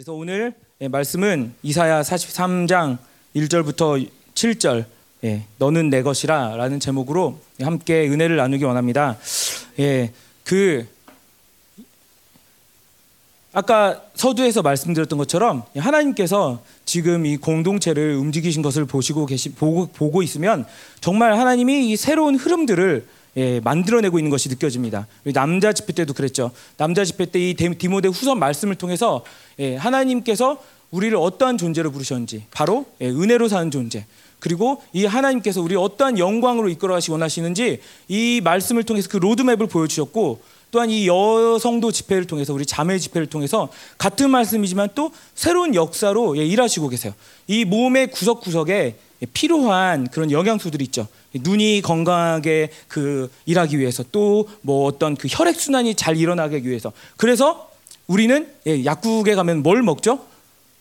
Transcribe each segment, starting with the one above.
그래서 오늘 예, 말씀은 이사야 43장 1절부터 7절 예, 너는 내 것이라라는 제목으로 함께 은혜를 나누기 원합니다. 예, 그 아까 서두에서 말씀드렸던 것처럼 하나님께서 지금 이 공동체를 움직이신 것을 보시고 계시 보고 보고 있으면 정말 하나님이 이 새로운 흐름들을 예, 만들어내고 있는 것이 느껴집니다. 남자 집회 때도 그랬죠. 남자 집회 때 이 디모데 후서 말씀을 통해서 예, 하나님께서 우리를 어떠한 존재로 부르셨는지 바로 예, 은혜로 사는 존재. 그리고 이 하나님께서 우리 어떠한 영광으로 이끌어 가시 원하시는지 이 말씀을 통해서 그 로드맵을 보여주셨고 또한 이 여성도 집회를 통해서 우리 자매 집회를 통해서 같은 말씀이지만 또 새로운 역사로 예, 일하시고 계세요. 이 몸의 구석구석에 필요한 그런 영양소들이 있죠. 눈이 건강하게 그 일하기 위해서 또 뭐 어떤 그 혈액 순환이 잘 일어나기 위해서 그래서 우리는 예, 약국에 가면 뭘 먹죠?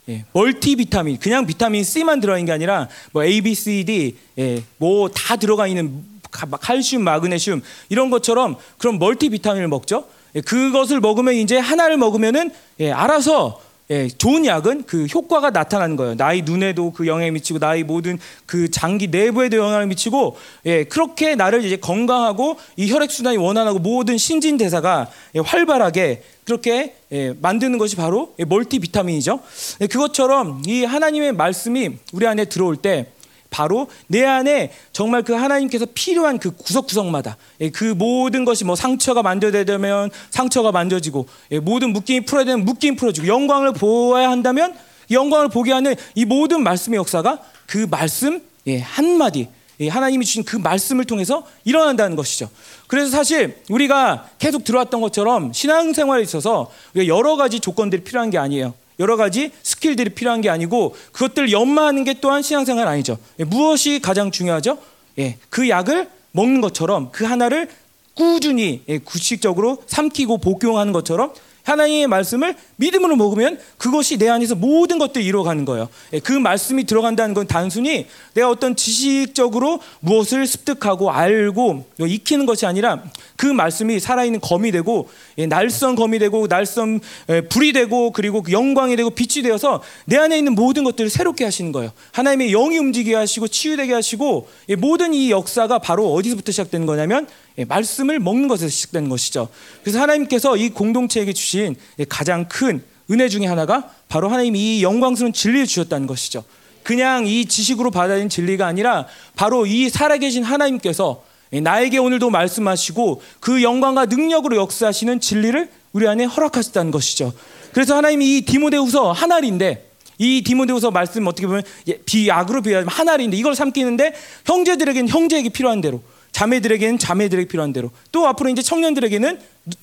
예, 멀티 비타민 그냥 비타민 C만 들어있는 게 아니라 뭐 A, B, C, D 예, 뭐 다 들어가 있는 칼슘, 마그네슘 이런 것처럼 그런 멀티 비타민을 먹죠. 예, 그것을 먹으면 이제 하나를 먹으면은 예, 알아서 예, 좋은 약은 그 효과가 나타나는 거예요. 나의 눈에도 그 영향을 미치고 나의 모든 그 장기 내부에도 영향을 미치고 예, 그렇게 나를 이제 건강하고 이 혈액 순환이 원활하고 모든 신진 대사가 예, 활발하게 그렇게 예, 만드는 것이 바로 예, 멀티 비타민이죠. 예, 그것처럼 이 하나님의 말씀이 우리 안에 들어올 때 바로 내 안에 정말 그 하나님께서 필요한 그 구석구석마다 예, 그 모든 것이 뭐 상처가 만져되면 상처가 만져지고 예, 모든 묶임이 풀어야 되면 묶임 풀어지고 영광을 보아야 한다면 영광을 보게 하는 이 모든 말씀의 역사가 그 말씀 예, 한마디 하나님이 주신 그 말씀을 통해서 일어난다는 것이죠. 그래서 사실 우리가 계속 들어왔던 것처럼 신앙생활에 있어서 여러 가지 조건들이 필요한 게 아니에요. 여러 가지 스킬들이 필요한 게 아니고 그것들 연마하는 게 또한 신앙생활 아니죠. 예, 무엇이 가장 중요하죠? 예, 그 약을 먹는 것처럼 그 하나를 꾸준히 예, 구식적으로 삼키고 복용하는 것처럼 하나님의 말씀을 믿음으로 먹으면 그것이 내 안에서 모든 것들이 이루어가는 거예요. 예, 그 말씀이 들어간다는 건 단순히 내가 어떤 지식적으로 무엇을 습득하고 알고 익히는 것이 아니라 그 말씀이 살아있는 검이 되고 예, 날선 검이 되고 날선 예, 불이 되고 그리고 그 영광이 되고 빛이 되어서 내 안에 있는 모든 것들을 새롭게 하시는 거예요. 하나님의 영이 움직이게 하시고 치유되게 하시고 모든 이 역사가 바로 어디서부터 시작되는 거냐면 말씀을 먹는 것에서 시작되는 것이죠. 그래서 하나님께서 이 공동체에게 주신 가장 큰 은혜 중에 하나가 바로 하나님이 이 영광스러운 진리를 주셨다는 것이죠. 그냥 이 지식으로 받아들인 진리가 아니라 바로 이 살아계신 하나님께서 나에게 오늘도 말씀하시고 그 영광과 능력으로 역사하시는 진리를 우리 안에 허락하셨다는 것이죠. 그래서 하나님이 이 디모데후서 한 알인데 이 디모데후서 말씀 어떻게 보면 비약으로 비하면 한 알인데 이걸 삼키는데 형제들에게는 형제에게 필요한 대로 자매들에게는 자매들에게 필요한 대로. 또 앞으로 이제 청년들에게는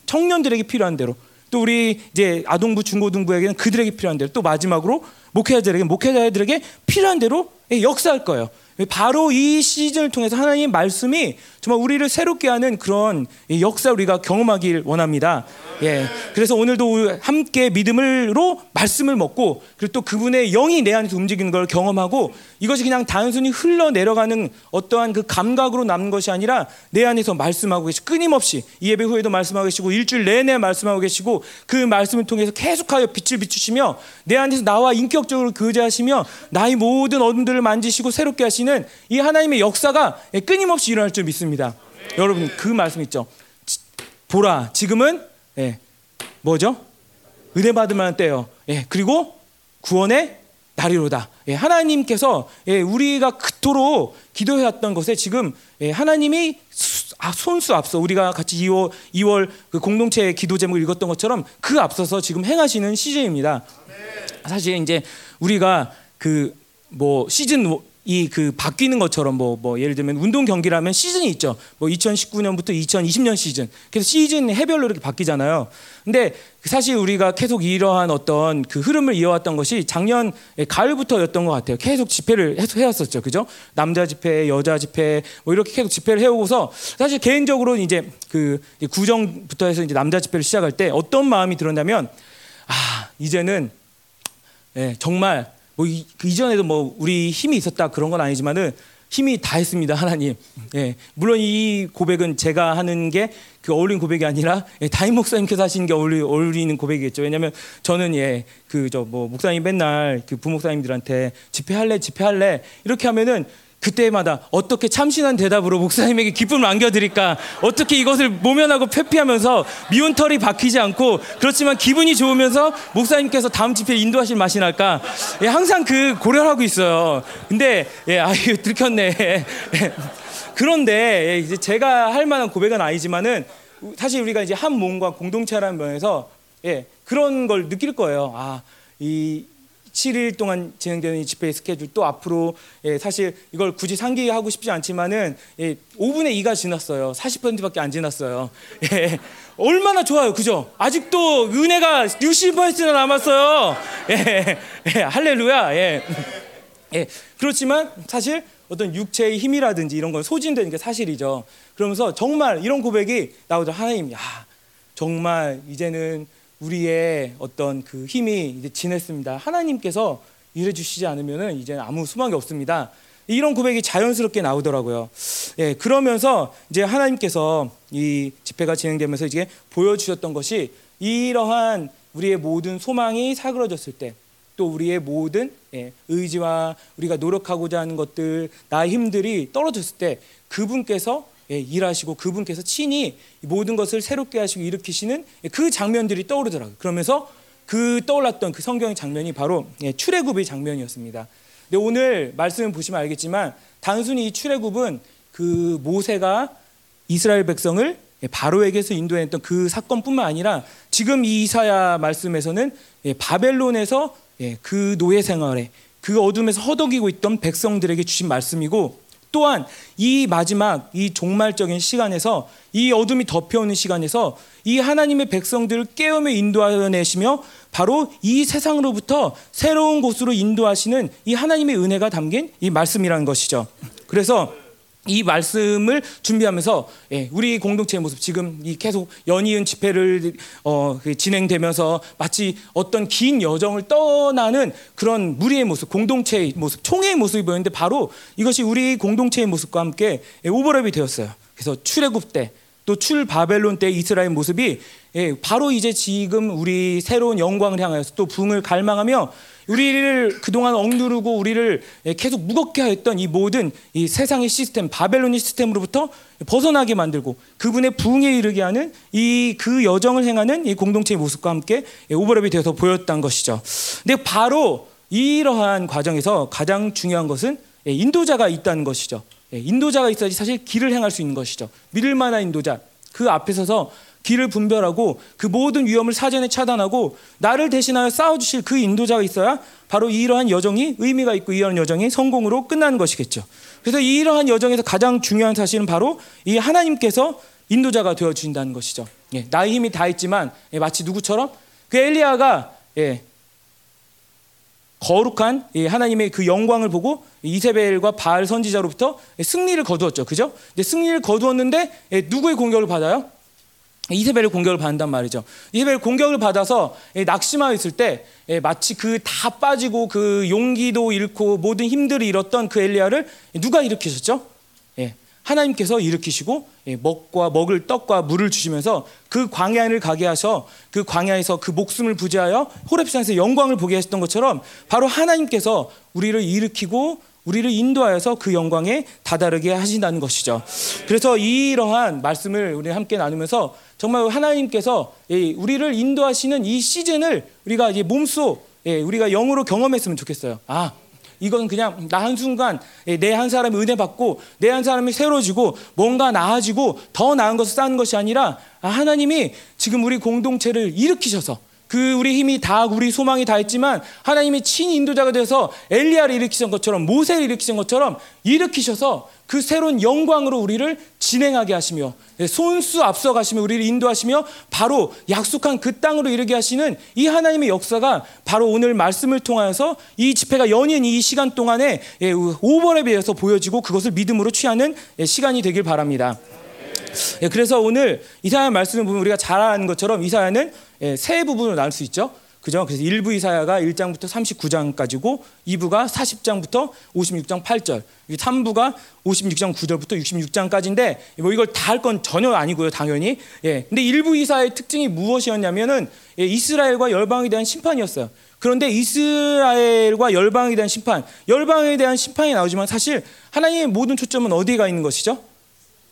청년들에게 필요한 대로. 또 우리 이제 아동부 중고등부에게는 그들에게 필요한 대로. 또 마지막으로 목회자들에게 목회자들에게 필요한 대로 역사할 거예요. 바로 이 시즌을 통해서 하나님 말씀이 정말 우리를 새롭게 하는 그런 역사 우리가 경험하길 원합니다. 예. 그래서 오늘도 함께 믿음으로 말씀을 먹고 그리고 또 그분의 영이 내 안에서 움직이는 걸 경험하고 이것이 그냥 단순히 흘러 내려가는 어떠한 그 감각으로 남는 것이 아니라 내 안에서 말씀하고 계시고 끊임없이 이 예배 후에도 말씀하고 계시고 일주일 내내 말씀하고 계시고 그 말씀을 통해서 계속하여 빛을 비추시며 내 안에서 나와 인격적으로 교제하시며 나의 모든 어둠들을 만지시고 새롭게 하시는 이 하나님의 역사가 끊임없이 일어날 줄 믿습니다. 네. 여러분 그 말씀 있죠. 보라 지금은 예, 뭐죠? 은혜 받을 만한 때요. 예, 그리고 구원의 날이로다. 예, 하나님께서 예, 우리가 그토록 기도해왔던 것에 지금 예, 하나님이 수, 아, 손수 앞서 우리가 같이 2월, 2월 그 공동체 기도 제목을 읽었던 것처럼 그 앞서서 지금 행하시는 시즌입니다. 사실 이제 우리가 그 뭐 시즌 이 그 바뀌는 것처럼 뭐, 뭐 예를 들면 운동 경기라면 시즌이 있죠. 뭐 2019년부터 2020년 시즌. 그래서 시즌 해별로 이렇게 바뀌잖아요. 근데 사실 우리가 계속 이러한 어떤 그 흐름을 이어왔던 것이 작년 가을부터였던 것 같아요. 계속 집회를 해왔었죠. 그죠? 남자 집회, 여자 집회 뭐 이렇게 계속 집회를 해오고서 사실 개인적으로 이제 그 구정부터 해서 이제 남자 집회를 시작할 때 어떤 마음이 들었냐면 아, 이제는 예, 정말 뭐 이, 그 이전에도 뭐 우리 힘이 있었다 그런 건 아니지만은 힘이 다 했습니다 하나님. 예, 물론 이 고백은 제가 하는 게 그 어울린 고백이 아니라 예, 다임 목사님께서 하시는 게 어울리, 어울리는 고백이겠죠. 왜냐하면 저는 예, 그 저 뭐 목사님 맨날 그 부목사님들한테 집회할래 집회할래 이렇게 하면은 그때마다 어떻게 참신한 대답으로 목사님에게 기쁨을 안겨드릴까? 어떻게 이것을 모면하고 회피하면서 미운 털이 박히지 않고 그렇지만 기분이 좋으면서 목사님께서 다음 집회 인도하실 맛이 날까? 예, 항상 그 고려를 하고 있어요. 근데 예, 아유 들켰네. 예. 그런데 예, 이제 제가 할 만한 고백은 아니지만은 사실 우리가 이제 한 몸과 공동체라는 면에서 예, 그런 걸 느낄 거예요. 아 이 7일 동안 진행되는 이 집회 스케줄 또 앞으로 예, 사실 이걸 굳이 상기하고 싶지 않지만은 예, 5분의 2가 지났어요. 40%밖에 안 지났어요. 예, 얼마나 좋아요, 그죠? 아직도 은혜가 60%나 남았어요. 예, 예, 할렐루야. 예. 예, 그렇지만 사실 어떤 육체의 힘이라든지 이런 건 소진되는 게 사실이죠. 그러면서 정말 이런 고백이 나오죠. 하나님, 야, 정말 이제는 우리의 어떤 그 힘이 이제 지냈습니다. 하나님께서 일해 주시지 않으면은 이제 아무 수망이 없습니다. 이런 고백이 자연스럽게 나오더라고요. 예, 그러면서 이제 하나님께서 이 집회가 진행되면서 이제 보여주셨던 것이 이러한 우리의 모든 소망이 사그러졌을 때, 또 우리의 모든 예, 의지와 우리가 노력하고자 하는 것들, 나의 힘들이 떨어졌을 때, 그분께서 예, 일하시고 그분께서 친히 모든 것을 새롭게 하시고 일으키시는 그 장면들이 떠오르더라고요. 그러면서 그 떠올랐던 그 성경의 장면이 바로 예, 출애굽의 장면이었습니다. 근데 오늘 말씀을 보시면 알겠지만 단순히 이 출애굽은 그 모세가 이스라엘 백성을 예, 바로에게서 인도했던 그 사건뿐만 아니라 지금 이 이사야 말씀에서는 바벨론에서 그 노예 생활에 그 어둠에서 허덕이고 있던 백성들에게 주신 말씀이고 또한 이 마지막 이 종말적인 시간에서 이 어둠이 덮여오는 시간에서 이 하나님의 백성들을 깨우며 인도하내시며 바로 이 세상으로부터 새로운 곳으로 인도하시는 이 하나님의 은혜가 담긴 이 말씀이라는 것이죠. 그래서 이 말씀을 준비하면서 예, 우리 공동체의 모습 지금 이 계속 연이은 집회를 어, 그 진행되면서 마치 어떤 긴 여정을 떠나는 그런 무리의 모습, 공동체의 모습, 총회의 모습이 보였는데 바로 이것이 우리 공동체의 모습과 함께 예, 오버랩이 되었어요. 그래서 출애굽 때 또 출 바벨론 때 이스라엘 모습이 예, 바로 이제 지금 우리 새로운 영광을 향하여서 또 붕을 갈망하며 우리를 그동안 억누르고 우리를 계속 무겁게 하였던 이 모든 이 세상의 시스템, 바벨론의 시스템으로부터 벗어나게 만들고 그분의 부흥에 이르게 하는 이 그 여정을 행하는 이 공동체의 모습과 함께 오버랩이 되어서 보였던 것이죠. 근데 바로 이러한 과정에서 가장 중요한 것은 인도자가 있다는 것이죠. 인도자가 있어야지 사실 길을 행할 수 있는 것이죠. 믿을 만한 인도자. 그 앞에 서서 길을 분별하고 그 모든 위험을 사전에 차단하고 나를 대신하여 싸워주실 그 인도자가 있어야 바로 이러한 여정이 의미가 있고 이러한 여정이 성공으로 끝나는 것이겠죠. 그래서 이러한 여정에서 가장 중요한 사실은 바로 이 하나님께서 인도자가 되어 주신다는 것이죠. 예, 나의 힘이 다 있지만 예, 마치 누구처럼 그 엘리야가 예, 거룩한 예, 하나님의 그 영광을 보고 이세벨과 바알 선지자로부터 승리를 거두었죠. 그죠? 근데 승리를 거두었는데 예, 누구의 공격을 받아요? 이세벨의 공격을 받는단 말이죠. 이세벨 공격을 받아서 낙심하여 있을 때 마치 그 다 빠지고 그 용기도 잃고 모든 힘들을 잃었던 그 엘리야를 누가 일으키셨죠? 예, 하나님께서 일으키시고 예, 먹과 먹을 떡과 물을 주시면서 그 광야를 가게 하셔 그 광야에서 그 목숨을 부지하여 호렙산에서 영광을 보게 하셨던 것처럼 바로 하나님께서 우리를 일으키고 우리를 인도하여서 그 영광에 다다르게 하신다는 것이죠. 그래서 이러한 말씀을 우리 함께 나누면서 정말 하나님께서 우리를 인도하시는 이 시즌을 우리가 몸소 우리가 영으로 경험했으면 좋겠어요. 아, 이건 그냥 나 한순간 내 한 사람이 은혜 받고 내 한 사람이 새로지고 뭔가 나아지고 더 나은 것을 쌓는 것이 아니라 아, 하나님이 지금 우리 공동체를 일으키셔서 그 우리 힘이 다 우리 소망이 다 있지만 하나님이 친 인도자가 돼서 엘리야를 일으키신 것처럼 모세를 일으키신 것처럼 일으키셔서 그 새로운 영광으로 우리를 진행하게 하시며 손수 앞서가시며 우리를 인도하시며 바로 약속한 그 땅으로 이르게 하시는 이 하나님의 역사가 바로 오늘 말씀을 통하여서 이 집회가 연인 이 시간 동안에 오버랩에 의해서 보여지고 그것을 믿음으로 취하는 시간이 되길 바랍니다. 그래서 오늘 이사야 말씀을 보면 우리가 잘 아는 것처럼 이사야는 세 부분으로 나눌 수 있죠. 그죠? 그래서 1부 이사야가 1장부터 39장까지고 2부가 40장부터 56장 8절, 3부가 56장 9절부터 66장까지인데 뭐 이걸 다 할 건 전혀 아니고요, 당연히. 예. 근데 1부 이사의 특징이 무엇이었냐면은 예, 이스라엘과 열방에 대한 심판이었어요. 그런데 이스라엘과 열방에 대한 심판, 열방에 대한 심판이 나오지만 사실 하나님의 모든 초점은 어디에 가 있는 것이죠?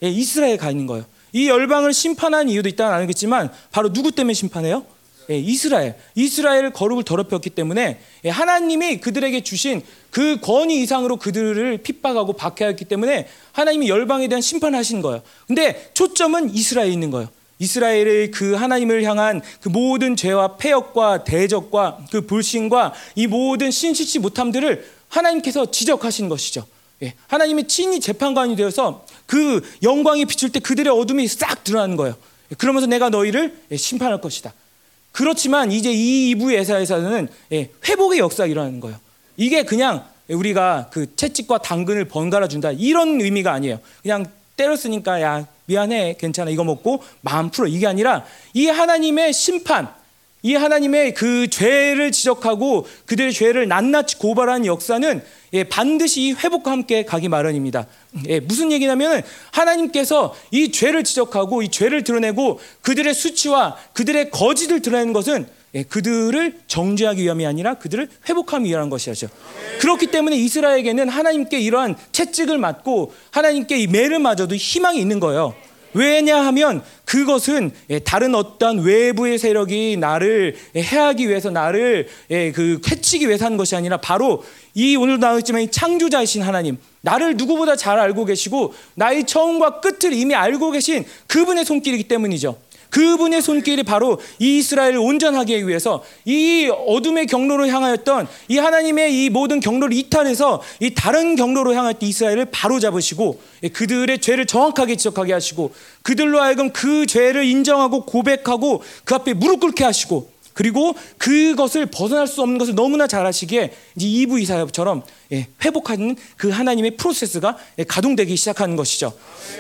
예, 이스라엘에 가 있는 거예요. 이 열방을 심판한 이유도 있다는 알겠지만 바로 누구 때문에 심판해요? 예, 이스라엘. 이스라엘 거룩을 더럽혔기 때문에 예, 하나님이 그들에게 주신 그 권위 이상으로 그들을 핍박하고 박해했기 때문에 하나님이 열방에 대한 심판을 하신 거예요. 근데 초점은 이스라엘에 있는 거예요. 이스라엘의 그 하나님을 향한 그 모든 죄와 폐역과 대적과 그 불신과 이 모든 신실치 못함들을 하나님께서 지적하신 것이죠. 예, 하나님이 친히 재판관이 되어서 그 영광이 비출 때 그들의 어둠이 싹 드러나는 거예요. 예, 그러면서 내가 너희를 예, 심판할 것이다. 그렇지만 이제 이 2부 예사에서는 예, 회복의 역사가 일어나는 거예요. 이게 그냥 우리가 그 채찍과 당근을 번갈아 준다 이런 의미가 아니에요. 그냥 때렸으니까 야 미안해 괜찮아 이거 먹고 마음 풀어 이게 아니라 이 하나님의 심판 이 하나님의 그 죄를 지적하고 그들의 죄를 낱낱이 고발하는 역사는 예, 반드시 회복과 함께 가기 마련입니다. 예, 무슨 얘기냐면 하나님께서 이 죄를 지적하고 이 죄를 드러내고 그들의 수치와 그들의 거짓을 드러내는 것은 예, 그들을 정죄하기 위함이 아니라 그들을 회복하기 위한 것이죠. 그렇기 때문에 이스라엘에게는 하나님께 이러한 채찍을 맞고 하나님께 이 매를 맞아도 희망이 있는 거예요. 왜냐하면 그것은 예, 다른 어떤 외부의 세력이 나를 예, 해하기 위해서 나를 예, 그 해치기 위해서 하는 것이 아니라 바로 이 오늘 나왔지만 이 창조자이신 하나님 나를 누구보다 잘 알고 계시고 나의 처음과 끝을 이미 알고 계신 그분의 손길이기 때문이죠. 그분의 손길이 바로 이 이스라엘을 온전하게 하기 위해서 이 어둠의 경로로 향하였던 이 하나님의 이 모든 경로를 이탈해서 이 다른 경로로 향했던 이스라엘을 바로 잡으시고 그들의 죄를 정확하게 지적하게 하시고 그들로 하여금 그 죄를 인정하고 고백하고 그 앞에 무릎 꿇게 하시고 그리고 그것을 벗어날 수 없는 것을 너무나 잘 아시기에 이제 2부 이사야처럼 예, 회복하는 그 하나님의 프로세스가 예, 가동되기 시작하는 것이죠.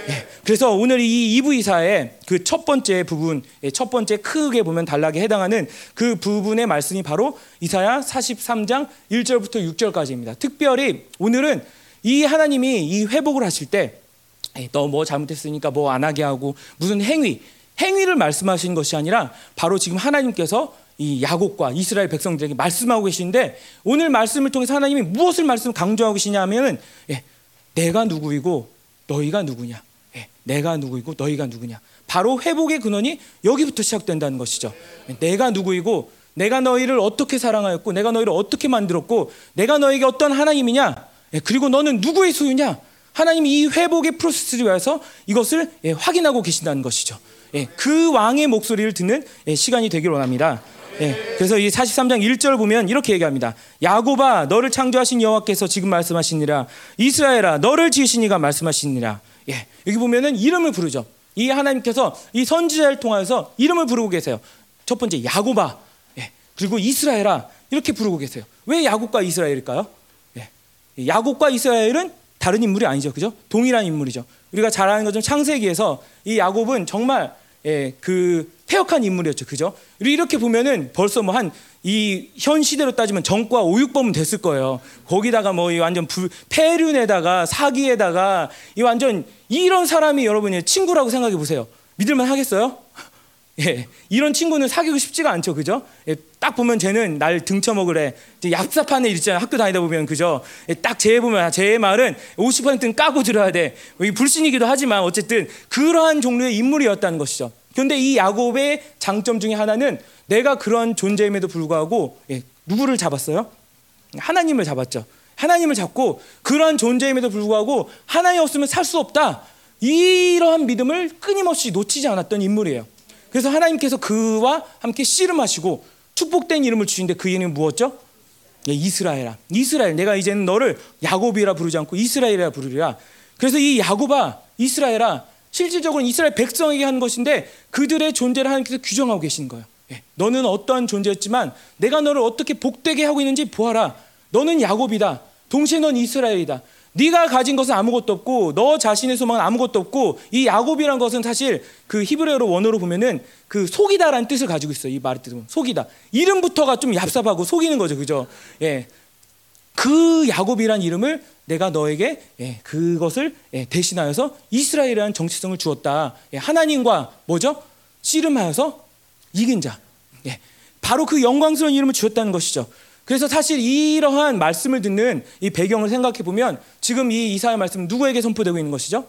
예, 그래서 오늘 이 2부 이사의 그 첫 번째 부분, 예, 첫 번째 크게 보면 단락에 해당하는 그 부분의 말씀이 바로 이사야 43장 1절부터 6절까지입니다. 특별히 오늘은 이 하나님이 이 회복을 하실 때 너 뭐 잘못했으니까 뭐 안 하게 하고 무슨 행위 행위를 말씀하신 것이 아니라 바로 지금 하나님께서 이 야곱과 이스라엘 백성들에게 말씀하고 계시는데 오늘 말씀을 통해서 하나님이 무엇을 말씀 강조하고 계시냐면은 예, 내가 누구이고 너희가 누구냐? 예, 내가 누구이고 너희가 누구냐? 바로 회복의 근원이 여기부터 시작된다는 것이죠. 예, 내가 누구이고 내가 너희를 어떻게 사랑하였고 내가 너희를 어떻게 만들었고 내가 너에게 어떤 하나님이냐? 예, 그리고 너는 누구의 소유냐? 하나님이 이 회복의 프로세스를 위해서 이것을 예, 확인하고 계신다는 것이죠. 예, 그 왕의 목소리를 듣는 예, 시간이 되길 원합니다. 예, 그래서 이 43장 1절 보면 이렇게 얘기합니다. 야곱아 너를 창조하신 여호와께서 지금 말씀하시니라 이스라엘아 너를 지으신 이가 말씀하시니라. 예, 여기 보면은 이름을 부르죠. 이 하나님께서 이 선지자를 통하여서 이름을 부르고 계세요. 첫 번째 야곱아 예, 그리고 이스라엘아 이렇게 부르고 계세요. 왜 야곱과 이스라엘일까요? 예, 야곱과 이스라엘은 다른 인물이 아니죠. 그죠? 동일한 인물이죠. 우리가 잘 아는 것처럼 창세기에서 이 야곱은 정말 예, 그 폐역한 인물이었죠. 그죠? 이렇게 보면은 벌써 뭐 한 이 현 시대로 따지면 정과 오육범은 됐을 거예요. 거기다가 뭐 이 완전 불, 폐륜에다가 사기에다가 이 완전 이런 사람이 여러분이 친구라고 생각해 보세요. 믿을만 하겠어요? 예, 이런 친구는 사귀고 싶지가 않죠, 그죠? 예, 딱 보면 쟤는 날 등쳐먹으래. 얍삽한 애 있잖아요. 학교 다니다 보면 그죠? 예, 딱쟤 보면 쟤 말은 50%는 까고 들어야 돼. 불신이기도 하지만 어쨌든 그러한 종류의 인물이었다는 것이죠. 그런데 이 야곱의 장점 중에 하나는 내가 그런 존재임에도 불구하고 예, 누구를 잡았어요? 하나님을 잡았죠. 하나님을 잡고 그러한 존재임에도 불구하고 하나님 없으면 살 수 없다. 이러한 믿음을 끊임없이 놓치지 않았던 인물이에요. 그래서 하나님께서 그와 함께 씨름하시고 축복된 이름을 주신데 그 이름이 무엇죠? 예, 이스라엘아. 이스라엘. 내가 이제는 너를 야곱이라 부르지 않고 이스라엘이라 부르리라. 그래서 이 야곱아, 이스라엘아, 실질적으로 이스라엘 백성에게 하는 것인데 그들의 존재를 하나님께서 규정하고 계신 거예요. 예, 너는 어떠한 존재였지만 내가 너를 어떻게 복되게 하고 있는지 보아라. 너는 야곱이다. 동시에 넌 이스라엘이다. 네가 가진 것은 아무것도 없고 너 자신의 소망은 아무것도 없고 이 야곱이란 것은 사실 그 히브리어로 원어로 보면은 그 속이다라는 뜻을 가지고 있어요. 이 말의 뜻은 속이다. 이름부터가 좀 얍삽하고 속이는 거죠. 그죠? 예. 그 야곱이란 이름을 내가 너에게 예, 그것을 예, 대신하여서 이스라엘이라는 정체성을 주었다. 예, 하나님과 뭐죠? 씨름하여서 이긴 자. 예, 바로 그 영광스러운 이름을 주었다는 것이죠. 그래서 사실 이러한 말씀을 듣는 이 배경을 생각해 보면 지금 이 이사야 말씀은 누구에게 선포되고 있는 것이죠?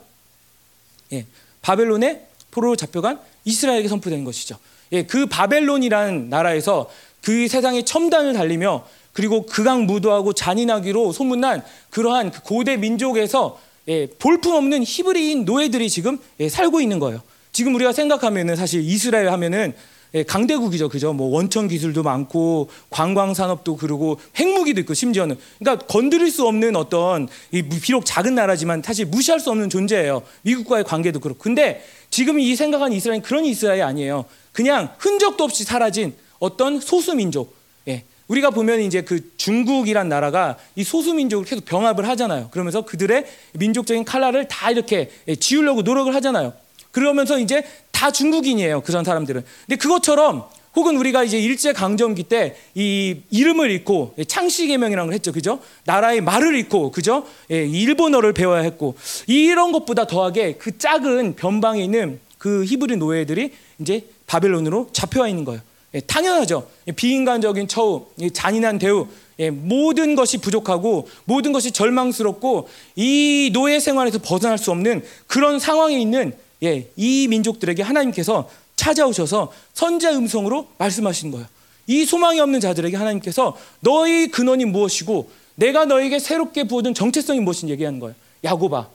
예, 바벨론의 포로로 잡혀간 이스라엘에게 선포되는 것이죠. 예, 그 바벨론이라는 나라에서 그 세상의 첨단을 달리며 그리고 극악 무도하고 잔인하기로 소문난 그러한 그 고대 민족에서 예, 볼품없는 히브리인 노예들이 지금 예, 살고 있는 거예요. 지금 우리가 생각하면은 사실 이스라엘 하면은 예, 강대국이죠, 그죠? 뭐 원천 기술도 많고 관광 산업도 그러고 핵무기도 있고 심지어는 그러니까 건드릴 수 없는 어떤 이 비록 작은 나라지만 사실 무시할 수 없는 존재예요. 미국과의 관계도 그렇고. 근데 지금 이 생각한 이스라엘은 그런 이스라엘이 아니에요. 그냥 흔적도 없이 사라진 어떤 소수 민족. 예. 우리가 보면 이제 그 중국이란 나라가 이 소수 민족을 계속 병합을 하잖아요. 그러면서 그들의 민족적인 칼라를 다 이렇게 예, 지우려고 노력을 하잖아요. 그러면서 이제 다 중국인이에요. 그런 사람들은. 근데 그것처럼 혹은 우리가 이제 일제 강점기 때 이 이름을 잊고 예, 창씨 개명이라는 걸 했죠. 그죠? 나라의 말을 잊고 그죠? 예, 일본어를 배워야 했고 이런 것보다 더하게 그 작은 변방에 있는 그 히브리 노예들이 이제 바벨론으로 잡혀와 있는 거예요. 예, 당연하죠. 예, 비인간적인 처우, 예, 잔인한 대우, 예, 모든 것이 부족하고 모든 것이 절망스럽고 이 노예 생활에서 벗어날 수 없는 그런 상황에 있는 예, 이 민족들에게 하나님께서 찾아오셔서 선자 음성으로 말씀하신 거예요. 이 소망이 없는 자들에게 하나님께서 너희 근원이 무엇이고 내가 너에게 새롭게 부어둔 정체성이 무엇인지 얘기하는 거예요. 야고바,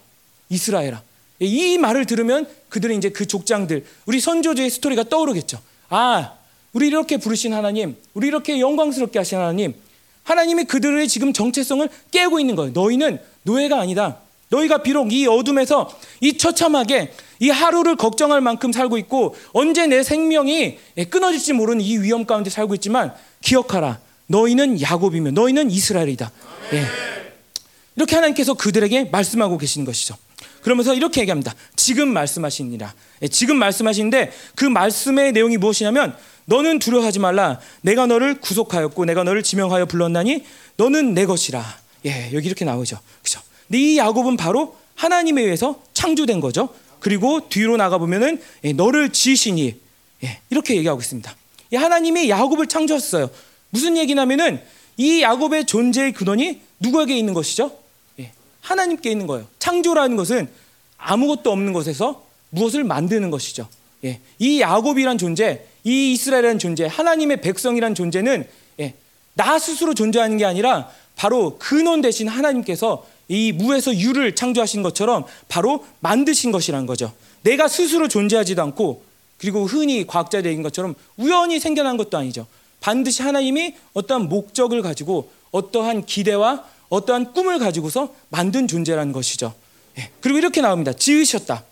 이스라엘아. 예, 이 말을 들으면 그들은 이제 그 족장들, 우리 선조주의 스토리가 떠오르겠죠. 아, 우리 이렇게 부르신 하나님, 우리 이렇게 영광스럽게 하신 하나님, 하나님이 그들의 지금 정체성을 깨고 있는 거예요. 너희는 노예가 아니다. 너희가 비록 이 어둠에서 이 처참하게 이 하루를 걱정할 만큼 살고 있고 언제 내 생명이 끊어질지 모르는 이 위험 가운데 살고 있지만 기억하라. 너희는 야곱이며 너희는 이스라엘이다. 예. 이렇게 하나님께서 그들에게 말씀하고 계시는 것이죠. 그러면서 이렇게 얘기합니다. 지금 말씀하시니라. 예, 지금 말씀하시는데 그 말씀의 내용이 무엇이냐면 너는 두려워하지 말라. 내가 너를 구속하였고 내가 너를 지명하여 불렀나니 너는 내 것이라. 예, 여기 이렇게 나오죠. 그죠? 근데 이 야곱은 바로 하나님에 의해서 창조된 거죠. 그리고 뒤로 나가 보면은 예, 너를 지으시니 예, 이렇게 얘기하고 있습니다. 예, 하나님이 야곱을 창조했어요. 무슨 얘기냐면은 이 야곱의 존재의 근원이 누구에게 있는 것이죠? 예, 하나님께 있는 거예요. 창조라는 것은 아무것도 없는 것에서 무엇을 만드는 것이죠. 예, 이 야곱이란 존재, 이 이스라엘이라는 존재, 하나님의 백성이란 존재는 예, 나 스스로 존재하는 게 아니라 바로 근원 대신 하나님께서 이 무에서 유를 창조하신 것처럼 바로 만드신 것이란 거죠. 내가 스스로 존재하지도 않고 그리고 흔히 과학자들 얘기인 것처럼 우연히 생겨난 것도 아니죠. 반드시 하나님이 어떠한 목적을 가지고 어떠한 기대와 어떠한 꿈을 가지고서 만든 존재라는 것이죠. 예. 그리고 이렇게 나옵니다. 지으셨다.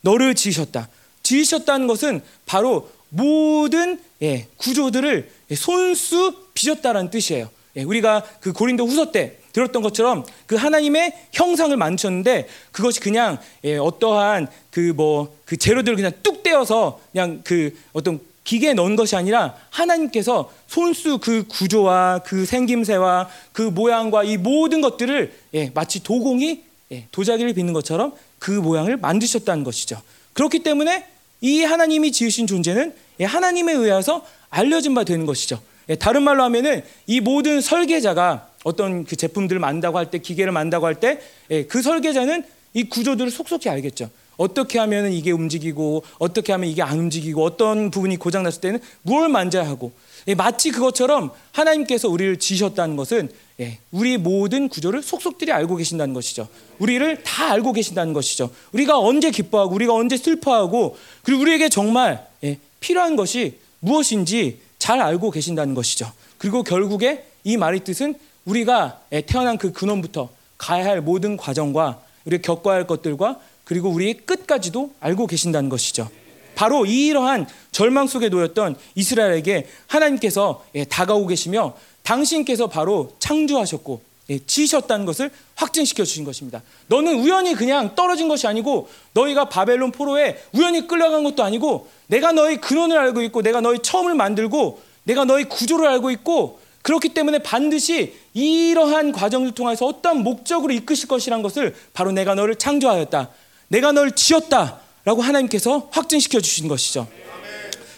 너를 지으셨다. 지으셨다는 것은 바로 모든 예, 구조들을 손수 빚었다라는 뜻이에요. 예, 우리가 그 고린도 후서 때 들었던 것처럼 그 하나님의 형상을 만드셨는데 그것이 그냥 예, 어떠한 그 뭐그 그 재료들을 그냥 뚝 떼어서 그냥 그 어떤 기계에 넣은 것이 아니라 하나님께서 손수 그 구조와 그 생김새와 그 모양과 이 모든 것들을 예, 마치 도공이 예, 도자기를 빚는 것처럼 그 모양을 만드셨다는 것이죠. 그렇기 때문에 이 하나님이 지으신 존재는 예, 하나님에 의해서 알려진 바 되는 것이죠. 예, 다른 말로 하면은 이 모든 설계자가 어떤 그 제품들을 만다고 할 때 기계를 만다고 할 때그 예, 설계자는 이 구조들을 속속히 알겠죠. 어떻게 하면 이게 움직이고 어떻게 하면 이게 안 움직이고 어떤 부분이 고장 났을 때는 뭘 만져야 하고 예, 마치 그것처럼 하나님께서 우리를 지셨다는 것은 예, 우리 모든 구조를 속속들이 알고 계신다는 것이죠. 우리를 다 알고 계신다는 것이죠. 우리가 언제 기뻐하고 우리가 언제 슬퍼하고 그리고 우리에게 정말 예, 필요한 것이 무엇인지 잘 알고 계신다는 것이죠. 그리고 결국에 이 말의 뜻은 우리가 태어난 그 근원부터 가야 할 모든 과정과 우리가 겪어야 할 것들과 그리고 우리의 끝까지도 알고 계신다는 것이죠. 바로 이러한 절망 속에 놓였던 이스라엘에게 하나님께서 예, 다가오고 계시며 당신께서 바로 창조하셨고 예, 지으셨다는 것을 확증시켜 주신 것입니다. 너는 우연히 그냥 떨어진 것이 아니고 너희가 바벨론 포로에 우연히 끌려간 것도 아니고 내가 너희 근원을 알고 있고 내가 너희 처음을 만들고 내가 너희 구조를 알고 있고 그렇기 때문에 반드시 이러한 과정을 통해서 어떤 목적으로 이끄실 것이란 것을 바로 내가 너를 창조하였다. 내가 너를 지었다라고 하나님께서 확증시켜 주신 것이죠.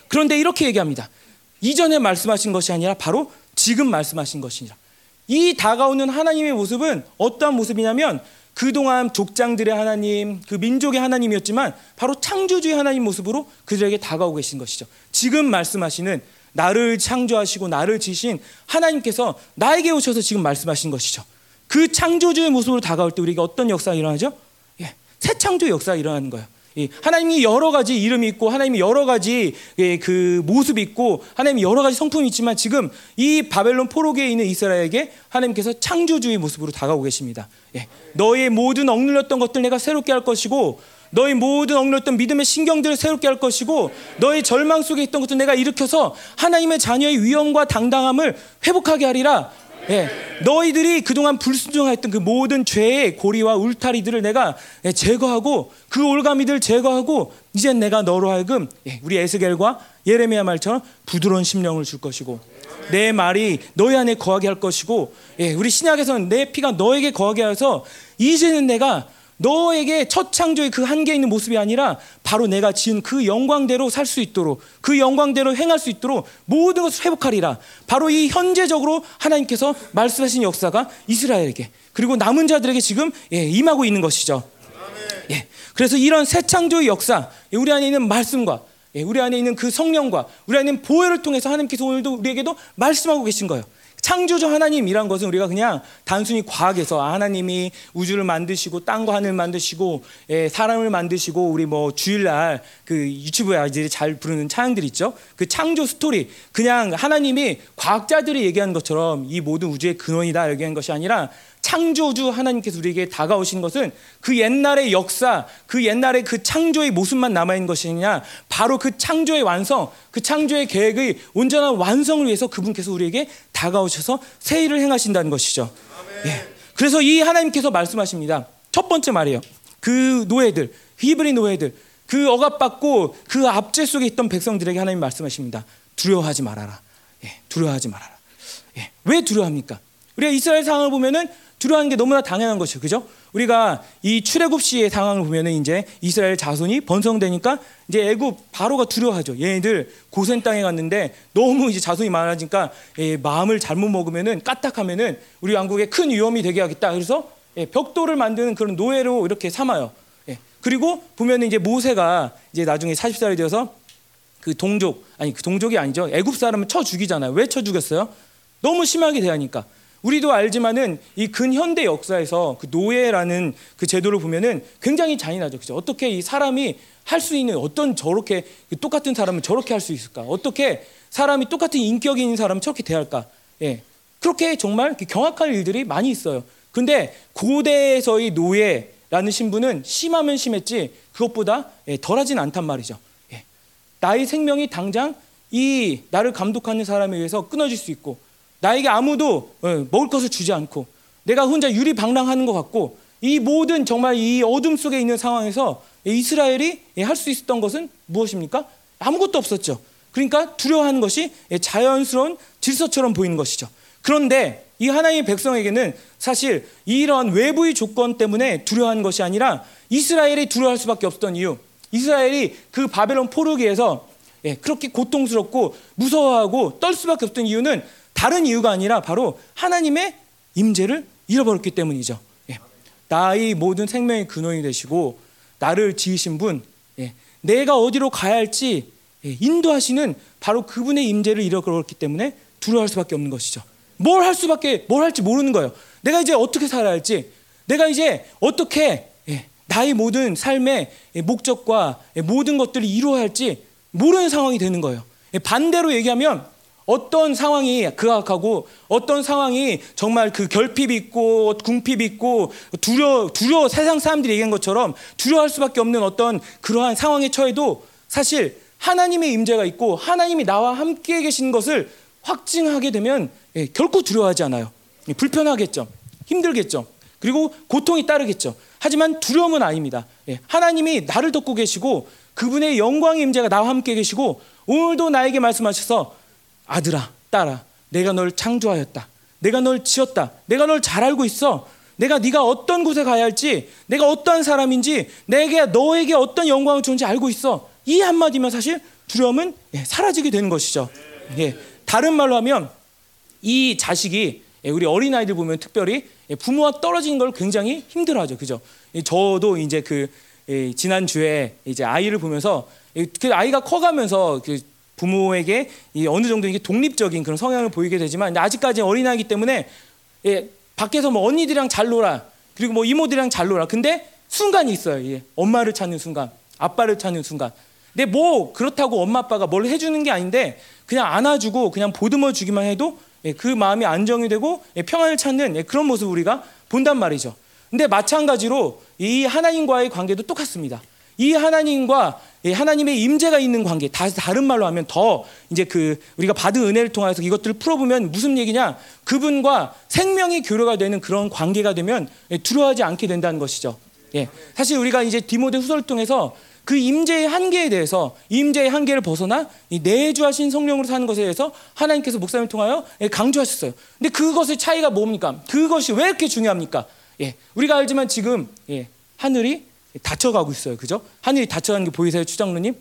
그런데 이렇게 얘기합니다. 이전에 말씀하신 것이 아니라 바로 지금 말씀하신 것이니라. 이 다가오는 하나님의 모습은 어떠한 모습이냐면 그동안 족장들의 하나님, 그 민족의 하나님이었지만 바로 창조주의 하나님 모습으로 그들에게 다가오고 계신 것이죠. 지금 말씀하시는 나를 창조하시고 나를 지신 하나님께서 나에게 오셔서 지금 말씀하신 것이죠. 그 창조주의 모습으로 다가올 때 우리가 어떤 역사가 일어나죠? 예, 새 창조의 역사가 일어나는 거예요. 하나님이 여러 가지 이름이 있고 하나님이 여러 가지 예, 그 모습이 있고 하나님이 여러 가지 성품이 있지만 지금 이 바벨론 포로기에 있는 이스라엘에게 하나님께서 창조주의 모습으로 다가오고 계십니다. 예, 너의 모든 억눌렸던 것들 내가 새롭게 할 것이고 너희 모든 억눌렸던 믿음의 신경들을 새롭게 할 것이고 너희 절망 속에 있던 것들 내가 일으켜서 하나님의 자녀의 위엄과 당당함을 회복하게 하리라. 예, 너희들이 그동안 불순종했던 그 모든 죄의 고리와 울타리들을 내가 예, 제거하고 그 올가미들 제거하고 이제 내가 너로 하여금 예, 우리 에스겔과 예레미야 말처럼 부드러운 심령을 줄 것이고 내 말이 너희 안에 거하게 할 것이고 예, 우리 신약에서는 내 피가 너에게 거하게 해서 이제는 내가 너에게 첫 창조의 그 한계 있는 모습이 아니라 바로 내가 지은 그 영광대로 살 수 있도록 그 영광대로 행할 수 있도록 모든 것을 회복하리라. 바로 이 현재적으로 하나님께서 말씀하신 역사가 이스라엘에게 그리고 남은 자들에게 지금 예, 임하고 있는 것이죠. 예, 그래서 이런 새 창조의 역사, 예, 우리 안에 있는 말씀과 예, 우리 안에 있는 그 성령과 우리 안에 있는 보혈을 통해서 하나님께서 오늘도 우리에게도 말씀하고 계신 거예요. 창조주 하나님이란 것은 우리가 그냥 단순히 과학에서 하나님이 우주를 만드시고 땅과 하늘 만드시고 예, 사람을 만드시고 우리 뭐 주일날 그 유튜브에 아이들이 잘 부르는 찬양들 있죠. 그 창조 스토리 그냥 하나님이 과학자들이 얘기한 것처럼 이 모든 우주의 근원이다 얘기한 것이 아니라 창조주 하나님께서 우리에게 다가오신 것은 그 옛날의 역사, 그 옛날의 그 창조의 모습만 남아있는 것이냐, 바로 그 창조의 완성, 그 창조의 계획의 온전한 완성을 위해서 그분께서 우리에게 다가오셔서 새 일을 행하신다는 것이죠. 예. 그래서 이 하나님께서 말씀하십니다. 첫 번째 말이에요. 그 노예들, 히브리 노예들, 그 억압받고 그 압제 속에 있던 백성들에게 하나님 말씀하십니다. 두려워하지 말아라. 예, 두려워하지 말아라. 예, 왜 두려워합니까? 우리가 이스라엘 상황을 보면은 두려워하는 게 너무나 당연한 것이죠. 그죠? 우리가 이 출애굽 시의 상황을 보면은 이제 이스라엘 자손이 번성되니까 이제 애굽 바로가 두려워하죠. 얘네들 고센 땅에 갔는데 너무 이제 자손이 많아지니까 예, 마음을 잘못 먹으면은 까딱하면은 우리 왕국에 큰 위험이 되게 하겠다. 그래서 예, 벽돌을 만드는 그런 노예로 이렇게 삼아요. 예, 그리고 보면은 이제 모세가 이제 나중에 40살이 되어서 그 동족 아니 그 동족이 아니죠. 애굽 사람을 쳐 죽이잖아요. 왜 쳐 죽였어요? 너무 심하게 대하니까. 우리도 알지만은 이 근현대 역사에서 그 노예라는 그 제도를 보면은 굉장히 잔인하죠. 그죠? 어떻게 이 사람이 할 수 있는 어떤 저렇게 똑같은 사람을 저렇게 할 수 있을까? 어떻게 사람이 똑같은 인격이 있는 사람을 저렇게 대할까? 예. 그렇게 정말 경악할 일들이 많이 있어요. 근데 고대에서의 노예라는 신분은 심하면 심했지 그것보다 예, 덜하진 않단 말이죠. 예. 나의 생명이 당장 이 나를 감독하는 사람에 의해서 끊어질 수 있고 나에게 아무도 어, 먹을 것을 주지 않고 내가 혼자 유리방랑하는 것 같고 이 모든 정말 이 어둠 속에 있는 상황에서 이스라엘이 할 수 있었던 것은 무엇입니까? 아무것도 없었죠. 그러니까 두려워하는 것이 자연스러운 질서처럼 보이는 것이죠. 그런데 이 하나님의 백성에게는 사실 이런 외부의 조건 때문에 두려워하는 것이 아니라 이스라엘이 두려워할 수밖에 없었던 이유. 이스라엘이 그 바벨론 포르기에서 그렇게 고통스럽고 무서워하고 떨 수밖에 없던 이유는 다른 이유가 아니라 바로 하나님의 임재를 잃어버렸기 때문이죠. 예. 나의 모든 생명의 근원이 되시고 나를 지으신 분, 예. 내가 어디로 가야 할지 예. 인도하시는 바로 그분의 임재를 잃어버렸기 때문에 두려워할 수밖에 없는 것이죠. 뭘 할 수밖에 뭘 할지 모르는 거예요. 내가 이제 어떻게 살아야 할지, 내가 이제 어떻게 예. 나의 모든 삶의 목적과 모든 것들을 이루어야 할지 모르는 상황이 되는 거예요. 예. 반대로 얘기하면 어떤 상황이 극악하고 어떤 상황이 정말 그 결핍 있고 궁핍 있고 두려 두려 세상 사람들이 얘기한 것처럼 두려워할 수밖에 없는 어떤 그러한 상황에 처해도 사실 하나님의 임재가 있고 하나님이 나와 함께 계신 것을 확증하게 되면 예, 결코 두려워하지 않아요. 예, 불편하겠죠. 힘들겠죠. 그리고 고통이 따르겠죠. 하지만 두려움은 아닙니다. 예, 하나님이 나를 덮고 계시고 그분의 영광의 임재가 나와 함께 계시고 오늘도 나에게 말씀하셔서 아들아, 딸아, 내가 널 창조하였다. 내가 널 지었다. 내가 널 잘 알고 있어. 내가 네가 어떤 곳에 가야 할지, 내가 어떠한 사람인지, 내게 너에게 어떤 영광을 주는지 알고 있어. 이 한마디면 사실 두려움은 예, 사라지게 되는 것이죠. 예, 다른 말로 하면 이 자식이 예, 우리 어린 아이들 보면 특별히 예, 부모와 떨어지는 걸 굉장히 힘들어하죠, 그죠? 예, 저도 이제 그 지난 주에 이제 아이를 보면서 그 아이가 커가면서 그 부모에게 어느 정도 이게 독립적인 그런 성향을 보이게 되지만 아직까지 어린 아이기 때문에 밖에서 뭐 언니들이랑 잘 놀아 그리고 뭐 이모들이랑 잘 놀아 근데 순간이 있어요, 엄마를 찾는 순간, 아빠를 찾는 순간. 근데 뭐 그렇다고 엄마 아빠가 뭘 해주는 게 아닌데 그냥 안아주고 그냥 보듬어 주기만 해도 예, 그 마음이 안정이 되고 예, 평안을 찾는 예, 그런 모습 우리가 본단 말이죠. 근데 마찬가지로 이 하나님과의 관계도 똑같습니다. 이 하나님과 하나님의 임재가 있는 관계, 다른 말로 하면 더 이제 그 우리가 받은 은혜를 통해서 이것들을 풀어보면 무슨 얘기냐? 그분과 생명이 교류가 되는 그런 관계가 되면 두려워하지 않게 된다는 것이죠. 예, 사실 우리가 이제 디모데 후서를 통해서 그 임재의 한계에 대해서 임재의 한계를 벗어나 내주하신 성령으로 사는 것에 대해서 하나님께서 목사님을 통하여 예, 강조하셨어요. 근데 그것의 차이가 뭡니까? 그것이 왜 이렇게 중요합니까? 예, 우리가 알지만 지금 예, 하늘이 닫혀가고 있어요. 그죠? 하늘이 닫혀가는 게 보이세요, 추장로님?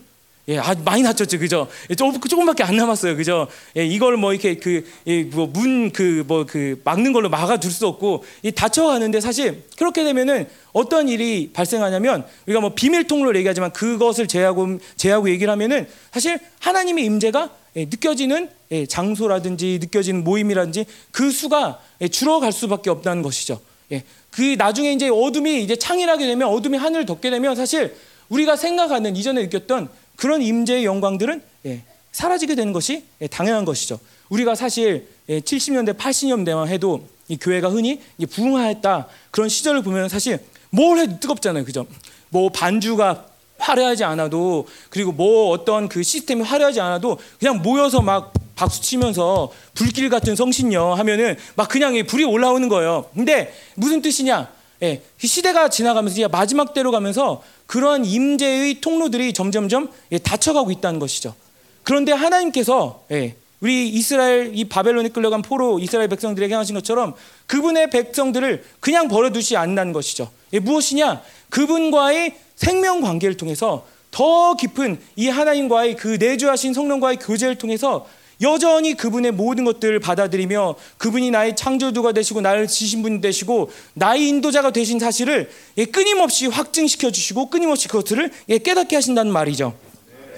예, 아 많이 낮췄죠, 그죠? 예, 조금 조금밖에 안 남았어요, 그죠? 예, 이걸 뭐 이렇게 그뭐문 그뭐그 뭐 그 막는 걸로 막아둘 수 없고 이 닫혀가는데 사실 그렇게 되면은 어떤 일이 발생하냐면 우리가 뭐 비밀 통로를 얘기하지만 그것을 제하고 제하고 얘기를 하면은 사실 하나님의 임재가 예, 느껴지는 예, 장소라든지 느껴지는 모임이라든지 그 수가 예, 줄어갈 수밖에 없다는 것이죠. 예, 그 나중에 이제 어둠이 이제 창일하게 되면 어둠이 하늘을 덮게 되면 사실 우리가 생각하는 이전에 느꼈던 그런 임재의 영광들은 예, 사라지게 되는 것이 예, 당연한 것이죠. 우리가 사실 예, 70년대, 80년대만 해도 이 교회가 흔히 부흥하였다 그런 시절을 보면 사실 뭘 해도 뜨겁잖아요, 그죠? 뭐 반주가 화려하지 않아도 그리고 뭐 어떤 그 시스템이 화려하지 않아도 그냥 모여서 막 박수 치면서 불길 같은 성신여 하면은 막 그냥 불이 올라오는 거예요. 근데 무슨 뜻이냐? 예, 시대가 지나가면서 마지막 때로 가면서 그러한 임재의 통로들이 점점점 예, 닫혀가고 있다는 것이죠. 그런데 하나님께서 예, 우리 이스라엘 이 바벨론에 끌려간 포로 이스라엘 백성들에게 하신 것처럼 그분의 백성들을 그냥 버려두지 않는다는 것이죠. 예, 무엇이냐? 그분과의 생명 관계를 통해서 더 깊은 이 하나님과의 그 내주하신 성령과의 교제를 통해서 여전히 그분의 모든 것들을 받아들이며 그분이 나의 창조주가 되시고 나를 지신 분이 되시고 나의 인도자가 되신 사실을 예, 끊임없이 확증시켜 주시고 끊임없이 그것들을 예, 깨닫게 하신다는 말이죠.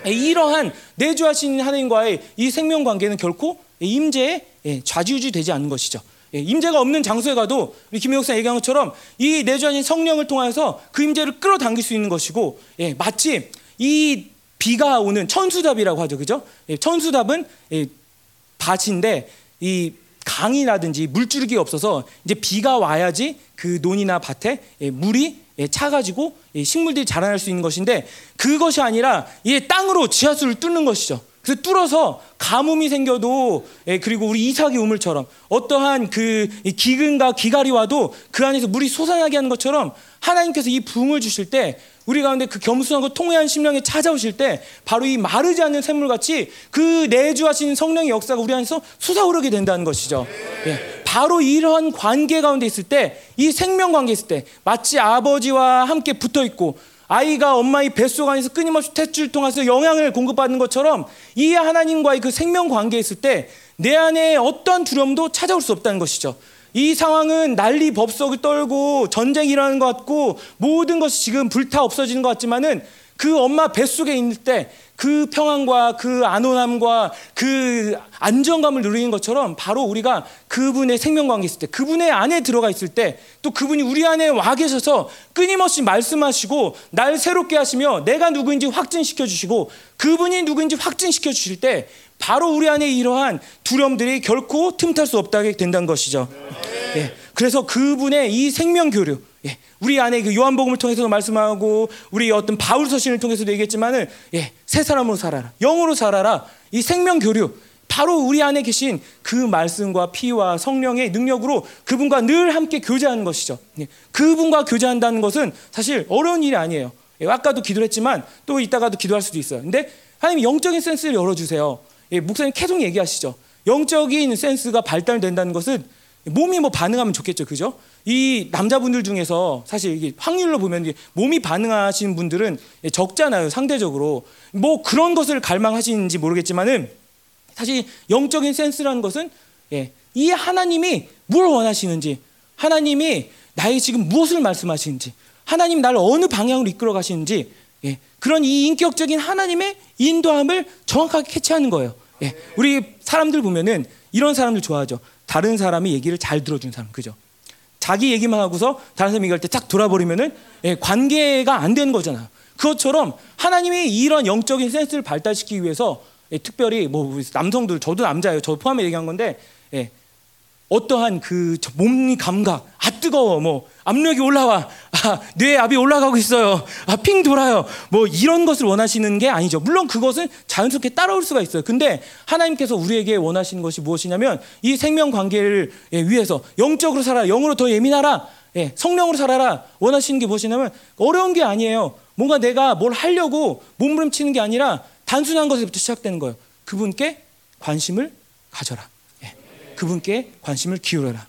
예, 이러한 내주하신 하나님과의 이 생명 관계는 결코 임재에 좌지우지 되지 않는 것이죠. 임재가 없는 장소에 가도 김영사 얘기한 것처럼 이 내주하신 성령을 통해서 그 임재를 끌어당길 수 있는 것이고 마치 이 비가 오는 천수답이라고 하죠. 그죠? 예, 천수답은 예, 밭인데 이 강이라든지 물줄기가 없어서 이제 비가 와야지 그 논이나 밭에 예, 물이 차가지고 식물들이 자라날 수 있는 것인데 그것이 아니라 이 땅으로 지하수를 뚫는 것이죠. 그래서 뚫어서 가뭄이 생겨도 그리고 우리 이삭의 우물처럼 어떠한 그 기근과 기갈이 와도 그 안에서 물이 솟아나게 하는 것처럼 하나님께서 이 붕을 주실 때 우리 가운데 그 겸손하고 통회한 심령에 찾아오실 때 바로 이 마르지 않는 샘물같이 그 내주하신 성령의 역사가 우리 안에서 솟아오르게 된다는 것이죠. 예. 바로 이러한 관계 가운데 있을 때, 이 생명 관계 있을 때, 마치 아버지와 함께 붙어 있고, 아이가 엄마의 뱃속 안에서 끊임없이 탯줄 통해서 영향을 공급받는 것처럼 이 하나님과의 그 생명 관계에 있을 때 내 안에 어떤 두려움도 찾아올 수 없다는 것이죠. 이 상황은 난리 법석을 떨고 전쟁이 일어나는 것 같고 모든 것이 지금 불타 없어지는 것 같지만은 그 엄마 뱃속에 있을 때 그 평안과 그 안온함과 그 안정감을 누리는 것처럼 바로 우리가 그분의 생명관계 있을 때 그분의 안에 들어가 있을 때 또 그분이 우리 안에 와 계셔서 끊임없이 말씀하시고 날 새롭게 하시며 내가 누구인지 확증시켜 주시고 그분이 누구인지 확증시켜 주실 때 바로 우리 안에 이러한 두려움들이 결코 틈탈 수 없다게 된다는 것이죠. 예, 그래서 그분의 이 생명 교류, 예, 우리 안에 그 요한복음을 통해서도 말씀하고 우리 어떤 바울 서신을 통해서도 얘기했지만은 예, 새 사람으로 살아라, 영으로 살아라. 이 생명 교류 바로 우리 안에 계신 그 말씀과 피와 성령의 능력으로 그분과 늘 함께 교제하는 것이죠. 예, 그분과 교제한다는 것은 사실 어려운 일이 아니에요. 예, 아까도 기도를 했지만 또 이따가도 기도할 수도 있어요. 근데 하나님 영적인 센스를 열어주세요. 예, 목사님 계속 얘기하시죠. 영적인 센스가 발달된다는 것은 몸이 뭐 반응하면 좋겠죠, 그죠? 이 남자분들 중에서 사실 이게 확률로 보면 몸이 반응하시는 분들은 적잖아요, 상대적으로. 뭐 그런 것을 갈망하시는지 모르겠지만은 사실 영적인 센스라는 것은 예, 이 하나님이 뭘 원하시는지, 하나님이 나에게 지금 무엇을 말씀하시는지, 하나님 나를 어느 방향으로 이끌어 가시는지, 예, 그런 이 인격적인 하나님의 인도함을 정확하게 캐치하는 거예요. 예, 우리 사람들 보면은 이런 사람들 좋아하죠. 다른 사람이 얘기를 잘 들어준 사람, 그죠? 자기 얘기만 하고서 다른 사람 얘기할 때딱 돌아버리면은 예, 관계가 안 되는 거잖아요. 그것처럼 하나님이 이런 영적인 센스를 발달시키기 위해서 예, 특별히 뭐 남성들 저도 남자예요. 저 포함해 얘기한 건데 예, 어떠한 그 몸 감각, 아 뜨거워, 뭐 압력이 올라와, 아, 뇌 압이 올라가고 있어요, 아, 핑 돌아요, 뭐 이런 것을 원하시는 게 아니죠. 물론 그것은 자연스럽게 따라올 수가 있어요. 근데 하나님께서 우리에게 원하시는 것이 무엇이냐면 이 생명 관계를 예, 위해서 영적으로 살아, 영으로 더 예민하라, 예, 성령으로 살아라. 원하시는 게 무엇이냐면 어려운 게 아니에요. 뭔가 내가 뭘 하려고 몸부림치는 게 아니라 단순한 것에부터 시작되는 거예요. 그분께 관심을 가져라. 예, 그분께 관심을 기울여라.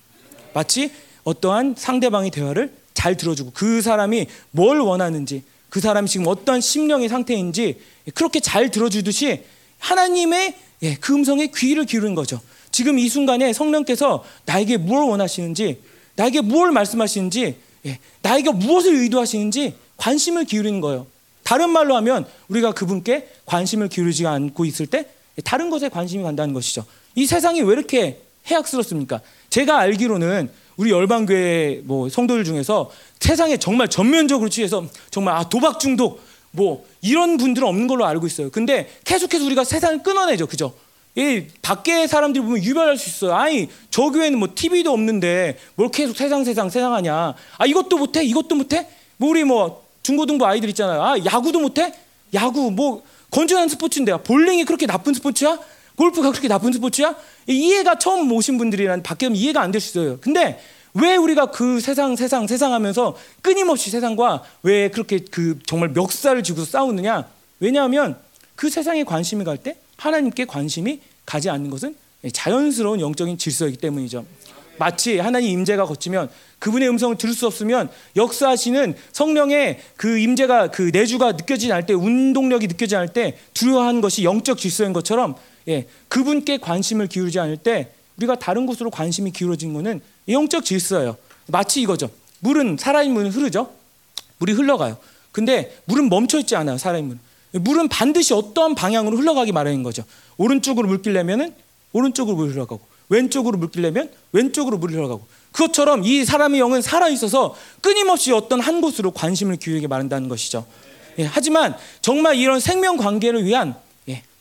마치 어떠한 상대방의 대화를 잘 들어주고 그 사람이 뭘 원하는지 그 사람이 지금 어떠한 심령의 상태인지 그렇게 잘 들어주듯이 하나님의 예, 그 음성에 귀를 기울인 거죠. 지금 이 순간에 성령께서 나에게 무엇을 원하시는지 나에게 무엇을 말씀하시는지 예, 나에게 무엇을 의도하시는지 관심을 기울이는 거예요. 다른 말로 하면 우리가 그분께 관심을 기울이지 않고 있을 때 다른 것에 관심이 간다는 것이죠. 이 세상이 왜 이렇게 해악스럽습니까? 제가 알기로는 우리 열방교회 뭐 성도들 중에서 세상에 정말 전면적으로 취해서 정말 아 도박 중독 뭐 이런 분들은 없는 걸로 알고 있어요. 근데 계속해서 우리가 세상을 끊어내죠, 그죠? 이 밖에 사람들이 보면 유별할 수 있어요. 아니 저 교회는 뭐 TV도 없는데 뭘 계속 세상 세상 세상 하냐? 아 이것도 못해, 이것도 못해? 뭐 우리 뭐 중고등부 아이들 있잖아요. 아 야구도 못해? 야구 뭐 건전한 스포츠인데 볼링이 그렇게 나쁜 스포츠야? 골프가 그렇게 나쁜 스포츠야? 이해가 처음 오신 분들이란 밖에 면 이해가 안 될 수 있어요. 근데 왜 우리가 그 세상 세상 세상 하면서 끊임없이 세상과 왜 그렇게 그 정말 멱살을 쥐고 싸우느냐? 왜냐하면 그 세상에 관심이 갈 때 하나님께 관심이 가지 않는 것은 자연스러운 영적인 질서이기 때문이죠. 마치 하나님 임재가 거치면 그분의 음성을 들을 수 없으면 역사하시는 성령의 그 임재가 그 내주가 느껴지지 않을 때 운동력이 느껴지지 않을 때 두려워하는 것이 영적 질서인 것처럼 예, 그분께 관심을 기울이지 않을 때 우리가 다른 곳으로 관심이 기울어진 것은 영적 질서예요. 마치 이거죠. 물은 살아있는 물은 흐르죠. 물이 흘러가요. 근데 물은 멈춰 있지 않아요. 살아있는 물은. 물은 반드시 어떠한 방향으로 흘러가기 마련인 거죠. 오른쪽으로 물 끼려면은 오른쪽으로 물 흘러가고 왼쪽으로 물 끼려면 왼쪽으로 물이 흘러가고 그것처럼 이 사람의 영은 살아 있어서 끊임없이 어떤 한 곳으로 관심을 기울이게 마련다는 것이죠. 예, 하지만 정말 이런 생명 관계를 위한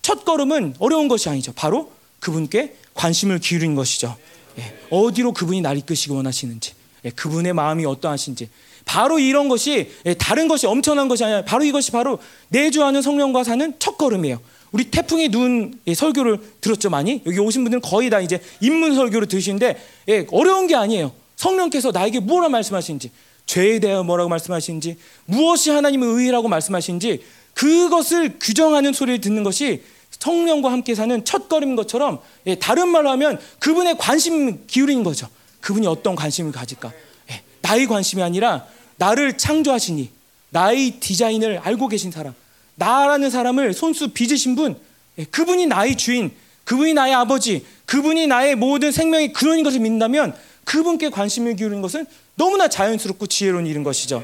첫 걸음은 어려운 것이 아니죠. 바로 그분께 관심을 기울인 것이죠. 예, 어디로 그분이 날 이끄시기 원하시는지, 예, 그분의 마음이 어떠하신지. 바로 이런 것이 예, 다른 것이 엄청난 것이 아니라 바로 이것이 바로 내주하는 성령과 사는 첫 걸음이에요. 우리 태풍의 눈 예, 설교를 들었죠 많이 여기 오신 분들은 거의 다 이제 입문 설교를 들으시는데 예, 어려운 게 아니에요. 성령께서 나에게 무엇을 말씀하시는지, 죄에 대해 뭐라고 말씀하시는지, 무엇이 하나님의 의라고 말씀하시는지 그것을 규정하는 소리를 듣는 것이 성령과 함께 사는 첫 걸음인 것처럼 예, 다른 말로 하면 그분의 관심 기울인 거죠. 그분이 어떤 관심을 가질까? 예, 나의 관심이 아니라 나를 창조하시니 나의 디자인을 알고 계신 사람, 나라는 사람을 손수 빚으신 분, 예, 그분이 나의 주인, 그분이 나의 아버지, 그분이 나의 모든 생명의 근원인 것을 믿는다면 그분께 관심을 기울이는 것은 너무나 자연스럽고 지혜로운 일인 것이죠.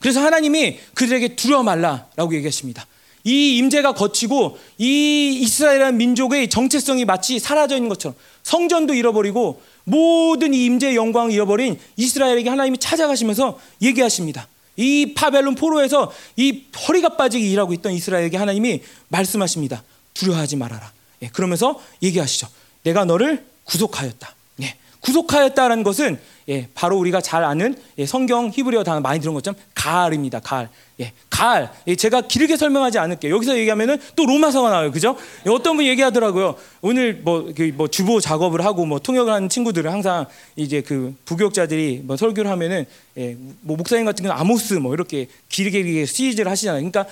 그래서 하나님이 그들에게 두려워 말라라고 얘기하십니다. 이 임재가 거치고 이 이스라엘이라는 민족의 정체성이 마치 사라져 있는 것처럼 성전도 잃어버리고 모든 이 임재의 영광을 잃어버린 이스라엘에게 하나님이 찾아가시면서 얘기하십니다. 이 파벨론 포로에서 이 허리가 빠지게 일하고 있던 이스라엘에게 하나님이 말씀하십니다. 두려워하지 말아라. 예, 그러면서 얘기하시죠. 내가 너를 구속하였다. 예, 구속하였다라는 것은 예, 바로 우리가 잘 아는 예, 성경 히브리어 단어 많이 들은 것처럼 가알입니다. 가알. 예, 가알. 예, 제가 길게 설명하지 않을게요. 여기서 얘기하면은 또 로마서가 나와요. 그죠? 예, 어떤 분이 얘기하더라고요. 오늘 뭐, 그, 뭐 주보 작업을 하고 뭐 통역을 하는 친구들은 항상 이제 그 부교육자들이 뭐 설교를 하면은 예, 뭐 목사님 같은 경우는 아모스 뭐 이렇게 길게 길게 시리즈를 하시잖아요. 그러니까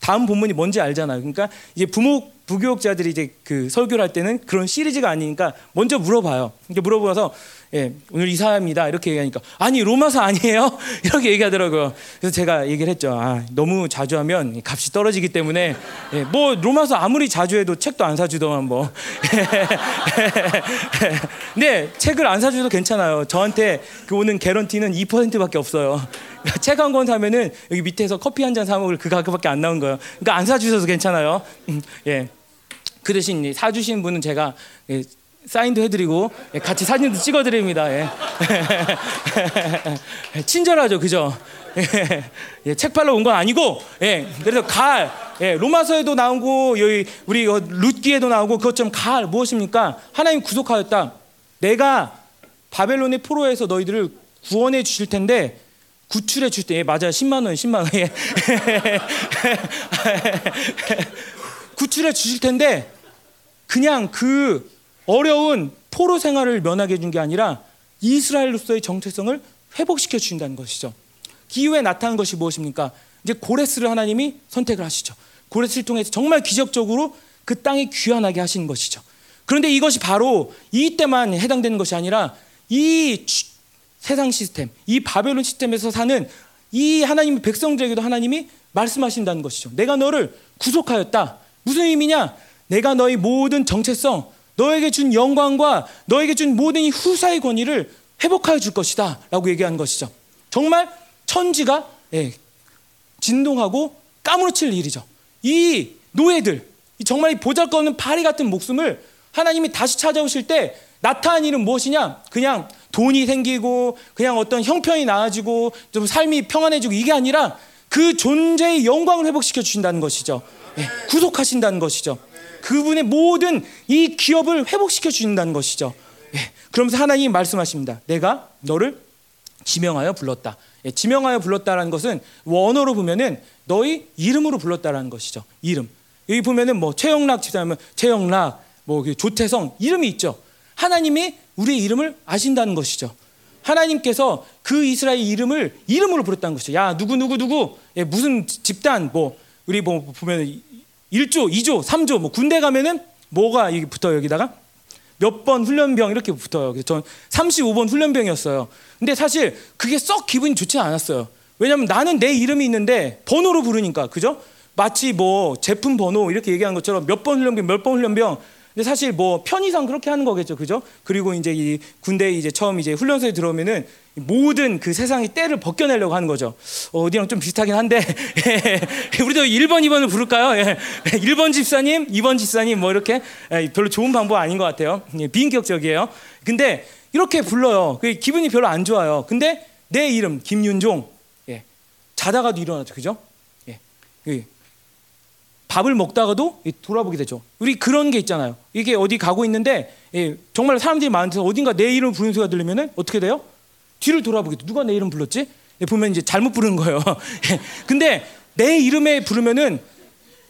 다음 본문이 뭔지 알잖아요. 그러니까 이제 부모 부교육자들이 이제 그 설교를 할 때는 그런 시리즈가 아니니까 먼저 물어봐요. 이렇게 물어봐서 예, 오늘 이사입니다. 이렇게 얘기하니까 아니 로마서 아니에요? 이렇게 얘기하더라고요. 그래서 제가 얘기를 했죠. 아, 너무 자주 하면 값이 떨어지기 때문에 예, 뭐 로마서 아무리 자주 해도 책도 안 사주더만 뭐. 네, 책을 안 사줘도 괜찮아요. 저한테 그 오는 개런티는 2%밖에 없어요. 책 한 권 사면은 여기 밑에서 커피 한 잔 사 먹을 그 가격밖에 안 나온 거예요. 그러니까 안 사주셔도 괜찮아요. 음, 예. 그 대신 사주신 분은 제가 예, 사인도 해드리고 예, 같이 사진도 찍어드립니다. 예. 친절하죠, 그죠? 예, 책 팔러 온건 아니고, 예, 그래서 가을, 예, 로마서에도 나오고 여기 우리 룻기에도 나오고 그것처럼 가을 무엇입니까? 하나님 구속하였다. 내가 바벨론의 포로에서 너희들을 구원해 주실 텐데 구출해 주실 때, 예, 맞아요, 10만 원, 10만 원. 예. 구출해 주실 텐데 그냥 그 어려운 포로 생활을 면하게 해준 게 아니라 이스라엘로서의 정체성을 회복시켜 주신다는 것이죠. 기후에 나타난 것이 무엇입니까? 이제 고레스를 하나님이 선택을 하시죠. 고레스를 통해서 정말 기적적으로 그 땅에 귀환하게 하신 것이죠. 그런데 이것이 바로 이때만 해당되는 것이 아니라 이 세상 시스템, 이 바벨론 시스템에서 사는 이 하나님의 백성들에게도 하나님이 말씀하신다는 것이죠. 내가 너를 구속하였다. 무슨 의미냐? 내가 너희 모든 정체성, 너에게 준 영광과 너에게 준 모든 이 후사의 권위를 회복하여 줄 것이다. 라고 얘기한 것이죠. 정말 천지가 예, 진동하고 까무러칠 일이죠. 이 노예들, 정말 보잘 것 없는 파리 같은 목숨을 하나님이 다시 찾아오실 때 나타난 일은 무엇이냐? 그냥 돈이 생기고 그냥 어떤 형편이 나아지고 좀 삶이 평안해지고 이게 아니라 그 존재의 영광을 회복시켜 주신다는 것이죠. 예, 구속하신다는 것이죠. 그분의 모든 이 기업을 회복시켜 주신다는 것이죠. 예, 그러면서 하나님이 말씀하십니다. 내가 너를 지명하여 불렀다. 예, 지명하여 불렀다라는 것은 원어로 보면은 너희 이름으로 불렀다라는 것이죠. 이름. 여기 보면은 뭐 최영락 집사면 최영락, 뭐그 조태성 이름이 있죠. 하나님이 우리의 이름을 아신다는 것이죠. 하나님께서 그 이스라엘 이름을 이름으로 부르다는 것이죠. 야 누구 누구 누구 예, 무슨 집단 뭐 우리 뭐 보면 1조, 2조, 3조 뭐 군대 가면은 뭐가 여기 붙어 여기다가 몇 번 훈련병 이렇게 붙어요. 그래서 전 35번 훈련병이었어요. 근데 사실 그게 썩 기분이 좋지 않았어요. 왜냐면 나는 내 이름이 있는데 번호로 부르니까 그죠? 마치 뭐 제품 번호 이렇게 얘기하는 것처럼 몇 번 훈련병, 몇 번 훈련병 근데 사실 뭐 편의상 그렇게 하는 거겠죠, 그죠? 그리고 이제 이 군대 이제 처음 이제 훈련소에 들어오면은 모든 그 세상의 때를 벗겨내려고 하는 거죠. 어, 디랑좀 비슷하긴 한데 우리도 1번, 2번을 부를까요? 예. 1번 집사님, 2번 집사님 뭐 이렇게 예, 별로 좋은 방법 아닌 것 같아요. 예, 비인격적이에요. 근데 이렇게 불러요. 그 기분이 별로 안 좋아요. 근데 내 이름 김윤종 예. 자다가도 일어나죠, 그죠? 예. 그 밥을 먹다가도 돌아보게 되죠. 우리 그런 게 있잖아요. 이게 어디 가고 있는데 예, 정말 사람들이 많아서 어딘가 내 이름 부르는 소리가 들리면은 어떻게 돼요? 뒤를 돌아보게 돼. 누가 내 이름 불렀지? 예, 보면 이제 잘못 부르는 거예요. 예, 근데 내 이름에 부르면은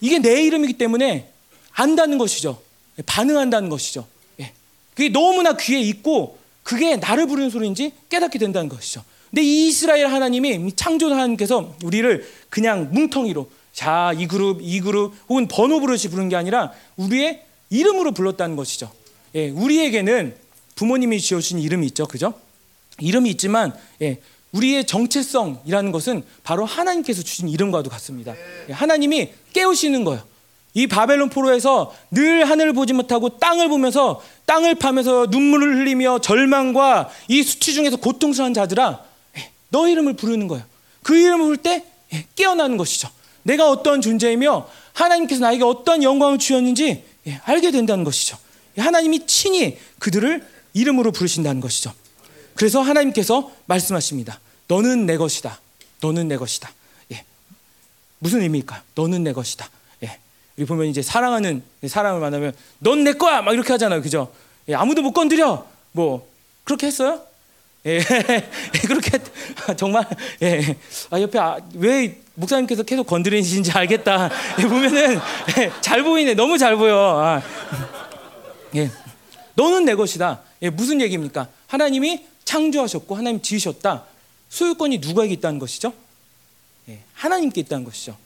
이게 내 이름이기 때문에 안다는 것이죠. 예, 반응한다는 것이죠. 예, 그게 너무나 귀에 있고 그게 나를 부르는 소리인지 깨닫게 된다는 것이죠. 근데 이 이스라엘 하나님이 창조 하나님께서 우리를 그냥 뭉텅이로 자, 이 그룹, 이 그룹, 혹은 번호 부르시 부른 게 아니라 우리의 이름으로 불렀다는 것이죠. 예, 우리에게는 부모님이 지어주신 이름이 있죠. 그죠? 이름이 있지만, 예, 우리의 정체성이라는 것은 바로 하나님께서 주신 이름과도 같습니다. 예, 하나님이 깨우시는 거예요. 이 바벨론 포로에서 늘 하늘을 보지 못하고 땅을 보면서 땅을 파면서 눈물을 흘리며 절망과 이 수치 중에서 고통스러운 자들아, 예, 너 이름을 부르는 거예요. 그 이름을 부를 때 예, 깨어나는 것이죠. 내가 어떤 존재이며 하나님께서 나에게 어떤 영광을 주었는지 예, 알게 된다는 것이죠. 하나님이 친히 그들을 이름으로 부르신다는 것이죠. 그래서 하나님께서 말씀하십니다. 너는 내 것이다. 너는 내 것이다. 예. 무슨 의미일까요? 너는 내 것이다. 예. 우리 보면 이제 사랑하는 사람을 만나면 넌 내 거야 막 이렇게 하잖아요. 그죠? 예, 아무도 못 건드려. 뭐 그렇게 했어요? 예, 그렇게 정말 예, 아 옆에 아, 왜 목사님께서 계속 건드리시는지 알겠다. 예, 보면은 예, 잘 보이네, 너무 잘 보여. 아, 예, 너는 내 것이다. 예, 무슨 얘기입니까? 하나님이 창조하셨고 하나님 지으셨다. 소유권이 누구에게 있다는 것이죠? 예, 하나님께 있다는 것이죠.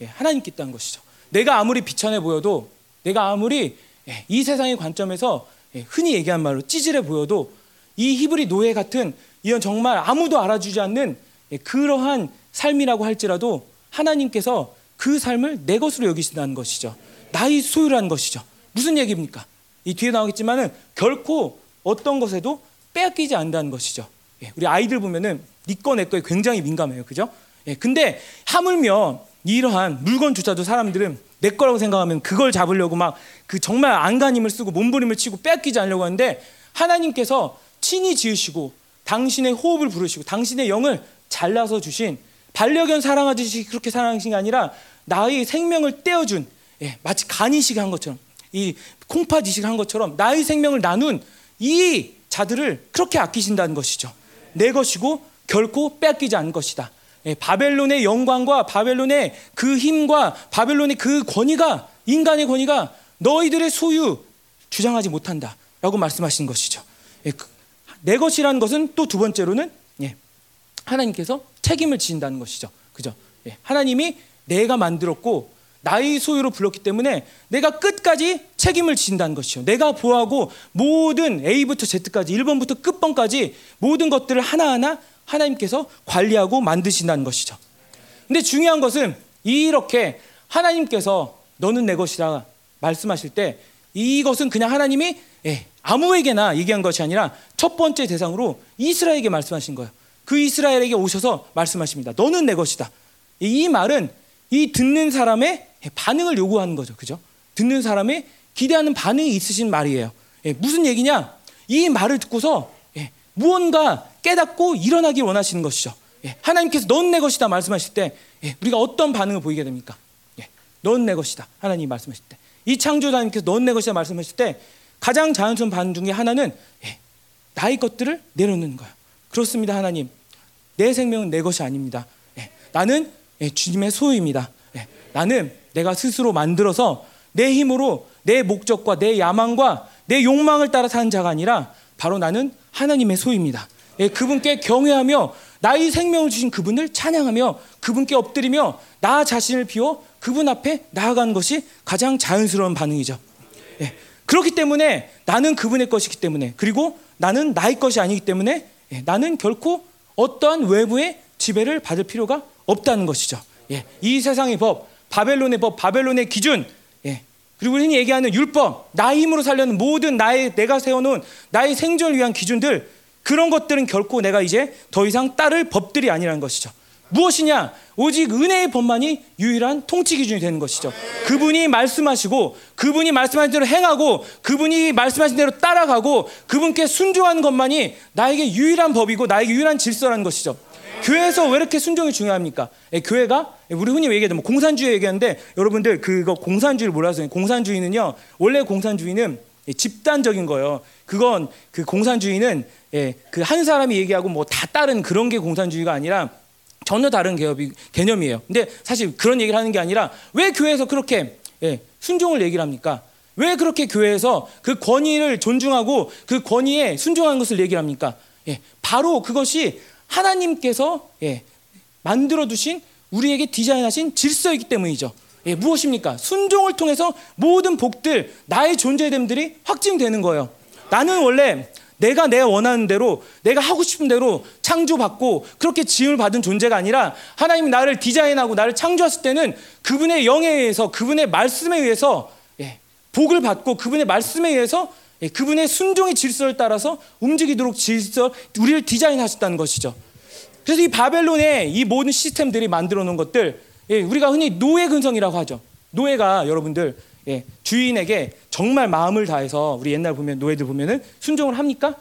예, 하나님께 있다는 것이죠. 내가 아무리 비천해 보여도, 내가 아무리 예, 이 세상의 관점에서 예, 흔히 얘기한 말로 찌질해 보여도 이 히브리 노예 같은 이런 정말 아무도 알아주지 않는 예, 그러한 삶이라고 할지라도 하나님께서 그 삶을 내 것으로 여기신다는 것이죠. 나의 소유라는 것이죠. 무슨 얘기입니까? 이 뒤에 나오겠지만은 결코 어떤 것에도 빼앗기지 않는다는 것이죠. 예, 우리 아이들 보면은 니꺼 내 거에 굉장히 민감해요. 그죠? 예, 근데 하물며 이러한 물건조차도 사람들은 내 거라고 생각하면 그걸 잡으려고 막 그 정말 안간힘을 쓰고 몸부림을 치고 빼앗기지 않으려고 하는데 하나님께서 친히 지으시고 당신의 호흡을 부르시고 당신의 영을 잘라서 주신 반려견 사랑하듯이 그렇게 사랑하신 게 아니라 나의 생명을 떼어준 예, 마치 간이식 한 것처럼 이 콩팥 이식 한 것처럼 나의 생명을 나눈 이 자들을 그렇게 아끼신다는 것이죠. 내 것이고 결코 빼앗기지 않을 것이다. 예, 바벨론의 영광과 바벨론의 그 힘과 바벨론의 그 권위가 인간의 권위가 너희들의 소유 주장하지 못한다 라고 말씀하신 것이죠. 예, 그, 내 것이라는 것은 또 두 번째로는 예, 하나님께서 책임을 지신다는 것이죠. 그죠? 예, 하나님이 내가 만들었고 나의 소유로 불렀기 때문에 내가 끝까지 책임을 지신다는 것이죠. 내가 보호하고 모든 A부터 Z까지 1번부터 끝번까지 모든 것들을 하나하나 하나님께서 관리하고 만드신다는 것이죠. 근데 중요한 것은 이렇게 하나님께서 너는 내 것이라 말씀하실 때 이것은 그냥 하나님이 예, 아무에게나 얘기한 것이 아니라 첫 번째 대상으로 이스라엘에게 말씀하신 거예요. 그 이스라엘에게 오셔서 말씀하십니다. 너는 내 것이다. 이 말은 이 듣는 사람의 반응을 요구하는 거죠. 그죠? 듣는 사람의 기대하는 반응이 있으신 말이에요. 예, 무슨 얘기냐? 이 말을 듣고서 예, 무언가 깨닫고 일어나길 원하시는 것이죠. 예, 하나님께서 넌 내 것이다 말씀하실 때 예, 우리가 어떤 반응을 보이게 됩니까? 예, 넌내 것이다. 하나님 말씀하실 때. 이 창조자님께서 넌 내 것이다 말씀하실 때 가장 자연스러운 반응 중에 하나는 예, 나의 것들을 내려놓는 거예요. 그렇습니다, 하나님. 내 생명은 내 것이 아닙니다. 예, 나는 예, 주님의 소유입니다. 예, 나는 내가 스스로 만들어서 내 힘으로 내 목적과 내 야망과 내 욕망을 따라 사는 자가 아니라 바로 나는 하나님의 소유입니다. 예, 그분께 경외하며 나의 생명을 주신 그분을 찬양하며 그분께 엎드리며 나 자신을 비워 그분 앞에 나아가는 것이 가장 자연스러운 반응이죠. 예, 그렇기 때문에 나는 그분의 것이기 때문에 그리고 나는 나의 것이 아니기 때문에 예, 나는 결코 어떠한 외부의 지배를 받을 필요가 없다는 것이죠. 예, 이 세상의 법, 바벨론의 법, 바벨론의 기준, 예, 그리고 흔히 얘기하는 율법, 나의 힘으로 살려는 모든 나의 내가 세워놓은 나의 생존을 위한 기준들 그런 것들은 결코 내가 이제 더 이상 따를 법들이 아니라는 것이죠. 무엇이냐? 오직 은혜의 법만이 유일한 통치 기준이 되는 것이죠. 그분이 말씀하시고 그분이 말씀하신 대로 행하고 그분이 말씀하신 대로 따라가고 그분께 순종하는 것만이 나에게 유일한 법이고 나에게 유일한 질서라는 것이죠. 교회에서 왜 이렇게 순종이 중요합니까? 예, 교회가 우리 흔히 얘기하는 뭐 공산주의 얘기하는데 여러분들 그거 공산주의를 몰라서 공산주의는요 원래 공산주의는 집단적인 거예요. 그건 그 공산주의는 예, 그 한 사람이 얘기하고 뭐 다 따른 그런 게 공산주의가 아니라 전혀 다른 개업이, 개념이에요. 근데 사실 그런 얘기를 하는 게 아니라 왜 교회에서 그렇게 예, 순종을 얘기를 합니까? 왜 그렇게 교회에서 그 권위를 존중하고 그 권위에 순종하는 것을 얘기를 합니까? 예, 바로 그것이 하나님께서 예, 만들어 두신 우리에게 디자인하신 질서이기 때문이죠. 예, 무엇입니까? 순종을 통해서 모든 복들, 나의 존재됨들이 확증되는 거예요. 나는 원래 내가 내 원하는 대로 내가 하고 싶은 대로 창조받고 그렇게 지음을 받은 존재가 아니라 하나님이 나를 디자인하고 나를 창조했을 때는 그분의 영에 의해서 그분의 말씀에 의해서 예, 복을 받고 그분의 말씀에 의해서 예, 그분의 순종의 질서를 따라서 움직이도록 질서 우리를 디자인하셨다는 것이죠. 그래서 이 바벨론의 이 모든 시스템들이 만들어 놓은 것들 예, 우리가 흔히 노예 근성이라고 하죠. 노예가 여러분들 예, 주인에게 정말 마음을 다해서 우리 옛날 보면 노예들 보면은 순종을 합니까?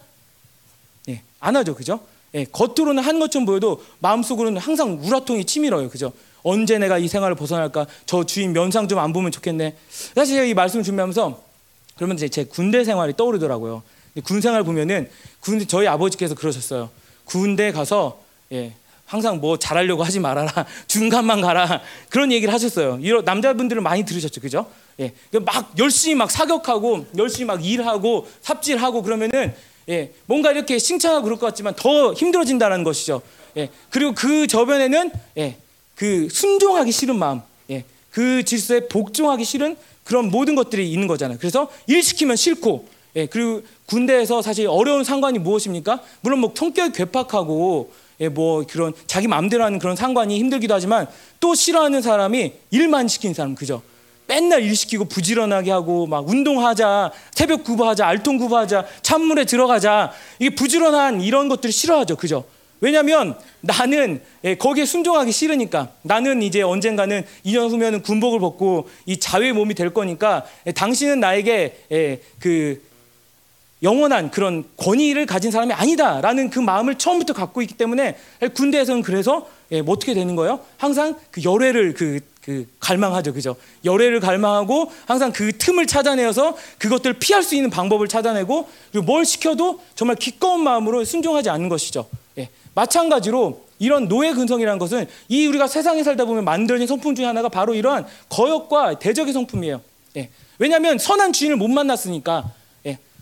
예, 안 하죠, 그죠? 예, 겉으로는 한 것처럼 보여도 마음속으로는 항상 우라통이 치밀어요, 그죠? 언제 내가 이 생활을 벗어날까? 저 주인 면상 좀 안 보면 좋겠네. 사실 제가 이 말씀을 준비하면서 그러면 제, 제 군대 생활이 떠오르더라고요. 군 생활 보면은 군 저희 아버지께서 그러셨어요. 군대 가서 예, 항상 뭐 잘하려고 하지 말아라 중간만 가라 그런 얘기를 하셨어요. 이런 남자분들은 많이 들으셨죠, 그죠? 예, 막 열심히 막 사격하고 열심히 막 일하고 삽질하고 그러면은 예, 뭔가 이렇게 칭찬하고 그럴 것 같지만 더 힘들어진다는 것이죠. 예, 그리고 그 저변에는 예, 그 순종하기 싫은 마음, 예, 그 질서에 복종하기 싫은 그런 모든 것들이 있는 거잖아요. 그래서 일 시키면 싫고, 예, 그리고 군대에서 사실 어려운 상관이 무엇입니까? 물론 뭐 성격이 괴팍하고 예, 뭐 그런 자기 마음대로 하는 그런 상관이 힘들기도 하지만 또 싫어하는 사람이 일만 시키는 사람 그죠? 맨날 일 시키고 부지런하게 하고 막 운동하자 새벽 구부하자 알통 구부하자 찬물에 들어가자 이게 부지런한 이런 것들을 싫어하죠 그죠? 왜냐하면 나는 예, 거기에 순종하기 싫으니까 나는 이제 언젠가는 2년 후면은 군복을 벗고 이 자유의 몸이 될 거니까 예, 당신은 나에게 예, 그 영원한 그런 권위를 가진 사람이 아니다라는 그 마음을 처음부터 갖고 있기 때문에 군대에서는 그래서 예, 뭐 어떻게 되는 거예요? 항상 그 열애를 그, 그 갈망하죠, 그죠? 열애를 갈망하고 항상 그 틈을 찾아내어서 그것들을 피할 수 있는 방법을 찾아내고 그리고 뭘 시켜도 정말 기꺼운 마음으로 순종하지 않는 것이죠. 예, 마찬가지로 이런 노예 근성이라는 것은 이 우리가 세상에 살다 보면 만들어진 성품 중에 하나가 바로 이러한 거역과 대적의 성품이에요. 예, 왜냐하면 선한 주인을 못 만났으니까.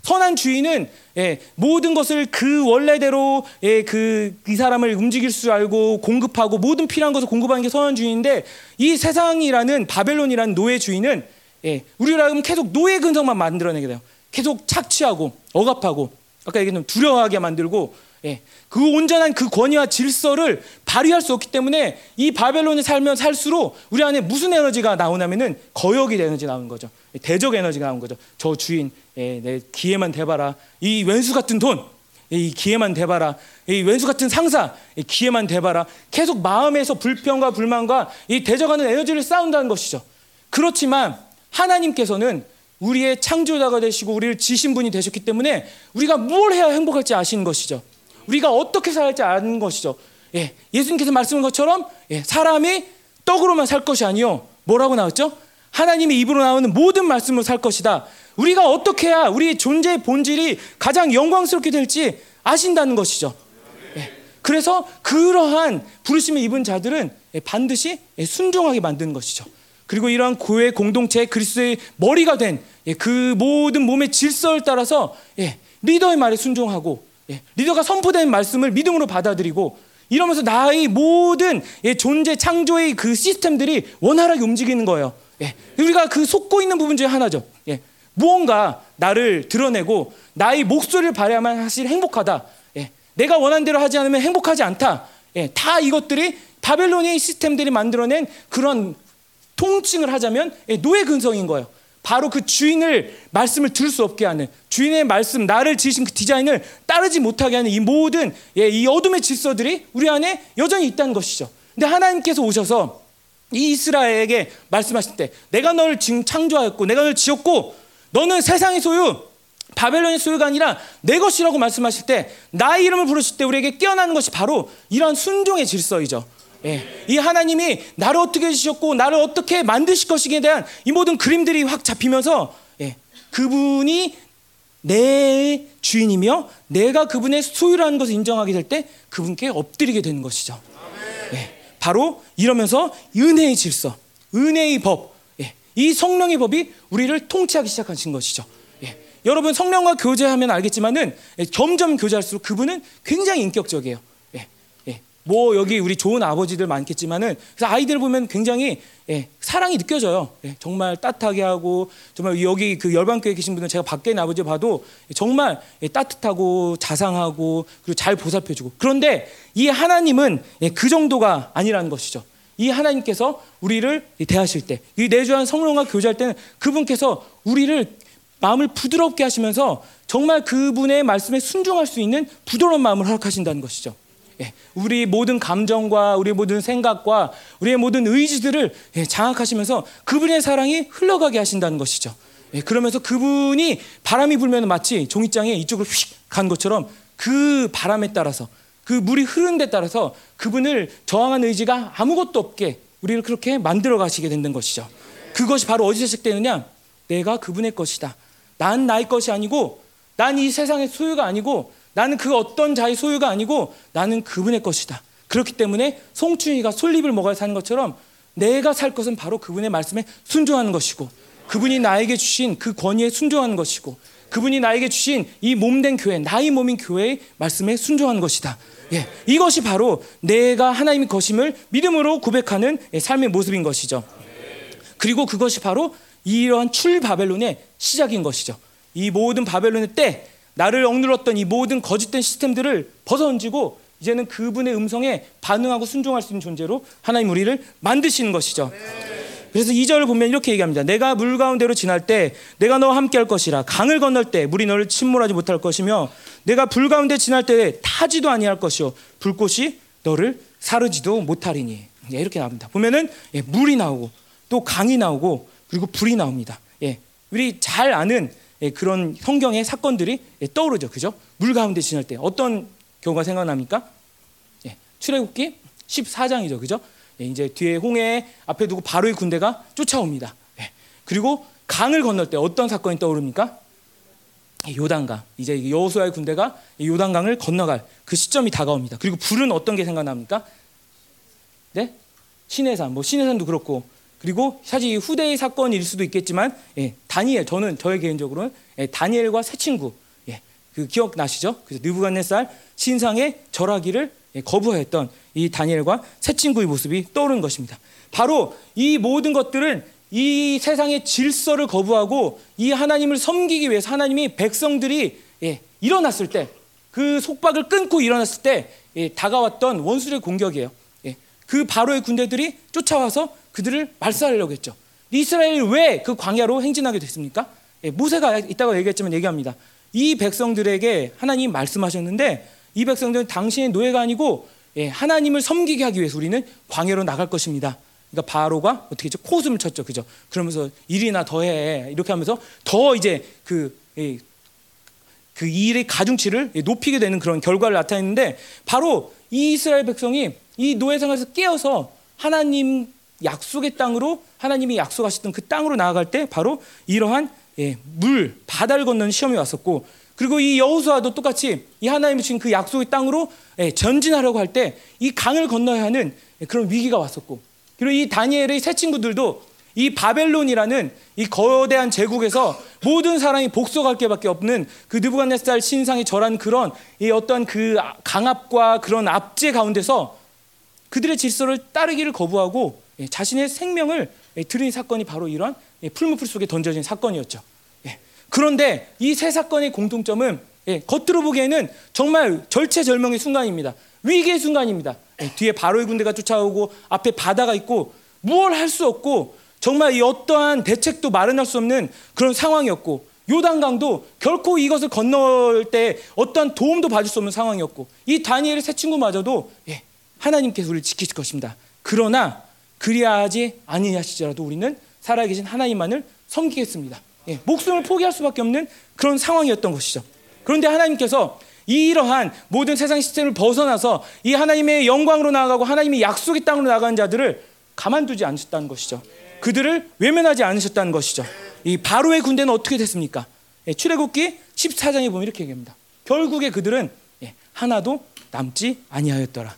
선한 주인은 예, 모든 것을 그 원래대로 예, 그, 이 사람을 움직일 줄 알고 공급하고 모든 필요한 것을 공급하는 게 선한 주인인데 이 세상이라는 바벨론이라는 노예 주인은 예, 우리라면 계속 노예 근성만 만들어내게 돼요. 계속 착취하고 억압하고 아까 얘기했던 두려워하게 만들고 예, 그 온전한 그 권위와 질서를 발휘할 수 없기 때문에 이 바벨론에 살면 살수록 우리 안에 무슨 에너지가 나오냐면은 거역의 에너지 나오는 거죠. 대적 에너지가 나오는 거죠. 저 주인, 예, 내 기회만 대봐라. 이 왼수 같은 돈, 이 기회만 대봐라. 이 왼수 같은 상사, 이 기회만 대봐라. 계속 마음에서 불평과 불만과 이 대적하는 에너지를 쌓는다는 것이죠. 그렇지만 하나님께서는 우리의 창조자가 되시고 우리를 지신 분이 되셨기 때문에 우리가 뭘 해야 행복할지 아시는 것이죠. 우리가 어떻게 할지 아는 것이죠. 예, 예수님께서 말씀한 것처럼 예, 사람이 떡으로만 살 것이 아니요. 뭐라고 나왔죠? 하나님의 입으로 나오는 모든 말씀으로 살 것이다. 우리가 어떻게 해야 우리 존재의 본질이 가장 영광스럽게 될지 아신다는 것이죠. 예, 그래서 그러한 부르심을 입은 자들은 예, 반드시 예, 순종하게 만드는 것이죠. 그리고 이러한 교회 공동체 그리스도의 머리가 된그 예, 모든 몸의 질서를 따라서 예, 리더의 말에 순종하고 예, 리더가 선포된 말씀을 믿음으로 받아들이고 이러면서 나의 모든 예, 존재 창조의 그 시스템들이 원활하게 움직이는 거예요. 예, 우리가 그 속고 있는 부분 중에 하나죠. 예, 무언가 나를 드러내고 나의 목소리를 발휘하면 사실 행복하다. 예, 내가 원하는 대로 하지 않으면 행복하지 않다. 예, 다 이것들이 바벨론의 시스템들이 만들어낸 그런 통칭을 하자면 예, 노예 근성인 거예요. 바로 그 주인을 말씀을 들을 수 없게 하는 주인의 말씀 나를 지으신 그 디자인을 따르지 못하게 하는 이 모든 예, 이 어둠의 질서들이 우리 안에 여전히 있다는 것이죠. 근데 하나님께서 오셔서 이 이스라엘에게 말씀하실 때 내가 너를 창조하였고 내가 너를 지었고 너는 세상의 소유 바벨론의 소유가 아니라 내 것이라고 말씀하실 때 나의 이름을 부르실 때 우리에게 깨어나는 것이 바로 이러한 순종의 질서이죠. 예, 이 하나님이 나를 어떻게 해주셨고 나를 어떻게 만드실 것이기에 대한 이 모든 그림들이 확 잡히면서 예, 그분이 내 주인이며 내가 그분의 소유라는 것을 인정하게 될 때 그분께 엎드리게 되는 것이죠. 예, 바로 이러면서 은혜의 질서, 은혜의 법, 예, 이 성령의 법이 우리를 통치하기 시작하신 것이죠. 예, 여러분 성령과 교제하면 알겠지만은 예, 점점 교제할수록 그분은 굉장히 인격적이에요. 뭐 여기 우리 좋은 아버지들 많겠지만은 그래서 아이들 보면 굉장히 예, 사랑이 느껴져요. 예, 정말 따뜻하게 하고 정말 여기 그 열방교회 계신 분들 제가 밖에 있는 아버지 봐도 정말 예, 따뜻하고 자상하고 그리고 잘 보살펴주고 그런데 이 하나님은 예, 그 정도가 아니라는 것이죠. 이 하나님께서 우리를 대하실 때, 이 내주한 성령과 교제할 때는 그분께서 우리를 마음을 부드럽게 하시면서 정말 그분의 말씀에 순종할 수 있는 부드러운 마음을 허락하신다는 것이죠. 예, 우리 모든 감정과 우리 모든 생각과 우리의 모든 의지들을 예, 장악하시면서 그분의 사랑이 흘러가게 하신다는 것이죠. 예, 그러면서 그분이 바람이 불면 마치 종이장에 이쪽으로 휙간 것처럼 그 바람에 따라서 그 물이 흐르는 데 따라서 그분을 저항한 의지가 아무것도 없게 우리를 그렇게 만들어 가시게 된다는 것이죠. 그것이 바로 어디서 시작되느냐? 내가 그분의 것이다. 난 나의 것이 아니고 난 이 세상의 소유가 아니고 나는 그 어떤 자의 소유가 아니고 나는 그분의 것이다. 그렇기 때문에 송충이가 솔잎을 먹어야 사는 것처럼 내가 살 것은 바로 그분의 말씀에 순종하는 것이고 그분이 나에게 주신 그 권위에 순종하는 것이고 그분이 나에게 주신 이 몸된 교회, 나의 몸인 교회의 말씀에 순종하는 것이다. 예, 이것이 바로 내가 하나님의 것임을 믿음으로 고백하는 예, 삶의 모습인 것이죠. 그리고 그것이 바로 이러한 출 바벨론의 시작인 것이죠. 이 모든 바벨론의 때 나를 억눌렀던 이 모든 거짓된 시스템들을 벗어던지고 이제는 그분의 음성에 반응하고 순종할 수 있는 존재로 하나님 우리를 만드시는 것이죠. 그래서 2절을 보면 이렇게 얘기합니다. 내가 물 가운데로 지날 때 내가 너와 함께 할 것이라 강을 건널 때 물이 너를 침몰하지 못할 것이며 내가 불 가운데 지날 때 타지도 아니할 것이요 불꽃이 너를 사르지도 못하리니 예, 이렇게 나옵니다. 보면은 예, 물이 나오고 또 강이 나오고 그리고 불이 나옵니다. 예, 우리 잘 아는 예, 그런 성경의 사건들이 예, 떠오르죠, 그죠? 물 가운데 지날 때 어떤 경우가 생각납니까? 예, 출애굽기 14장이죠, 그죠? 예, 이제 뒤에 홍해 앞에 두고 바로의 군대가 쫓아옵니다. 예, 그리고 강을 건널 때 어떤 사건이 떠오릅니까? 예, 요단강. 이제 여호수아의 군대가 이 요단강을 건너갈 그 시점이 다가옵니다. 그리고 불은 어떤 게 생각납니까? 네? 신해산. 뭐 신해산도 그렇고 그리고 사실 이 후대의 사건일 수도 있겠지만 예, 다니엘 저는 저의 개인적으로는 예, 다니엘과 새 친구 예, 그 기억 나시죠? 그래서 느부갓네살 신상의 절하기를 예, 거부했던 이 다니엘과 새 친구의 모습이 떠오르는 것입니다. 바로 이 모든 것들은 이 세상의 질서를 거부하고 이 하나님을 섬기기 위해서 하나님이 백성들이 예, 일어났을 때 그 속박을 끊고 일어났을 때 예, 다가왔던 원수의 공격이에요. 예, 그 바로의 군대들이 쫓아와서 그들을 말살하려고 했죠. 이스라엘이 왜그 광야로 행진하게 됐습니까? 예, 모세가 이따가 얘기했지만 얘기합니다. 이 백성들에게 하나님 말씀하셨는데 이 백성들은 당신의 노예가 아니고 예, 하나님을 섬기게 하기 위해서 우리는 광야로 나갈 것입니다. 그러니까 바로가 어떻게 했죠? 코웃음을 쳤죠, 그죠? 그러면서 일이나 더해 이렇게 하면서 더 이제 그, 예, 그 일의 가중치를 높이게 되는 그런 결과를 나타냈는데 바로 이 이스라엘 백성이 이 노예 생활에서 깨어서 하나님 약속의 땅으로 하나님이 약속하셨던 그 땅으로 나아갈 때 바로 이러한 예, 물 바다를 건너는 시험이 왔었고 그리고 이 여호수아도 똑같이 이 하나님이 주신 그 약속의 땅으로 예, 전진하려고 할 때 이 강을 건너야 하는 그런 위기가 왔었고 그리고 이 다니엘의 새 친구들도 이 바벨론이라는 이 거대한 제국에서 모든 사람이 복속할 게밖에 없는 그 느부갓네살 신상이 절한 그런 이 어떤 그 강압과 그런 압제 가운데서 그들의 질서를 따르기를 거부하고 예, 자신의 생명을 예, 드린 사건이 바로 이러한 예, 풀무풀 속에 던져진 사건이었죠. 그런데 이 세 사건의 공통점은 겉으로 보기에는 정말 절체절명의 순간입니다. 위기의 순간입니다. 뒤에 바로의 군대가 쫓아오고 앞에 바다가 있고 무얼 할 수 없고 정말 이 어떠한 대책도 마련할 수 없는 그런 상황이었고 요단강도 결코 이것을 건널 때 어떠한 도움도 받을 수 없는 상황이었고 이 다니엘의 새 친구마저도 하나님께서 우리를 지키실 것입니다. 그러나 그리하지 아니하시더라도 우리는 살아계신 하나님만을 섬기겠습니다. 예, 목숨을 포기할 수밖에 없는 그런 상황이었던 것이죠. 그런데 하나님께서 이러한 모든 세상 시스템을 벗어나서 이 하나님의 영광으로 나아가고 하나님의 약속의 땅으로 나가는 자들을 가만두지 않으셨다는 것이죠. 그들을 외면하지 않으셨다는 것이죠. 이 바로의 군대는 어떻게 됐습니까? 예, 출애굽기 14장에 보면 이렇게 얘기합니다. 결국에 그들은 예, 하나도 남지 아니하였더라.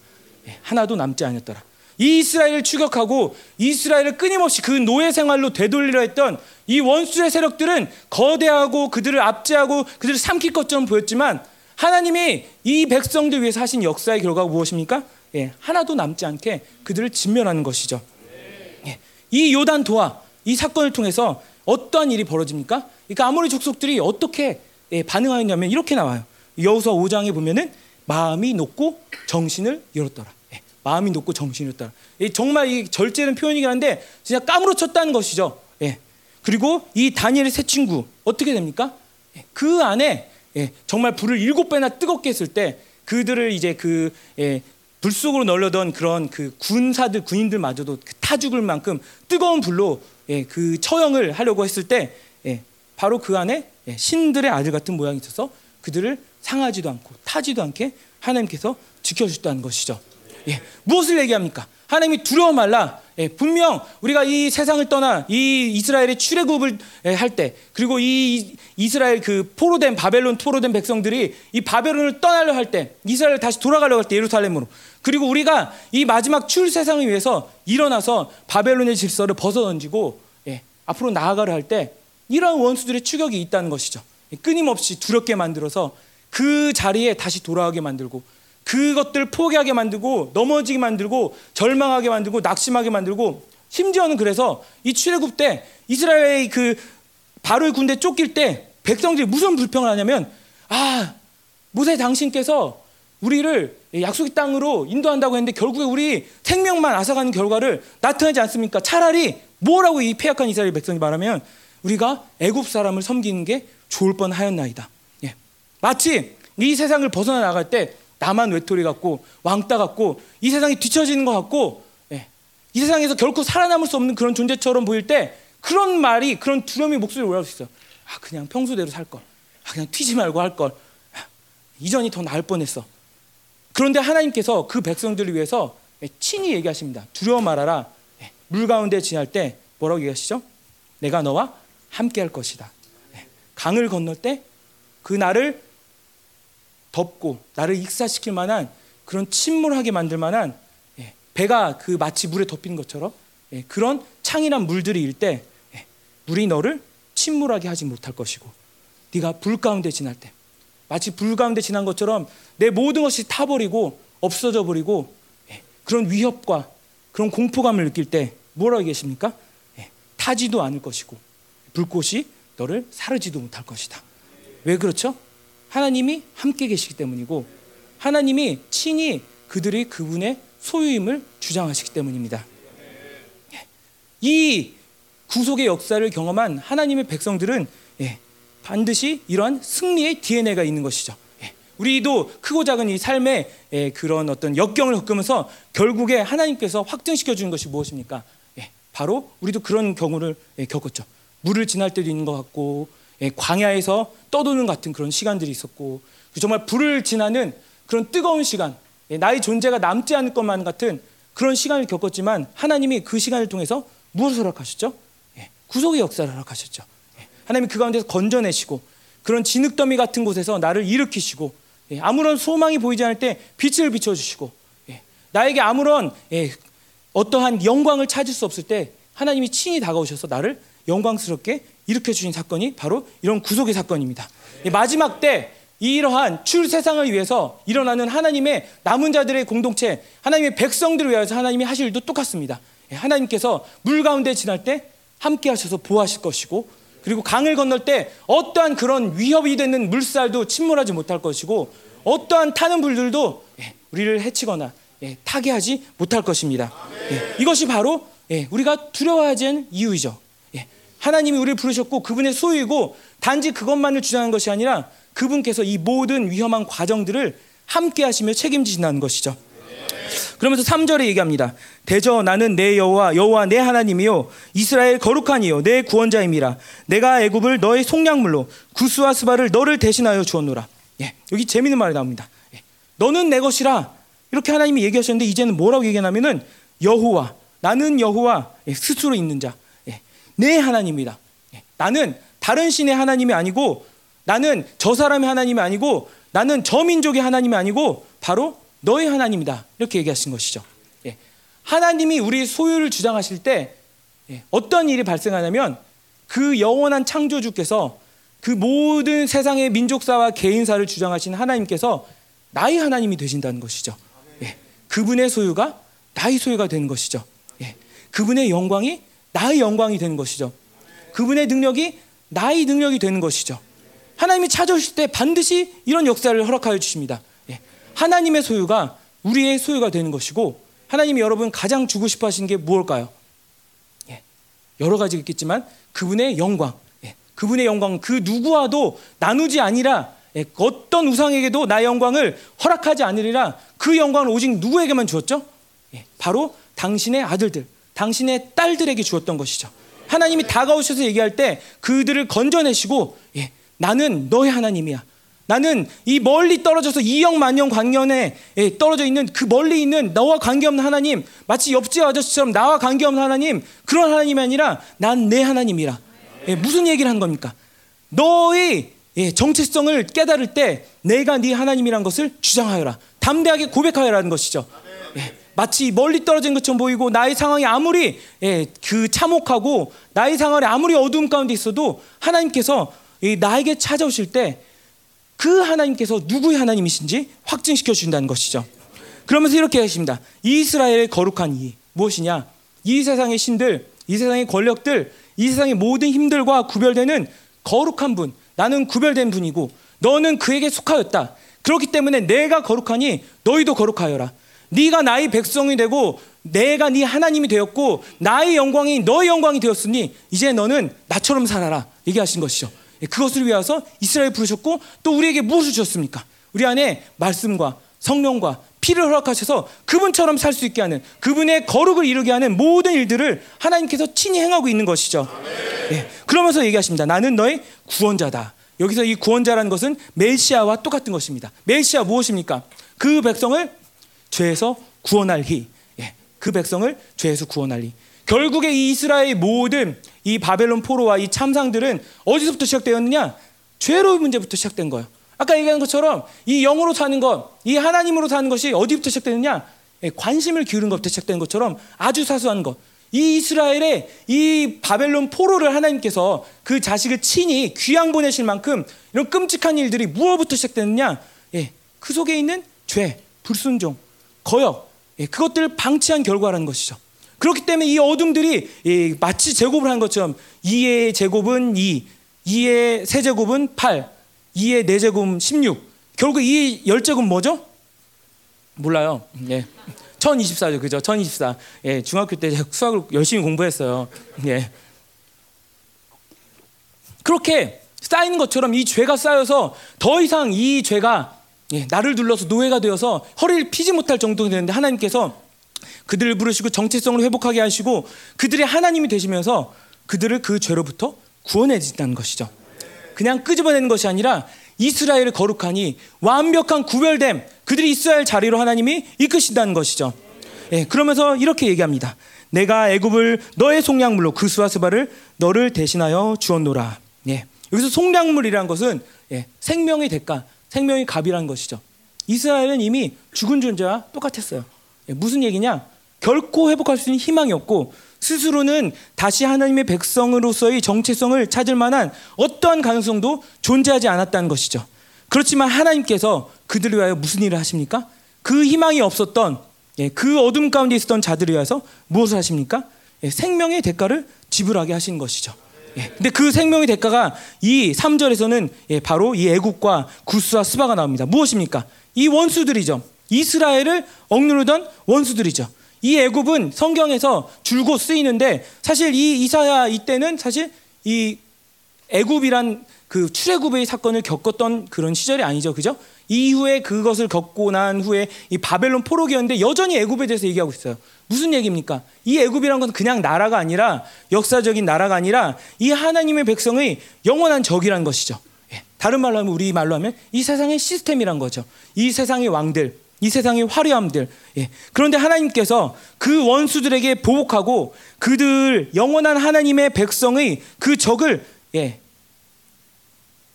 예, 하나도 남지 아니었더라. 이 이스라엘을 추격하고 이스라엘을 끊임없이 그 노예 생활로 되돌리려 했던 이 원수의 세력들은 거대하고 그들을 압제하고 그들을 삼킬 것처럼 보였지만 하나님이 이 백성들 위해서 하신 역사의 결과가 무엇입니까? 예, 하나도 남지 않게 그들을 진멸하는 것이죠. 예, 이 요단 도하 이 사건을 통해서 어떠한 일이 벌어집니까? 그러니까 아모리 족속들이 어떻게 예, 반응하였냐면 이렇게 나와요. 여호수아 5장에 보면은 마음이 높고 정신을 열었더라. 예, 마음이 높고 열었더라. 예, 정말 이 절제는 표현이긴 한데 진짜 까무러쳤다는 것이죠. 예. 그리고 이 다니엘의 새 친구 어떻게 됩니까? 예, 그 안에 예, 정말 불을 일곱 배나 뜨겁게 했을 때 그들을 이제 그 예, 불 속으로 널려던 그런 그 군사들 군인들마저도 그타 죽을 만큼 뜨거운 불로 예, 그 처형을 하려고 했을 때 예, 바로 그 안에 예, 신들의 아들 같은 모양이 있어서 그들을 상하지도 않고 타지도 않게 하나님께서 지켜주셨다는 것이죠. 예, 무엇을 얘기합니까? 하나님이 두려워 말라. 예, 분명 우리가 이 세상을 떠나 이 이스라엘의 출애굽을 예, 할때 그리고 이 이스라엘 그 포로된 바벨론 포로된 백성들이 이 바벨론을 떠나려 할 때 이스라엘 다시 돌아가려고 할 때 예루살렘으로 그리고 우리가 이 마지막 출 세상을 위해서 일어나서 바벨론의 질서를 벗어 던지고 예, 앞으로 나아가려 할 때 이러한 원수들의 추격이 있다는 것이죠. 예, 끊임없이 두렵게 만들어서 그 자리에 다시 돌아가게 만들고 그것들 포기하게 만들고 넘어지게 만들고 절망하게 만들고 낙심하게 만들고 심지어는 그래서 이 출애굽 때 이스라엘의 그 바로의 군대 쫓길 때 백성들이 무슨 불평을 하냐면 아 모세 당신께서 우리를 약속의 땅으로 인도한다고 했는데 결국에 우리 생명만 앗아가는 결과를 나타내지 않습니까? 차라리 뭐라고 이 폐역한 이스라엘 백성이 말하면 우리가 애굽 사람을 섬기는 게 좋을 뻔하였나이다. 예. 마치 이 세상을 벗어나 나갈 때 나만 외톨이 같고 왕따 같고 이 세상이 뒤처지는 것 같고 예. 이 세상에서 결코 살아남을 수 없는 그런 존재처럼 보일 때 그런 말이 그런 두려움이 목소리 올라올 수 있어요. 아 그냥 평소대로 살 걸. 아 그냥 튀지 말고 할 걸. 아, 이전이 더 나을 뻔했어. 그런데 하나님께서 그 백성들을 위해서 예, 친히 얘기하십니다. 두려워 말아라. 예, 물 가운데 지날 때 뭐라고 얘기하시죠? 내가 너와 함께 할 것이다. 예, 강을 건널 때 그 나를 덮고 나를 익사시킬 만한 그런 침몰하게 만들 만한 예, 배가 그 마치 물에 덮인 것처럼 예, 그런 창이란 물들이 일때 예, 물이 너를 침몰하게 하지 못할 것이고 네가 불 가운데 지날 때 마치 불 가운데 지난 것처럼 내 모든 것이 타버리고 없어져 버리고 그런 위협과 그런 공포감을 느낄 때 뭐라고 계십니까? 타지도 않을 것이고 불꽃이 너를 사르지도 못할 것이다. 왜 그렇죠? 하나님이 함께 계시기 때문이고 하나님이 친히 그들이 그분의 소유임을 주장하시기 때문입니다. 예. 이 구속의 역사를 경험한 하나님의 백성들은 예, 반드시 이러한 승리의 DNA가 있는 것이죠. 예, 우리도 크고 작은 이 삶의 그런 어떤 역경을 겪으면서 결국에 하나님께서 확증시켜 주는 것이 무엇입니까? 바로 우리도 그런 경우를 겪었죠. 물을 지날 때도 있는 것 같고 예, 광야에서 떠도는 같은 그런 시간들이 있었고 정말 불을 지나는 그런 뜨거운 시간, 예, 나의 존재가 남지 않을 것만 같은 그런 시간을 겪었지만 하나님이 그 시간을 통해서 무엇을 허락하셨죠? 예, 구속의 역사를 허락하셨죠. 하나님이 그 가운데서 건져내시고 그런 진흙더미 같은 곳에서 나를 일으키시고 아무런 소망이 보이지 않을 때 빛을 비춰주시고 나에게 아무런 어떠한 영광을 찾을 수 없을 때 하나님이 친히 다가오셔서 나를 영광스럽게 일으켜 주신 사건이 바로 이런 구속의 사건입니다. 마지막 때 이러한 출 세상을 위해서 일어나는 하나님의 남은 자들의 공동체, 하나님의 백성들을 위해서 하나님이 하실 일도 똑같습니다. 예, 하나님께서 물 가운데 지날 때 함께 하셔서 보호하실 것이고 그리고 강을 건널 때 어떠한 그런 위협이 되는 물살도 침몰하지 못할 것이고 어떠한 타는 불들도 예, 우리를 해치거나 예, 타게 하지 못할 것입니다. 이것이 바로 우리가 두려워하지 않은 이유이죠. 하나님이 우리를 부르셨고 그분의 소유이고 단지 그것만을 주장한 것이 아니라 그분께서 이 모든 위험한 과정들을 함께 하시며 책임지신다는 것이죠. 그러면서 3절에 얘기합니다. 대저 나는 내 여호와 여호와 내 하나님이요 이스라엘 거룩한 이요 내 구원자임이라 내가 애굽을 너의 속량물로 구스와 스바를 너를 대신하여 주었노라. 예, 여기 재밌는 말이 나옵니다. 예, 너는 내 것이라 이렇게 하나님이 얘기하셨는데 이제는 뭐라고 얘기하냐면은 여호와 나는 여호와 예, 스스로 있는 자 내 하나님이다. 예, 나는 다른 신의 하나님이 아니고 나는 저 사람의 하나님이 아니고 나는 저 민족의 하나님이 아니고 바로 너의 하나님이다. 이렇게 얘기하신 것이죠. 예, 하나님이 우리 소유를 주장하실 때 예, 어떤 일이 발생하냐면 그 영원한 창조주께서 그 모든 세상의 민족사와 개인사를 주장하신 하나님께서 나의 하나님이 되신다는 것이죠. 그분의 소유가 나의 소유가 되는 것이죠. 그분의 영광이 나의 영광이 되는 것이죠. 그분의 능력이 나의 능력이 되는 것이죠. 하나님이 찾아오실 때 반드시 이런 역사를 허락하여 주십니다. 예. 하나님의 소유가 우리의 소유가 되는 것이고 하나님이 여러분 가장 주고 싶어 하시는 게 무엇일까요? 예. 여러 가지 있겠지만 그분의 영광, 예. 그분의 영광 그 누구와도 나누지 아니라 예. 어떤 우상에게도 나의 영광을 허락하지 않으리라 그 영광을 오직 누구에게만 주었죠? 예. 바로 당신의 아들들, 당신의 딸들에게 주었던 것이죠. 하나님이 다가오셔서 얘기할 때 그들을 건져내시고 예, 나는 너의 하나님이야. 나는 이 멀리 떨어져서 2억 만년 광년에 예, 떨어져 있는 그 멀리 있는 너와 관계없는 하나님 마치 옆집 아저씨처럼 나와 관계없는 하나님 그런 하나님이 아니라 난 내 하나님이라 예, 무슨 얘기를 한 겁니까? 너의 예, 정체성을 깨달을 때 내가 네 하나님이란 것을 주장하여라 담대하게 고백하여라는 것이죠. 예, 마치 멀리 떨어진 것처럼 보이고 나의 상황이 아무리 예, 그 참혹하고 나의 상황이 아무리 어두움 가운데 있어도 하나님께서 이 나에게 찾아오실 때 그 하나님께서 누구의 하나님이신지 확증시켜 주신다는 것이죠. 그러면서 이렇게 하십니다. 이스라엘의 거룩한 이 무엇이냐? 이 세상의 신들, 이 세상의 권력들, 이 세상의 모든 힘들과 구별되는 거룩한 분. 나는 구별된 분이고 너는 그에게 속하였다. 그렇기 때문에 내가 거룩하니 너희도 거룩하여라. 네가 나의 백성이 되고 내가 네 하나님이 되었고 나의 영광이 너의 영광이 되었으니 이제 너는 나처럼 살아라. 얘기하신 것이죠. 예, 그것을 위해서 이스라엘 부르셨고 또 우리에게 무엇을 주셨습니까? 우리 안에 말씀과 성령과 피를 허락하셔서 그분처럼 살 수 있게 하는 그분의 거룩을 이루게 하는 모든 일들을 하나님께서 친히 행하고 있는 것이죠. 예, 그러면서 얘기하십니다. 나는 너의 구원자다. 여기서 이 구원자라는 것은 멜시아와 똑같은 것입니다. 멜시아 무엇입니까? 그 백성을 죄에서 구원할 희. 예, 그 백성을 죄에서 구원할 희. 결국에 이 이스라엘 모든 이 바벨론 포로와 이 참상들은 어디서부터 시작되었느냐? 죄로의 문제부터 시작된 거예요. 아까 얘기한 것처럼 이 영으로 사는 것, 이 하나님으로 사는 것이 어디부터 시작되느냐? 예, 관심을 기울인 것부터 시작된 것처럼 아주 사소한 것. 이 이스라엘의 이 바벨론 포로를 하나님께서 그 자식을 친히 귀양 보내실 만큼 이런 끔찍한 일들이 무엇부터 시작되느냐? 예, 그 속에 있는 죄, 불순종, 거역, 예, 그것들을 방치한 결과라는 것이죠. 그렇기 때문에 이 어둠들이 예, 마치 제곱을 한 것처럼 2의 제곱은 2, 2의 세제곱은 8, 2의 4제곱은 16. 결국 2의 10제곱은 뭐죠? 몰라요. 예. 1024죠. 그죠? 1024. 예, 중학교 때 수학을 열심히 공부했어요. 예. 그렇게 쌓이는 것처럼 이 죄가 쌓여서 더 이상 이 죄가 예, 나를 둘러서 노예가 되어서 허리를 피지 못할 정도가 되는데 하나님께서 그들을 부르시고 정체성을 회복하게 하시고 그들의 하나님이 되시면서 그들을 그 죄로부터 구원해 주신다는 것이죠. 그냥 끄집어내는 것이 아니라 이스라엘을 거룩하니 완벽한 구별됨 그들이 할 자리로 하나님이 이끄신다는 것이죠. 예, 그러면서 이렇게 얘기합니다. 내가 애굽을 너의 속량물로 그 수와 스바를 너를 대신하여 주었노라. 예. 여기서 속량물이라는 것은 예, 생명의 대가, 생명의 값이라는 것이죠. 이스라엘은 이미 죽은 존재와 똑같았어요. 예, 무슨 얘기냐? 결코 회복할 수 있는 희망이 없고 스스로는 다시 하나님의 백성으로서의 정체성을 찾을 만한 어떠한 가능성도 존재하지 않았다는 것이죠. 그렇지만 하나님께서 그들을 위하여 무슨 일을 하십니까? 그 희망이 없었던 예, 그 어둠 가운데 있었던 자들을 위해서 무엇을 하십니까? 예, 생명의 대가를 지불하게 하신 것이죠. 예, 근데 그 생명의 대가가 이 3절에서는 예, 바로 이 애국과 구스와 스바가 나옵니다. 무엇입니까? 이 원수들이죠. 이스라엘을 억누르던 원수들이죠. 이 애굽은 성경에서 줄곧 쓰이는데 사실 이 이사야 이때는 사실 이 애굽이란 그 출애굽의 사건을 겪었던 그런 시절이 아니죠. 그죠? 이후에 그것을 겪고 난 후에 이 바벨론 포로기였는데 여전히 애굽에 대해서 얘기하고 있어요. 무슨 얘기입니까? 이 애굽이란 것은 그냥 나라가 아니라 역사적인 나라가 아니라 이 하나님의 백성의 영원한 적이란 것이죠. 예. 다른 말로 하면 우리 말로 하면 이 세상의 시스템이란 거죠. 이 세상의 왕들, 이 세상의 화려함들. 예. 그런데 하나님께서 그 원수들에게 보복하고 그들 영원한 하나님의 백성의 그 적을 예.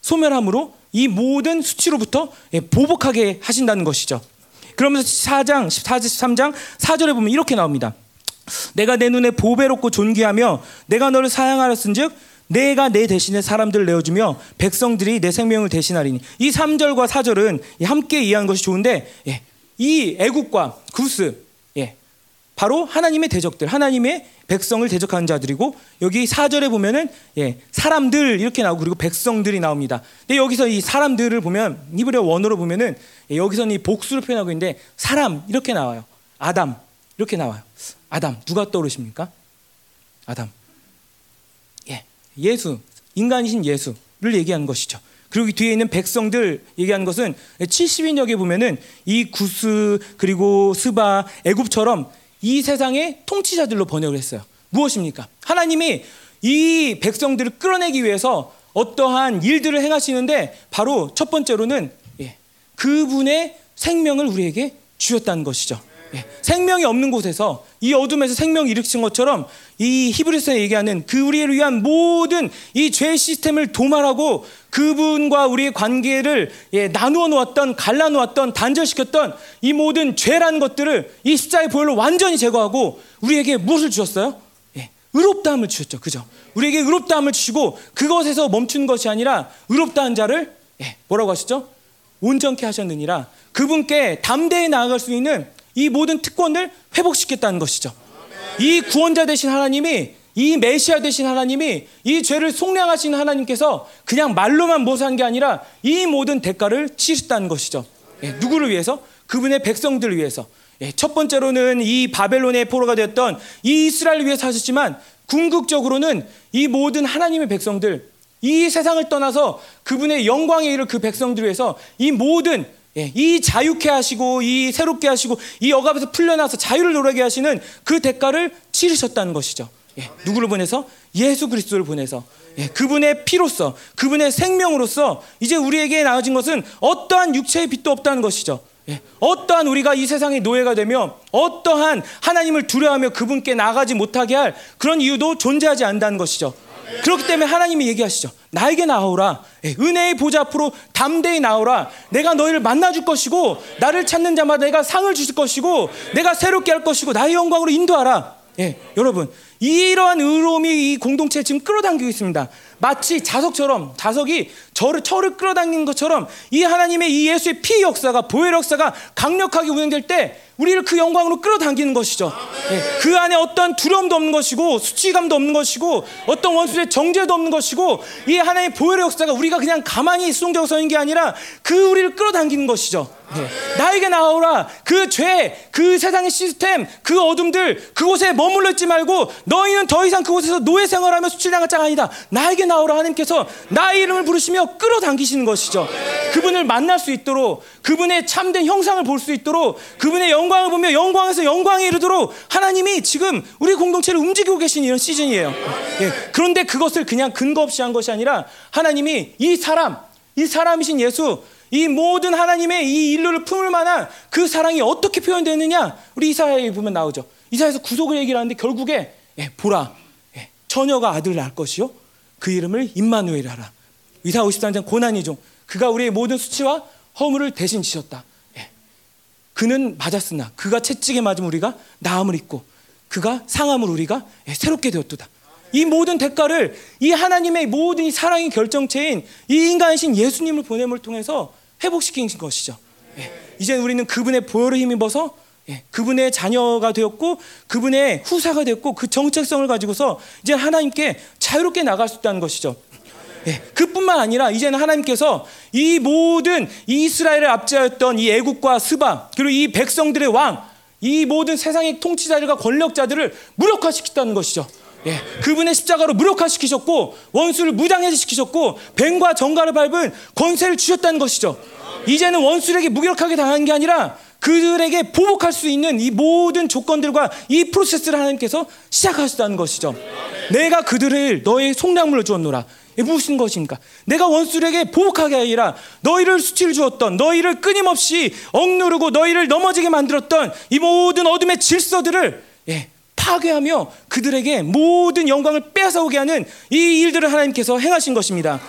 소멸함으로 이 모든 수치로부터 예, 보복하게 하신다는 것이죠. 그러면서 4장, 13장 4절에 보면 이렇게 나옵니다. 내가 내 눈에 보배롭고 존귀하며 내가 너를 사양하였은즉 내가 내 대신에 사람들을 내어주며 백성들이 내 생명을 대신하리니 이 3절과 4절은 함께 이해하는 것이 좋은데 예, 이 애국과 구스 예, 바로 하나님의 대적들, 하나님의 백성을 대적하는 자들이고 여기 4절에 보면은 예, 사람들 이렇게 나오고 그리고 백성들이 나옵니다. 근데 여기서 이 사람들을 보면 이브리어 원어로 보면은 예, 여기서는 이 복수를 표현하고 있는데 사람 이렇게 나와요. 아담 이렇게 나와요. 아담 누가 떠오르십니까? 아담. 예. 예수 인간이신 예수를 얘기하는 것이죠. 그리고 뒤에 있는 백성들 얘기하는 것은 70인역에 보면은 이 구스 그리고 스바 애굽처럼 이 세상의 통치자들로 번역을 했어요. 무엇입니까? 하나님이 이 백성들을 끌어내기 위해서 어떠한 일들을 행하시는데 바로 첫 번째로는 예, 그분의 생명을 우리에게 주셨다는 것이죠. 예, 생명이 없는 곳에서 이 어둠에서 생명을 일으킨 것처럼 이 히브리서에 얘기하는 그 우리를 위한 모든 이 죄 시스템을 도말하고 그분과 우리의 관계를 예, 나누어 놓았던 갈라 놓았던 단절시켰던 이 모든 죄라는 것들을 이 십자의 보혈로 완전히 제거하고 우리에게 무엇을 주셨어요? 예, 의롭다함을 주셨죠. 그죠? 우리에게 의롭다함을 주시고 그것에서 멈춘 것이 아니라 의롭다한 자를 예, 뭐라고 하시죠? 온전케 하셨느니라 그분께 담대히 나아갈 수 있는 이 모든 특권을 회복시켰다는 것이죠. 이 구원자 되신 하나님이 이 메시아 되신 하나님이 이 죄를 속량하신 하나님께서 그냥 말로만 모사한 게 아니라 이 모든 대가를 치셨다는 것이죠. 예, 누구를 위해서? 그분의 백성들을 위해서. 예, 첫 번째로는 이 바벨론의 포로가 되었던 이 이스라엘을 위해서 하셨지만 궁극적으로는 이 모든 하나님의 백성들 이 세상을 떠나서 그분의 영광에 이를 그 백성들을 위해서 이 모든 예, 이 자유케 하시고 이 새롭게 하시고 이 억압에서 풀려나서 자유를 노래게 하시는 그 대가를 치르셨다는 것이죠. 예, 누구를 보내서 예수 그리스도를 보내서 예, 그분의 피로서 그분의 생명으로서 이제 우리에게 나아진 것은 어떠한 육체의 빛도 없다는 것이죠. 예, 어떠한 우리가 이 세상의 노예가 되며 어떠한 하나님을 두려워하며 그분께 나가지 못하게 할 그런 이유도 존재하지 않는다는 것이죠. 그렇기 때문에 하나님이 얘기하시죠. 나에게 나오라. 예, 은혜의 보좌 앞으로 담대히 나오라. 내가 너희를 만나줄 것이고 나를 찾는 자마다 내가 상을 주실 것이고 내가 새롭게 할 것이고 나의 영광으로 인도하라. 예, 여러분 이러한 의로움이 이 공동체에 지금 끌어당기고 있습니다. 마치 자석처럼 자석이 저를 저를 끌어당기는 것처럼 이 하나님의 이 예수의 피 역사가 보혈 역사가 강력하게 운영될 때 우리를 그 영광으로 끌어당기는 것이죠. 예, 그 안에 어떤 두려움도 없는 것이고 수치감도 없는 것이고 어떤 원수의 정죄도 없는 것이고 이 하나님의 보혈의 역사가 우리가 그냥 가만히 수동적으로 서는 게 아니라 그 우리를 끌어당기는 것이죠. 예, 나에게 나오라 그 죄, 그 세상의 시스템, 그 어둠들 그곳에 머물러 있지 말고 너 희는 더 이상 그곳에서 노예 생활하며 수치당할 자가 아니다. 나에게 나오라 하나님께서 나의 이름을 부르시며 끌어당기시는 것이죠. 그분을 만날 수 있도록 그분의 참된 형상을 볼 수 있도록 그분의 영광을 보며 영광에서 영광에 이르도록 하나님이 지금 우리 공동체를 움직이고 계신 이런 시즌이에요. 예, 그런데 그것을 그냥 근거 없이 한 것이 아니라 하나님이 이 사람, 이 사람이신 예수 이 모든 하나님의 이 인류를 품을 만한 그 사랑이 어떻게 표현되느냐 우리 이사야에 보면 나오죠. 이사야에서 구속을 얘기를 하는데 결국에 예, 보라 예, 처녀가 아들을 낳을 것이요 그 이름을 임마누엘 하라. 이사 53장 고난이 종 그가 우리의 모든 수치와 허물을 대신 지셨다. 예. 그는 맞았으나 그가 채찍에 맞으면 우리가 나음을 입고 그가 상함을 우리가 예, 새롭게 되었도다. 이 모든 대가를 이 하나님의 모든 이 사랑의 결정체인 이 인간이신 예수님을 보냄을 통해서 회복시킨 것이죠. 예. 이제 우리는 그분의 보혈을 힘입어서 예, 그분의 자녀가 되었고 그분의 후사가 되었고 그 정체성을 가지고서 이제 하나님께 자유롭게 나갈 수 있다는 것이죠. 예, 그뿐만 아니라 이제는 하나님께서 이 모든 이스라엘을 압제하였던 이 애국과 스바 그리고 이 백성들의 왕, 이 모든 세상의 통치자들과 권력자들을 무력화시켰다는 것이죠. 예, 그분의 십자가로 무력화시키셨고 원수를 무장해시키셨고 뱀과 정갈을 밟은 권세를 주셨다는 것이죠. 이제는 원수에게 무력하게 당하는 게 아니라 그들에게 보복할 수 있는 이 모든 조건들과 이 프로세스를 하나님께서 시작하셨다는 것이죠. 내가 그들을 너의 속량물로 주었노라. 무슨 것입니까? 내가 원수에게 보복하게 아니라 너희를 수치를 주었던 너희를 끊임없이 억누르고 너희를 넘어지게 만들었던 이 모든 어둠의 질서들을 예, 파괴하며 그들에게 모든 영광을 빼앗아오게 하는 이 일들을 하나님께서 행하신 것입니다.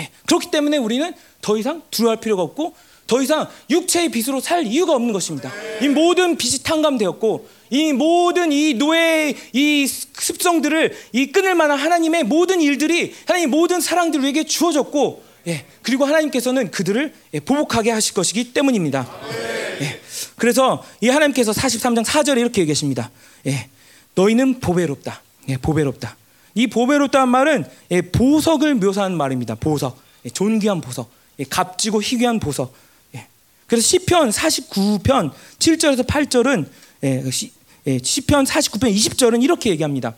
예, 그렇기 때문에 우리는 더 이상 두려워할 필요가 없고 더 이상 육체의 빛으로 살 이유가 없는 것입니다. 이 모든 빛이 탕감되었고 이 모든 이 노예의 이 습성들을 이 끊을 만한 하나님의 모든 일들이 하나님 모든 사랑들 우리에게 주어졌고 예, 그리고 하나님께서는 그들을 예, 보복하게 하실 것이기 때문입니다. 예, 그래서 이 하나님께서 43장 4절에 이렇게 얘기하십니다. 예, 너희는 보배롭다. 예, 보배롭다. 이 보배롭다는 말은 예, 보석을 묘사하는 말입니다. 보석, 예, 존귀한 보석, 예, 값지고 희귀한 보석. 그래서 시편 49편 7절에서 8절은 예, 시, 예, 시편 49편 20절은 이렇게 얘기합니다.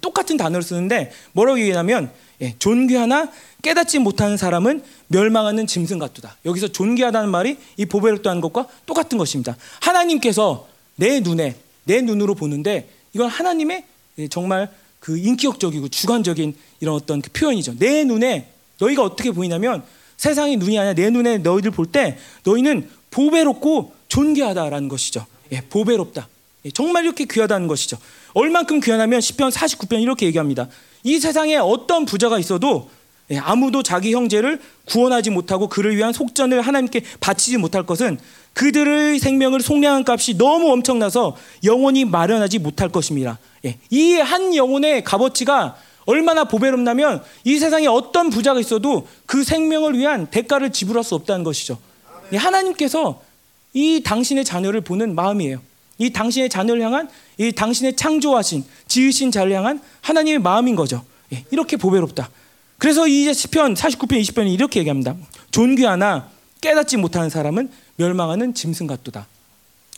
똑같은 단어를 쓰는데 뭐라고 얘기하냐면 예, 존귀하나 깨닫지 못하는 사람은 멸망하는 짐승 같도다. 여기서 존귀하다는 말이 이 보배롭다는 것과 똑같은 것입니다. 하나님께서 내 눈에 내 눈으로 보는데 이건 하나님의 예, 정말 그 인격적이고 주관적인 이런 어떤 그 표현이죠. 내 눈에 너희가 어떻게 보이냐면 세상의 눈이 아니라 내 눈에 너희들 볼때 너희는 보배롭고 존귀하다라는 것이죠. 예, 보배롭다. 예, 정말 이렇게 귀하다는 것이죠. 얼만큼 귀하냐면 10편 49편 이렇게 얘기합니다. 이 세상에 어떤 부자가 있어도 예, 아무도 자기 형제를 구원하지 못하고 그를 위한 속전을 하나님께 바치지 못할 것은 그들의 생명을 속량한 값이 너무 엄청나서 영원히 마련하지 못할 것입니다. 예, 이한 영혼의 값어치가 얼마나 보배롭냐면 이 세상에 어떤 부자가 있어도 그 생명을 위한 대가를 지불할 수 없다는 것이죠. 예, 하나님께서 이 당신의 자녀를 보는 마음이에요. 이 당신의 자녀를 향한 이 당신의 창조하신 지으신 자를 향한 하나님의 마음인 거죠. 예, 이렇게 보배롭다. 그래서 이제 시편 49편 20편이 이렇게 얘기합니다. 존귀하나 깨닫지 못하는 사람은 멸망하는 짐승 같도다.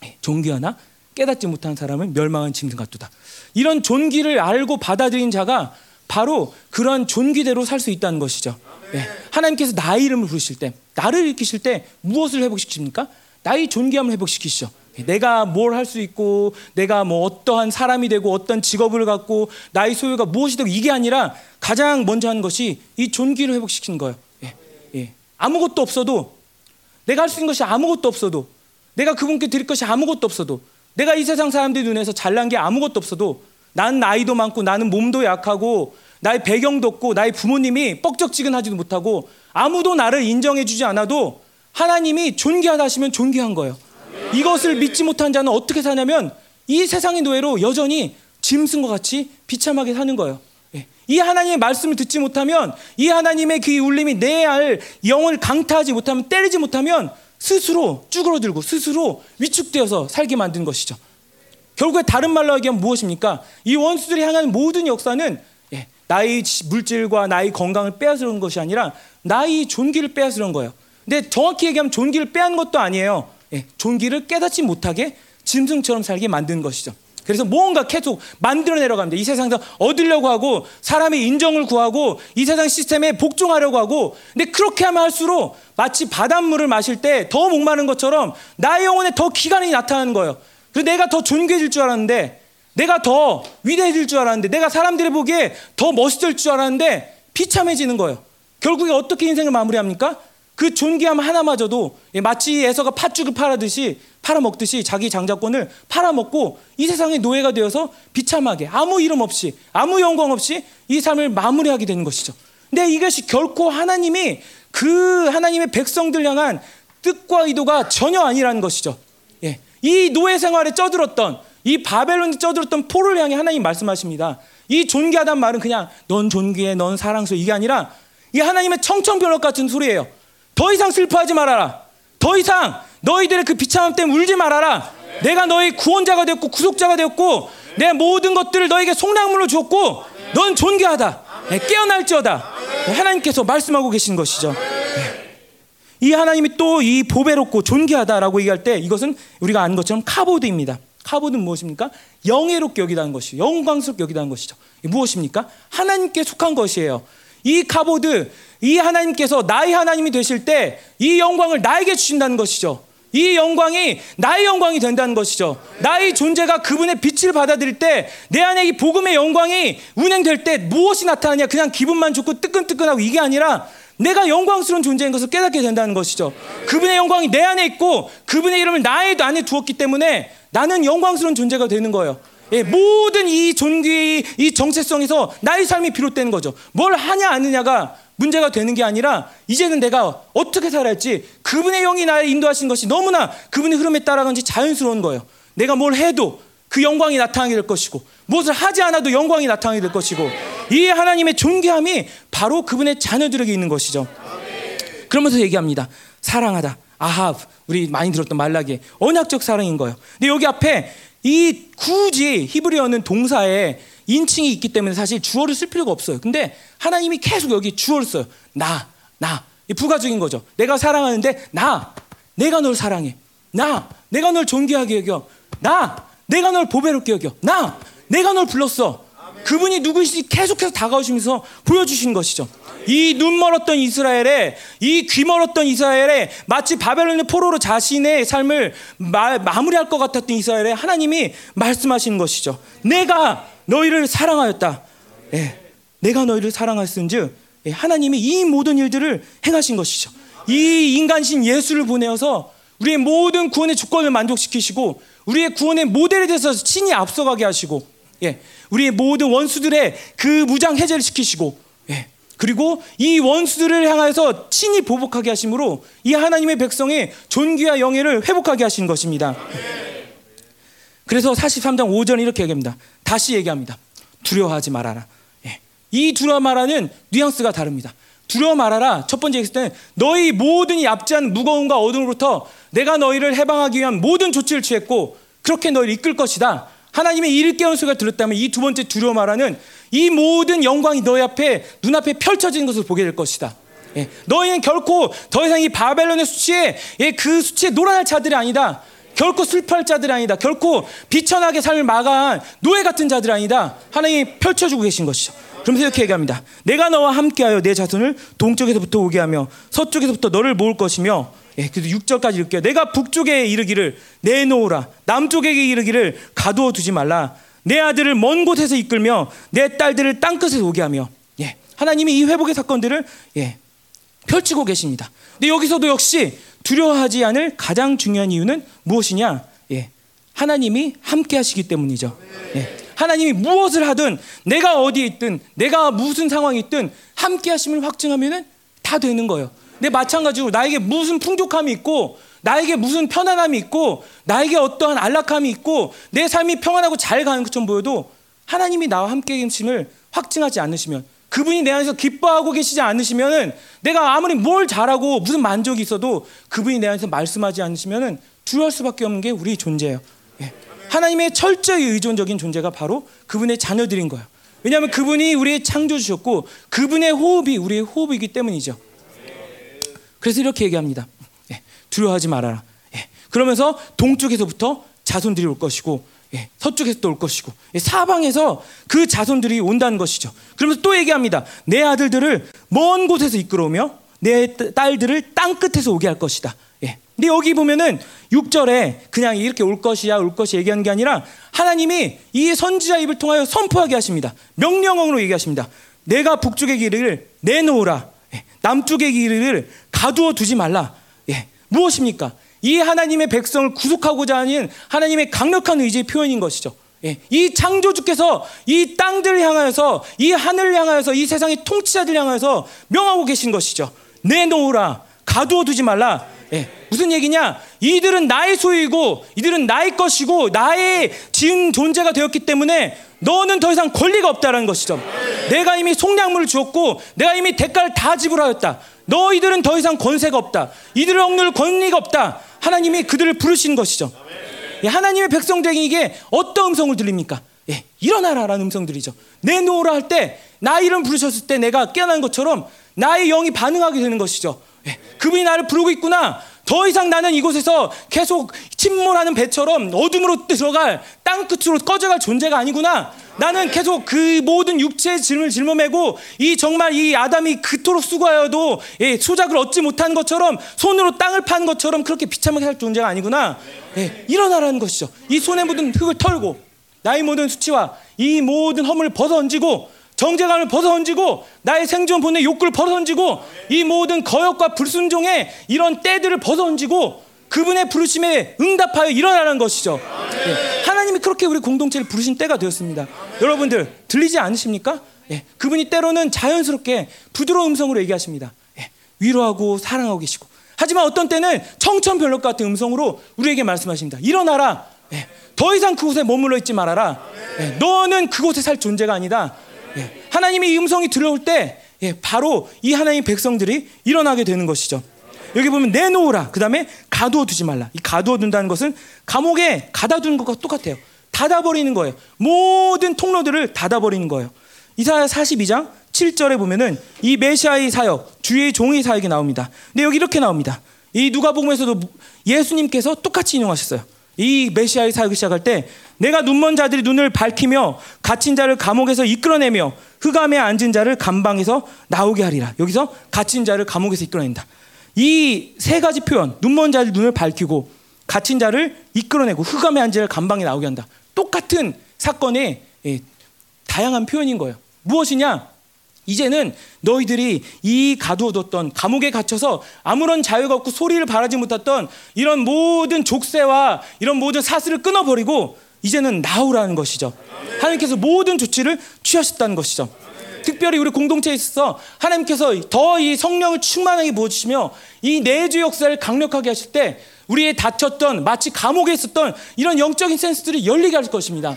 예, 존귀하나 깨닫지 못하는 사람은 멸망하는 짐승 같도다. 이런 존귀를 알고 받아들인 자가 바로 그런 존귀대로 살 수 있다는 것이죠. 예, 하나님께서 나의 이름을 부르실 때, 나를 일으키실 때 무엇을 회복시킵니까? 나의 존귀함을 회복시키시죠. 내가 뭘 할 수 있고 내가 뭐 어떠한 사람이 되고 어떤 직업을 갖고 나의 소유가 무엇이 되고 이게 아니라 가장 먼저 하는 것이 이 존귀를 회복시키는 거예요. 예, 예. 아무것도 없어도 내가 할 수 있는 것이 아무것도 없어도 내가 그분께 드릴 것이 아무것도 없어도 내가 이 세상 사람들 눈에서 잘난 게 아무것도 없어도 나는 나이도 많고 나는 몸도 약하고 나의 배경도 없고 나의 부모님이 뻑적지근하지도 못하고 아무도 나를 인정해주지 않아도 하나님이 존귀하다 하시면 존귀한 거예요. 이것을 믿지 못한 자는 어떻게 사냐면 이 세상의 노예로 여전히 짐승과 같이 비참하게 사는 거예요. 예. 이 하나님의 말씀을 듣지 못하면 이 하나님의 그 울림이 내 알 영을 강타하지 못하면 때리지 못하면 스스로 쭈그러들고 스스로 위축되어서 살게 만든 것이죠. 결국에 다른 말로 얘기하면 무엇입니까? 이 원수들이 향하는 모든 역사는 예, 나의 물질과 나의 건강을 빼앗으려는 것이 아니라 나의 존귀를 빼앗으려는 거예요. 근데 정확히 얘기하면 존귀를 빼앗는 것도 아니에요. 예, 존귀를 깨닫지 못하게 짐승처럼 살게 만든 것이죠. 그래서 뭔가 계속 만들어내려고 합니다. 이 세상에서 얻으려고 하고 사람의 인정을 구하고 이 세상 시스템에 복종하려고 하고 근데 그렇게 하면 할수록 마치 바닷물을 마실 때 더 목마른 것처럼 나의 영혼에 더 기간이 나타나는 거예요. 그래서 내가 더 존귀해질 줄 알았는데 내가 더 위대해질 줄 알았는데 내가 사람들이 보기에 더 멋있을 줄 알았는데 비참해지는 거예요. 결국에 어떻게 인생을 마무리합니까? 그 존귀함 하나마저도 마치 에서가 팥죽을 팔아듯이 팔아먹듯이 자기 장자권을 팔아먹고 이 세상의 노예가 되어서 비참하게 아무 이름 없이 아무 영광 없이 이 삶을 마무리하게 되는 것이죠. 근데 이것이 결코 하나님이 그 하나님의 백성들 향한 뜻과 의도가 전혀 아니라는 것이죠. 예. 이 노예 생활에 쩌들었던 이 바벨론에 쩌들었던 포를 향해 하나님 말씀하십니다. 이 존귀하단 말은 그냥 넌 존귀해, 넌 사랑스러워 이게 아니라 이 하나님의 청천벽력 같은 소리예요. 더 이상 슬퍼하지 말아라. 더 이상 너희들의 그 비참함 때문에 울지 말아라. 내가 너희 구원자가 되었고 구속자가 되었고 내 모든 것들을 너에게 속량물로 주었고 넌 존귀하다. 네, 깨어날지어다. 네, 하나님께서 말씀하고 계신 것이죠. 네. 이 하나님이 또 이 보배롭고 존귀하다라고 얘기할 때 이것은 우리가 아는 것처럼 카보드입니다. 카보드는 무엇입니까? 영예롭게 여기다는 것이 영광스럽게 여기다는 것이죠. 무엇입니까? 하나님께 속한 것이에요. 이 카보드, 이 하나님께서 나의 하나님이 되실 때 이 영광을 나에게 주신다는 것이죠. 이 영광이 나의 영광이 된다는 것이죠. 나의 존재가 그분의 빛을 받아들일 때 내 안에 이 복음의 영광이 운행될 때 무엇이 나타나냐? 그냥 기분만 좋고 뜨끈뜨끈하고 이게 아니라 내가 영광스러운 존재인 것을 깨닫게 된다는 것이죠. 그분의 영광이 내 안에 있고 그분의 이름을 나의 안에 두었기 때문에 나는 영광스러운 존재가 되는 거예요. 예, 모든 이 존귀, 이 정체성에서 나의 삶이 비롯되는 거죠. 뭘 하냐 아느냐가 문제가 되는 게 아니라 이제는 내가 어떻게 살아야 할지 그분의 영이 나를 인도하신 것이 너무나 그분의 흐름에 따라간지 자연스러운 거예요. 내가 뭘 해도 그 영광이 나타나게 될 것이고 무엇을 하지 않아도 영광이 나타나게 될 것이고 이 하나님의 존귀함이 바로 그분의 자녀들에게 있는 것이죠. 그러면서 얘기합니다. 사랑하다. 아합 우리 많이 들었던 말라기 언약적 사랑인 거예요. 근데 여기 앞에 이 굳이 히브리어는 동사에 인칭이 있기 때문에 사실 주어를 쓸 필요가 없어요. 근데 하나님이 계속 여기 주어를 써요. 나, 나. 부가적인 거죠. 내가 사랑하는데 나, 내가 널 사랑해. 나, 내가 널 존귀하게 여겨. 나, 내가 널 보배롭게 여겨. 나, 내가 널 불렀어. 그분이 누구인지 계속해서 다가오시면서 보여주신 것이죠. 이 눈 멀었던 이스라엘에 이 귀 멀었던 이스라엘에 마치 바벨론의 포로로 자신의 삶을 마, 무리할 것 같았던 이스라엘에 하나님이 말씀하시는 것이죠. 내가 너희를 사랑하였다. 예, 내가 너희를 사랑하였은즉 예, 하나님이 이 모든 일들을 행하신 것이죠. 이 인간신 예수를 보내어서 우리의 모든 구원의 조건을 만족시키시고 우리의 구원의 모델에 대해서 친히 앞서가게 하시고 예, 우리의 모든 원수들의 그 무장 해제를 시키시고 예, 그리고 이 원수들을 향하여서 친히 보복하게 하심으로 이 하나님의 백성의 존귀와 영예를 회복하게 하신 것입니다. 그래서 43장 5절 이렇게 얘기합니다. 다시 얘기합니다. 두려워하지 말아라. 예. 이 두려워 말하는 뉘앙스가 다릅니다. 두려워 말아라. 첫 번째 얘기했을 때는 너희 모든 이 압제한 무거움과 어둠으로부터 내가 너희를 해방하기 위한 모든 조치를 취했고 그렇게 너희를 이끌 것이다. 하나님의 이를 깨운 소리가 들렸다면 이 두 번째 두려워 말하는 이 모든 영광이 너희 앞에 눈앞에 펼쳐진 것을 보게 될 것이다. 예. 너희는 결코 더 이상 이 바벨론의 수치에 예, 그 수치에 놀아날 자들이 아니다. 결코 슬퍼할 자들이 아니다. 결코 비천하게 삶을 마감한 노예 같은 자들이 아니다. 하나님이 펼쳐주고 계신 것이죠. 그러면서 이렇게 얘기합니다. 내가 너와 함께하여 내 자손을 동쪽에서부터 오게 하며 서쪽에서부터 너를 모을 것이며 예, 그래서 6절까지 읽게요. 내가 북쪽에 이르기를 내놓으라. 남쪽에 이르기를 가두어 두지 말라. 내 아들을 먼 곳에서 이끌며 내 딸들을 땅끝에서 오게 하며 예, 하나님이 이 회복의 사건들을 예, 펼치고 계십니다. 근데 여기서도 역시 두려워하지 않을 가장 중요한 이유는 무엇이냐? 예. 하나님이 함께 하시기 때문이죠. 예. 하나님이 무엇을 하든 내가 어디에 있든 내가 무슨 상황이 있든 함께 하심을 확증하면은 다 되는 거예요. 근데 마찬가지로 나에게 무슨 풍족함이 있고 나에게 무슨 편안함이 있고 나에게 어떠한 안락함이 있고 내 삶이 평안하고 잘 가는 것처럼 보여도 하나님이 나와 함께 계심을 확증하지 않으시면 그분이 내 안에서 기뻐하고 계시지 않으시면은 내가 아무리 뭘 잘하고 무슨 만족이 있어도 그분이 내 안에서 말씀하지 않으시면은 두려울 수밖에 없는 게 우리 존재예요. 예. 하나님의 철저히 의존적인 존재가 바로 그분의 자녀들인 거예요. 왜냐하면 그분이 우리의 창조주셨고 그분의 호흡이 우리의 호흡이기 때문이죠. 그래서 이렇게 얘기합니다. 예. 두려워하지 말아라. 예. 그러면서 동쪽에서부터 자손들이 올 것이고 예, 서쪽에서 또올 것이고 예, 사방에서 그 자손들이 온다는 것이죠. 그러면서 또 얘기합니다. 내 아들들을 먼 곳에서 이끌어오며 내 딸들을 땅 끝에서 오게 할 것이다. 예. 근데 여기 보면은 6절에 그냥 이렇게 올 것이야 올 것이 얘기하는 게 아니라 하나님이 이 선지자 입을 통하여 선포하게 하십니다. 명령어로 얘기하십니다. 내가 북쪽의 길을 내놓으라. 예. 남쪽의 길을 가두어 두지 말라. 예. 무엇입니까? 이 하나님의 백성을 구속하고자 하는 하나님의 강력한 의지의 표현인 것이죠. 예, 이 창조주께서 이 땅들을 향하여서 이 하늘을 향하여서 이 세상의 통치자들 향하여서 명하고 계신 것이죠. 내놓으라, 가두어 두지 말라. 예, 무슨 얘기냐? 이들은 나의 소유이고 이들은 나의 것이고 나의 지은 존재가 되었기 때문에 너는 더 이상 권리가 없다라는 것이죠. 내가 이미 속량물을 주었고 내가 이미 대가를 다 지불하였다. 너희들은 더 이상 권세가 없다. 이들을 억누를 권리가 없다. 하나님이 그들을 부르신 것이죠. 예, 하나님의 백성들에게 어떤 음성을 들립니까? 예, 일어나라라는 음성들이죠. 내놓으라 할 때 나 이름 부르셨을 때 내가 깨어난 것처럼 나의 영이 반응하게 되는 것이죠. 예, 그분이 나를 부르고 있구나. 더 이상 나는 이곳에서 계속 침몰하는 배처럼 어둠으로 들어갈 땅 끝으로 꺼져갈 존재가 아니구나. 나는 계속 그 모든 육체의 짐을 짊어매고 이 정말 이 아담이 그토록 수고하여도 예, 수작을 얻지 못한 것처럼 손으로 땅을 판 것처럼 그렇게 비참하게 살 존재가 아니구나. 예, 일어나라는 것이죠. 이 손에 묻은 흙을 털고 나의 모든 수치와 이 모든 허물을 벗어 던지고 정제감을 벗어 던지고 나의 생존 본의 욕구를 벗어 던지고 이 모든 거역과 불순종의 이런 때들을 벗어 던지고 그분의 부르심에 응답하여 일어나라는 것이죠. 예. 하나님이 그렇게 우리 공동체를 부르신 때가 되었습니다. 여러분들 들리지 않으십니까? 예. 그분이 때로는 자연스럽게 부드러운 음성으로 얘기하십니다. 예. 위로하고 사랑하고 계시고. 하지만 어떤 때는 청천벽력 같은 음성으로 우리에게 말씀하십니다. 일어나라. 예. 더 이상 그곳에 머물러 있지 말아라. 예. 너는 그곳에 살 존재가 아니다. 예. 하나님의 음성이 들어올 때 예, 바로 이 하나님 백성들이 일어나게 되는 것이죠. 여기 보면 내놓으라. 그 다음에 가두어 두지 말라. 이 가두어 둔다는 것은 감옥에 가다 두는 것과 똑같아요. 닫아버리는 거예요. 모든 통로들을 닫아버리는 거예요. 이사야 42장 7절에 보면은 이 메시아의 사역, 주의 종의 사역이 나옵니다. 근데 여기 이렇게 나옵니다. 이 누가복음에서도 예수님께서 똑같이 인용하셨어요. 이 메시아의 사역을 시작할 때 내가 눈먼 자들이 눈을 밝히며 갇힌 자를 감옥에서 이끌어내며 흑암에 앉은 자를 감방에서 나오게 하리라. 여기서 갇힌 자를 감옥에서 이끌어낸다. 이 세 가지 표현, 눈먼 자들 눈을 밝히고 갇힌 자를 이끌어내고 흑암에 앉은 자를 감방에 나오게 한다. 똑같은 사건의 예, 다양한 표현인 거예요. 무엇이냐? 이제는 너희들이 이 가두어뒀던 감옥에 갇혀서 아무런 자유가 없고 소리를 바라지 못했던 이런 모든 족쇄와 이런 모든 사슬을 끊어버리고 이제는 나오라는 것이죠. 하나님께서 모든 조치를 취하셨다는 것이죠. 특별히 우리 공동체에 있어서 하나님께서 더 이 성령을 충만하게 부어주시며 이 내주 역사를 강력하게 하실 때 우리의 닫혔던 마치 감옥에 있었던 이런 영적인 센스들이 열리게 할 것입니다.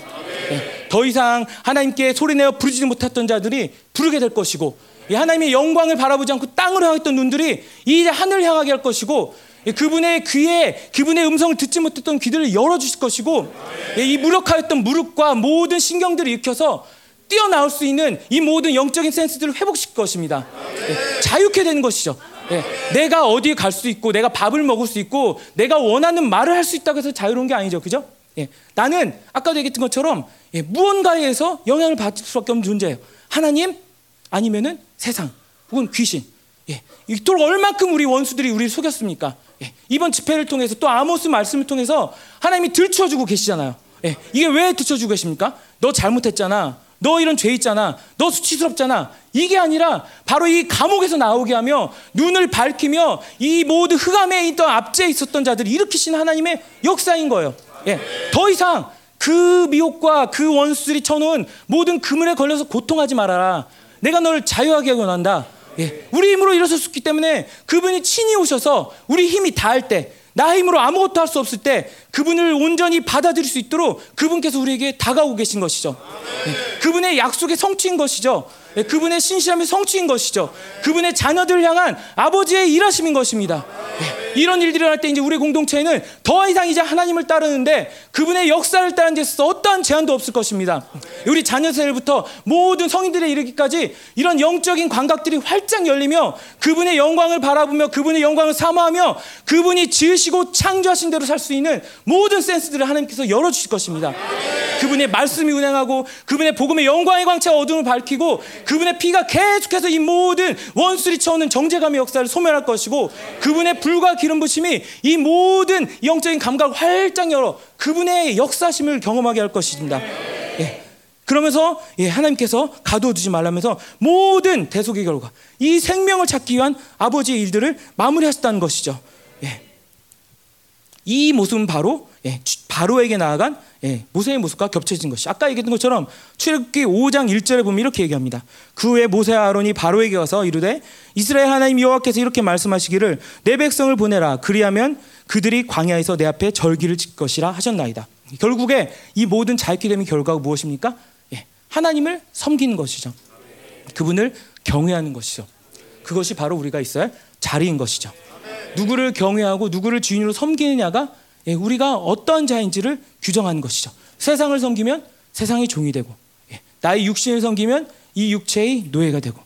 네, 더 이상 하나님께 소리내어 부르지 못했던 자들이 부르게 될 것이고 하나님의 영광을 바라보지 않고 땅으로 향했던 눈들이 이제 하늘 향하게 할 것이고 그분의 귀에 그분의 음성을 듣지 못했던 귀들을 열어주실 것이고 이 무력하였던 무릎과 모든 신경들을 익혀서 뛰어나올 수 있는 이 모든 영적인 센스들을 회복시킬 것입니다. 네, 자유케 되는 것이죠. 네, 내가 어디에 갈 수 있고 내가 밥을 먹을 수 있고 내가 원하는 말을 할 수 있다고 해서 자유로운 게 아니죠. 그죠? 예, 나는 아까도 얘기했던 것처럼 예, 무언가에서 영향을 받을 수밖에 없는 존재예요. 하나님 아니면은 세상 혹은 귀신. 예, 이토록 얼만큼 우리 원수들이 우리를 속였습니까? 예, 이번 집회를 통해서 또 아모스 말씀을 통해서 하나님이 들춰주고 계시잖아요. 예, 이게 왜 들춰주고 계십니까? 너 잘못했잖아. 너 이런 죄 있잖아. 너 수치스럽잖아. 이게 아니라 바로 이 감옥에서 나오게 하며 눈을 밝히며 이 모든 흑암에 있던 압제에 있었던 자들을 일으키신 하나님의 역사인 거예요. 예. 더 이상 그 미혹과 그 원수들이 쳐놓은 모든 그물에 걸려서 고통하지 말아라. 내가 너를 자유하게 원한다. 예. 우리 힘으로 일어설 수 있기 때문에 그분이 친히 오셔서 우리 힘이 닿을 때, 나 힘으로 아무것도 할 수 없을 때 그분을 온전히 받아들일 수 있도록 그분께서 우리에게 다가오고 계신 것이죠. 예. 그분의 약속의 성취인 것이죠. 예. 그분의 신실함의 성취인 것이죠. 그분의 자녀들을 향한 아버지의 일하심인 것입니다. 예. 이런 일들이 일어날 때 이제 우리 공동체에는 더 이상 이제 하나님을 따르는데 그분의 역사를 따르는 데 있어서 어떠한 제한도 없을 것입니다. 우리 자녀 세대부터 모든 성인들에 이르기까지 이런 영적인 감각들이 활짝 열리며 그분의 영광을 바라보며 그분의 영광을 사모하며 그분이 지으시고 창조하신 대로 살 수 있는 모든 센스들을 하나님께서 열어주실 것입니다. 그분의 말씀이 운행하고 그분의 복음의 영광의 광채가 어둠을 밝히고 그분의 피가 계속해서 이 모든 원수리 쳐오는 정제감의 역사를 소멸할 것이고 그분의 불과 기름 부심이 이 모든 영적인 감각을 활짝 열어 그분의 역사심을 경험하게 할 것입니다. 예. 그러면서 예, 하나님께서 가둬두지 말라면서 모든 대속의 결과 이 생명을 찾기 위한 아버지의 일들을 마무리하셨다는 것이죠. 예. 이 모습은 바로 예, 바로에게 나아간 예, 모세의 모습과 겹쳐진 것이 아까 얘기했던 것처럼 출애굽기 5장 1절에 보면 이렇게 얘기합니다. 그 후에 모세와 아론이 바로에게 가서 이르되 이스라엘 하나님 여호와께서 이렇게 말씀하시기를 내 백성을 보내라 그리하면 그들이 광야에서 내 앞에 절기를 질 것이라 하셨나이다. 결국에 이 모든 자유케 됨의 결과가 무엇입니까? 예, 하나님을 섬기는 것이죠. 그분을 경외하는 것이죠. 그것이 바로 우리가 있어야 할 자리인 것이죠. 누구를 경외하고 누구를 주인으로 섬기느냐가 예, 우리가 어떤 자인지를 규정하는 것이죠. 세상을 섬기면 세상의 종이 되고 예, 나의 육신을 섬기면 이 육체의 노예가 되고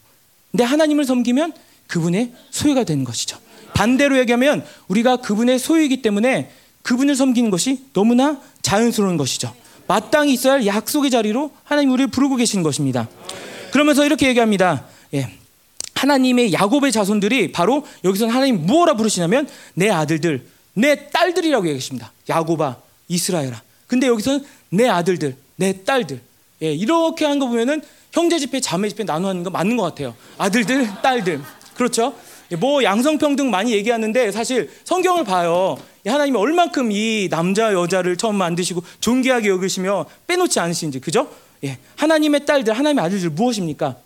근데 하나님을 섬기면 그분의 소유가 되는 것이죠. 반대로 얘기하면 우리가 그분의 소유이기 때문에 그분을 섬기는 것이 너무나 자연스러운 것이죠. 마땅히 있어야 할 약속의 자리로 하나님 우리를 부르고 계시는 것입니다. 그러면서 이렇게 얘기합니다. 예. 하나님의 야곱의 자손들이 바로 여기서 하나님 무엇라 부르시냐면 내 아들들, 내 딸들이라고 얘기하십니다. 야곱아, 이스라엘아. 근데 여기서는 내 아들들, 내 딸들. 예, 이렇게 한 거 보면은 형제 집회, 자매 집회 나누는 거 맞는 것 같아요. 아들들, 딸들. 그렇죠? 예, 뭐 양성평등 많이 얘기하는데 사실 성경을 봐요. 하나님이 얼만큼 이 남자 여자를 처음 만드시고 존귀하게 여기시며 빼놓지 않으신지 그죠? 예, 하나님의 딸들, 하나님의 아들들 무엇입니까?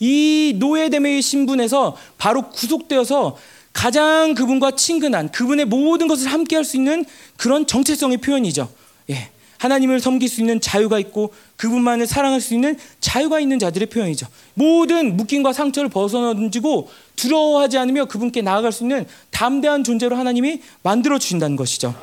이 노예됨의 신분에서 바로 구속되어서 가장 그분과 친근한 그분의 모든 것을 함께 할 수 있는 그런 정체성의 표현이죠. 예. 하나님을 섬길 수 있는 자유가 있고 그분만을 사랑할 수 있는 자유가 있는 자들의 표현이죠. 모든 묶임과 상처를 벗어던지고 두려워하지 않으며 그분께 나아갈 수 있는 담대한 존재로 하나님이 만들어 주신다는 것이죠.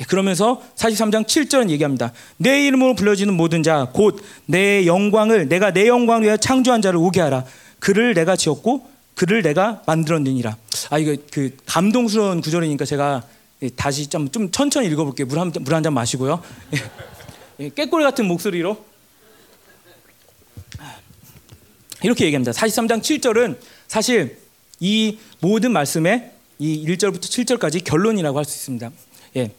예, 그러면서 43장 7절은 얘기합니다. 내 이름으로 불려지는 모든 자 곧 내 영광을 내가 내 영광을 위하여 창조한 자를 오게 하라. 그를 내가 지었고 그를 내가 만들었느니라. 아 이거 그 감동스러운 구절이니까 제가 다시 좀, 좀 천천히 읽어볼게요. 물 한 물 한 잔 마시고요. 예, 깨꼬리 같은 목소리로 이렇게 얘기합니다. 43장 7절은 사실 이 모든 말씀의 이 1절부터 7절까지 결론이라고 할 수 있습니다. 예.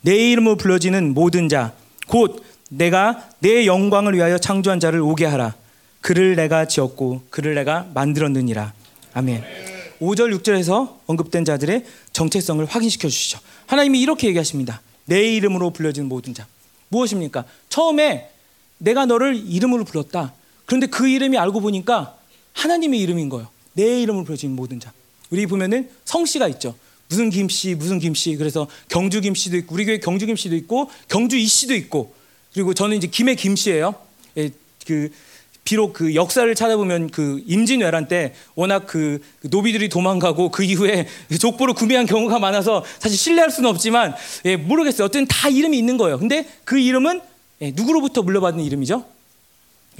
내 이름으로 불러지는 모든 자, 곧 내가 내 영광을 위하여 창조한 자를 오게 하라. 그를 내가 지었고 그를 내가 만들었느니라. 아멘. 5절 6절에서 언급된 자들의 정체성을 확인시켜 주시죠. 하나님이 이렇게 얘기하십니다. 내 이름으로 불려지는 모든 자. 무엇입니까? 처음에 내가 너를 이름으로 불렀다. 그런데 그 이름이 알고 보니까 하나님의 이름인 거예요. 내 이름으로 불려지는 모든 자. 우리 보면은 성씨가 있죠. 무슨 김씨, 무슨 김씨. 그래서 경주 김씨도 있고 우리 교회 경주 김씨도 있고 경주 이씨도 있고 그리고 저는 이제 김해 김씨예요. 예, 그 비록 그 역사를 찾아보면 그 임진왜란 때 워낙 그 노비들이 도망가고 그 이후에 족보를 구매한 경우가 많아서 사실 신뢰할 수는 없지만 예, 모르겠어요. 어쨌든 다 이름이 있는 거예요. 근데 그 이름은 예, 누구로부터 물려받은 이름이죠?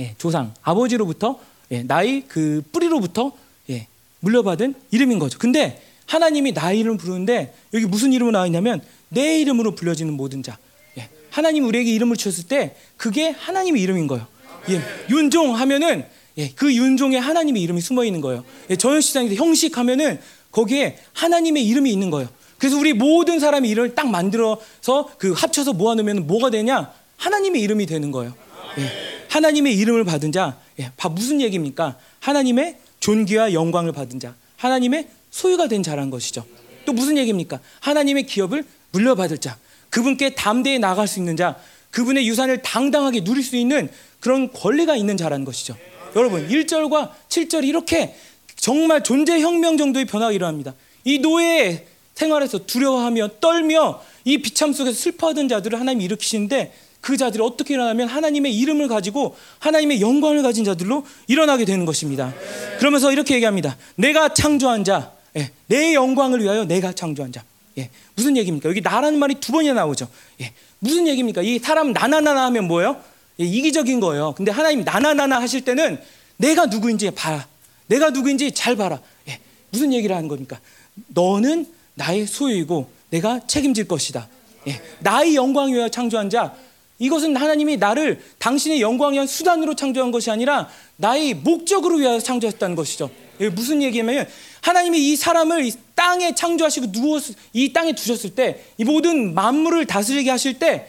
예, 조상 아버지로부터 예, 나의 그 뿌리로부터 예, 물려받은 이름인 거죠. 근데 하나님이 나의 이름을 부르는데 여기 무슨 이름으로 나와 있냐면 내 이름으로 불려지는 모든 자. 예, 하나님 우리에게 이름을 주셨을 때 그게 하나님의 이름인 거예요. 예, 윤종 하면은 예, 그 윤종에 하나님의 이름이 숨어 있는 거예요. 예, 전시장에서 형식 하면은 거기에 하나님의 이름이 있는 거예요. 그래서 우리 모든 사람의 이름을 딱 만들어서 그 합쳐서 모아놓으면 뭐가 되냐? 하나님의 이름이 되는 거예요. 예, 하나님의 이름을 받은 자, 예, 무슨 얘기입니까? 하나님의 존귀와 영광을 받은 자, 하나님의 소유가 된 자란 것이죠. 또 무슨 얘기입니까? 하나님의 기업을 물려받을 자, 그분께 담대히 나갈 수 있는 자, 그분의 유산을 당당하게 누릴 수 있는 그런 권리가 있는 자라는 것이죠. 여러분, 1절과 7절이 이렇게 정말 존재 혁명 정도의 변화가 일어납니다. 이 노예 생활에서 두려워하며 떨며 이 비참 속에서 슬퍼하던 자들을 하나님이 일으키시는데 그 자들이 어떻게 일어나면 하나님의 이름을 가지고 하나님의 영광을 가진 자들로 일어나게 되는 것입니다. 그러면서 이렇게 얘기합니다. 내가 창조한 자, 예, 내 영광을 위하여 내가 창조한 자. 예, 무슨 얘기입니까? 여기 나라는 말이 두 번이나 나오죠. 예, 무슨 얘기입니까? 이 사람 나나나나 하면 뭐예요? 예, 이기적인 거예요. 근데 하나님 나나나나 하실 때는 내가 누구인지 봐라. 내가 누구인지 잘 봐라. 예, 무슨 얘기를 하는 겁니까? 너는 나의 소유이고 내가 책임질 것이다. 예, 나의 영광 위하여 창조한 자. 이것은 하나님이 나를 당신의 영광 위한 수단으로 창조한 것이 아니라 나의 목적으로 위하여 창조했다는 것이죠. 예, 무슨 얘기냐면 하나님이 이 사람을 이 땅에 창조하시고 누워 이 땅에 두셨을 때 이 모든 만물을 다스리게 하실 때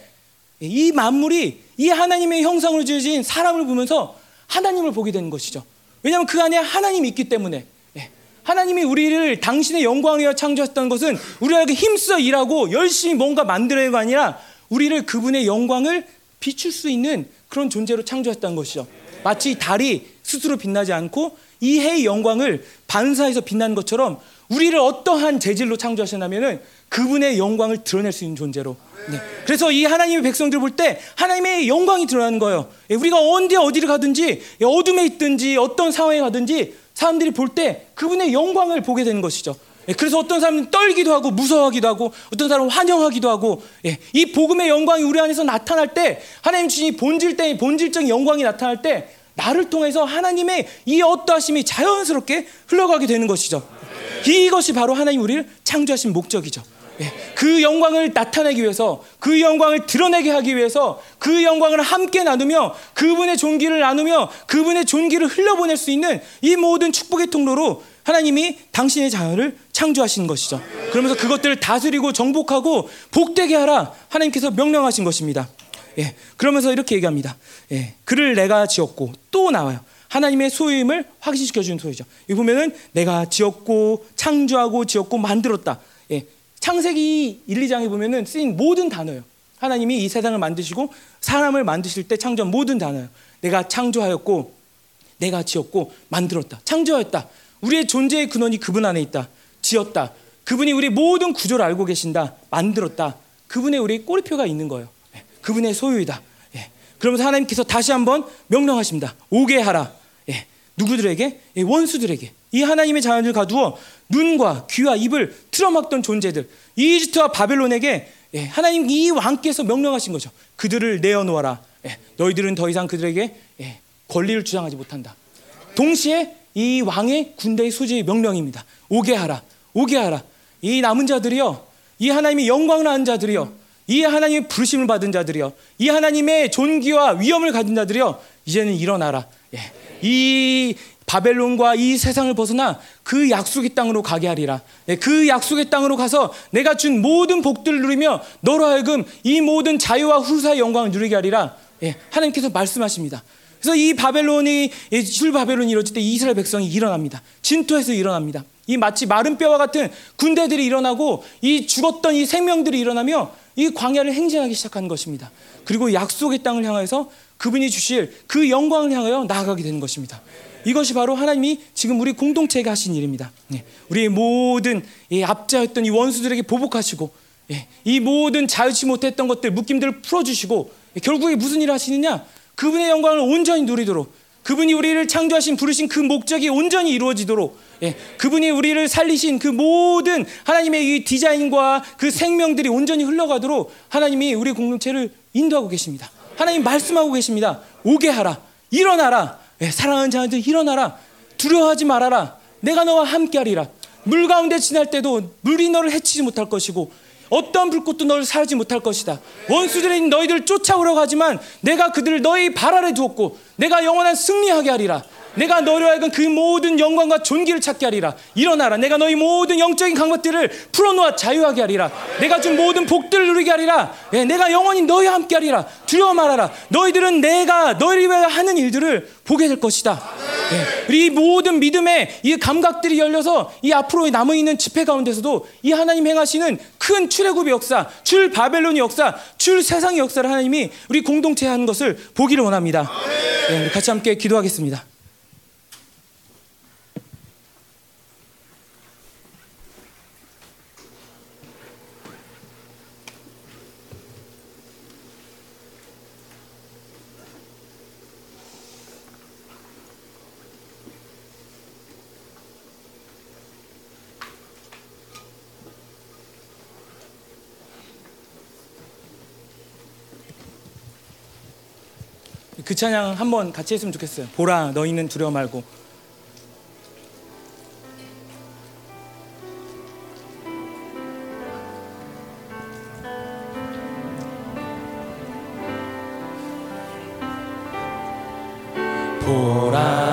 이 만물이 이 하나님의 형상으로 지어진 사람을 보면서 하나님을 보게 되는 것이죠. 왜냐하면 그 안에 하나님이 있기 때문에 예, 하나님이 우리를 당신의 영광이여 창조했다는 것은 우리에게 힘써 일하고 열심히 뭔가 만들어야가 아니라 우리를 그분의 영광을 비출 수 있는 그런 존재로 창조했다는 것이죠. 마치 달이 스스로 빛나지 않고 이 해의 영광을 반사해서 빛나는 것처럼 우리를 어떠한 재질로 창조하셨냐면은 그분의 영광을 드러낼 수 있는 존재로. 네. 그래서 이 하나님의 백성들 볼 때 하나님의 영광이 드러나는 거예요. 예, 우리가 언제 어디를 가든지 예, 어둠에 있든지 어떤 상황에 가든지 사람들이 볼 때 그분의 영광을 보게 되는 것이죠. 예, 그래서 어떤 사람은 떨기도 하고 무서워하기도 하고 어떤 사람은 환영하기도 하고 이 복음의 영광이 우리 안에서 나타날 때 하나님 주신 본질 때 본질적인 영광이 나타날 때 나를 통해서 하나님의 이 어떠하심이 자연스럽게 흘러가게 되는 것이죠. 이것이 바로 하나님 우리를 창조하신 목적이죠. 예, 그 영광을 나타내기 위해서 그 영광을 드러내게 하기 위해서 그 영광을 함께 나누며 그분의 존귀를 나누며 그분의 존귀를 흘려보낼 수 있는 이 모든 축복의 통로로 하나님이 당신의 자연을 창조하신 것이죠. 그러면서 그것들을 다스리고 정복하고 복되게 하라 하나님께서 명령하신 것입니다. 예, 그러면서 이렇게 얘기합니다. 예, 그를 내가 지었고 또 나와요. 하나님의 소유임을 확신시켜 주는 소리죠. 이 보면은 내가 지었고 창조하고 지었고 만들었다. 예, 창세기 1, 2장에 보면은 쓰인 모든 단어예요. 하나님이 이 세상을 만드시고 사람을 만드실 때 창조한 모든 단어예요. 내가 창조하였고 내가 지었고 만들었다. 창조하였다. 우리의 존재의 근원이 그분 안에 있다. 지었다. 그분이 우리 모든 구조를 알고 계신다. 만들었다. 그분의 우리 꼬리표가 있는 거예요. 예, 그분의 소유이다. 예, 그러면서 하나님께서 다시 한번 명령하십니다. 오게 하라. 누구들에게? 예, 원수들에게. 이 하나님의 자연을 가두어 눈과 귀와 입을 틀어막던 존재들. 이집트와 바벨론에게 예, 하나님 이 왕께서 명령하신 거죠. 그들을 내어놓아라. 예, 너희들은 더 이상 그들에게 권리를 주장하지 못한다. 동시에 이 왕의 군대의 소지의 명령입니다. 오게 하라. 오게 하라. 이 남은 자들이요. 이 하나님의 영광을 아는 자들이요. 이 하나님의 부르심을 받은 자들이요. 이 하나님의 존귀와 위엄을 가진 자들이요. 이제는 일어나라. 예. 이 바벨론과 이 세상을 벗어나 그 약속의 땅으로 가게 하리라. 예, 그 약속의 땅으로 가서 내가 준 모든 복들을 누리며 너로 하여금 이 모든 자유와 후사의 영광을 누리게 하리라. 예, 하나님께서 말씀하십니다. 그래서 이 바벨론이 줄 바벨론이 이루어질 때 이스라엘 백성이 일어납니다. 진토에서 일어납니다. 이 마치 마른 뼈와 같은 군대들이 일어나고 이 죽었던 이 생명들이 일어나며 이 광야를 행진하기 시작하는 것입니다. 그리고 약속의 땅을 향해서 그분이 주실 그 영광을 향하여 나아가게 되는 것입니다. 이것이 바로 하나님이 지금 우리 공동체가 하신 일입니다. 네. 우리의 모든 앞자였던 이 원수들에게 보복하시고 예. 이 모든 자유치 못했던 것들 묶임들을 풀어주시고 결국에 무슨 일을 하시느냐? 그분의 영광을 온전히 누리도록 그분이 우리를 창조하신 부르신 그 목적이 온전히 이루어지도록 예, 그분이 우리를 살리신 그 모든 하나님의 이 디자인과 그 생명들이 온전히 흘러가도록 하나님이 우리 공동체를 인도하고 계십니다. 하나님 말씀하고 계십니다. 오게 하라. 일어나라. 예, 사랑하는 자들 일어나라. 두려워하지 말아라. 내가 너와 함께하리라. 물 가운데 지날 때도 물이 너를 해치지 못할 것이고 어떤 불꽃도 너를 사르지 못할 것이다. 원수들이 너희들 쫓아오려고 하지만 내가 그들을 너희 발 아래 두었고 내가 영원한 승리하게 하리라. 내가 너로 하여금 그 모든 영광과 존귀를 찾게 하리라. 일어나라. 내가 너희 모든 영적인 강것들을 풀어놓아 자유하게 하리라. 내가 준 모든 복들을 누리게 하리라. 예, 내가 영원히 너희와 함께 하리라. 두려워 말아라. 너희들은 내가 너희를 위하여 하는 일들을 보게 될 것이다. 예, 이 모든 믿음의 이 감각들이 열려서 이 앞으로 남아 있는 집회 가운데서도 이 하나님 행하시는 큰 출애굽의 역사, 출 바벨론의 역사, 출 세상의 역사를 하나님이 우리 공동체 하는 것을 보기를 원합니다. 예, 같이 함께 기도하겠습니다. 그 찬양 한번 같이 했으면 좋겠어요. 보라, 너희는 두려워 말고. 보라.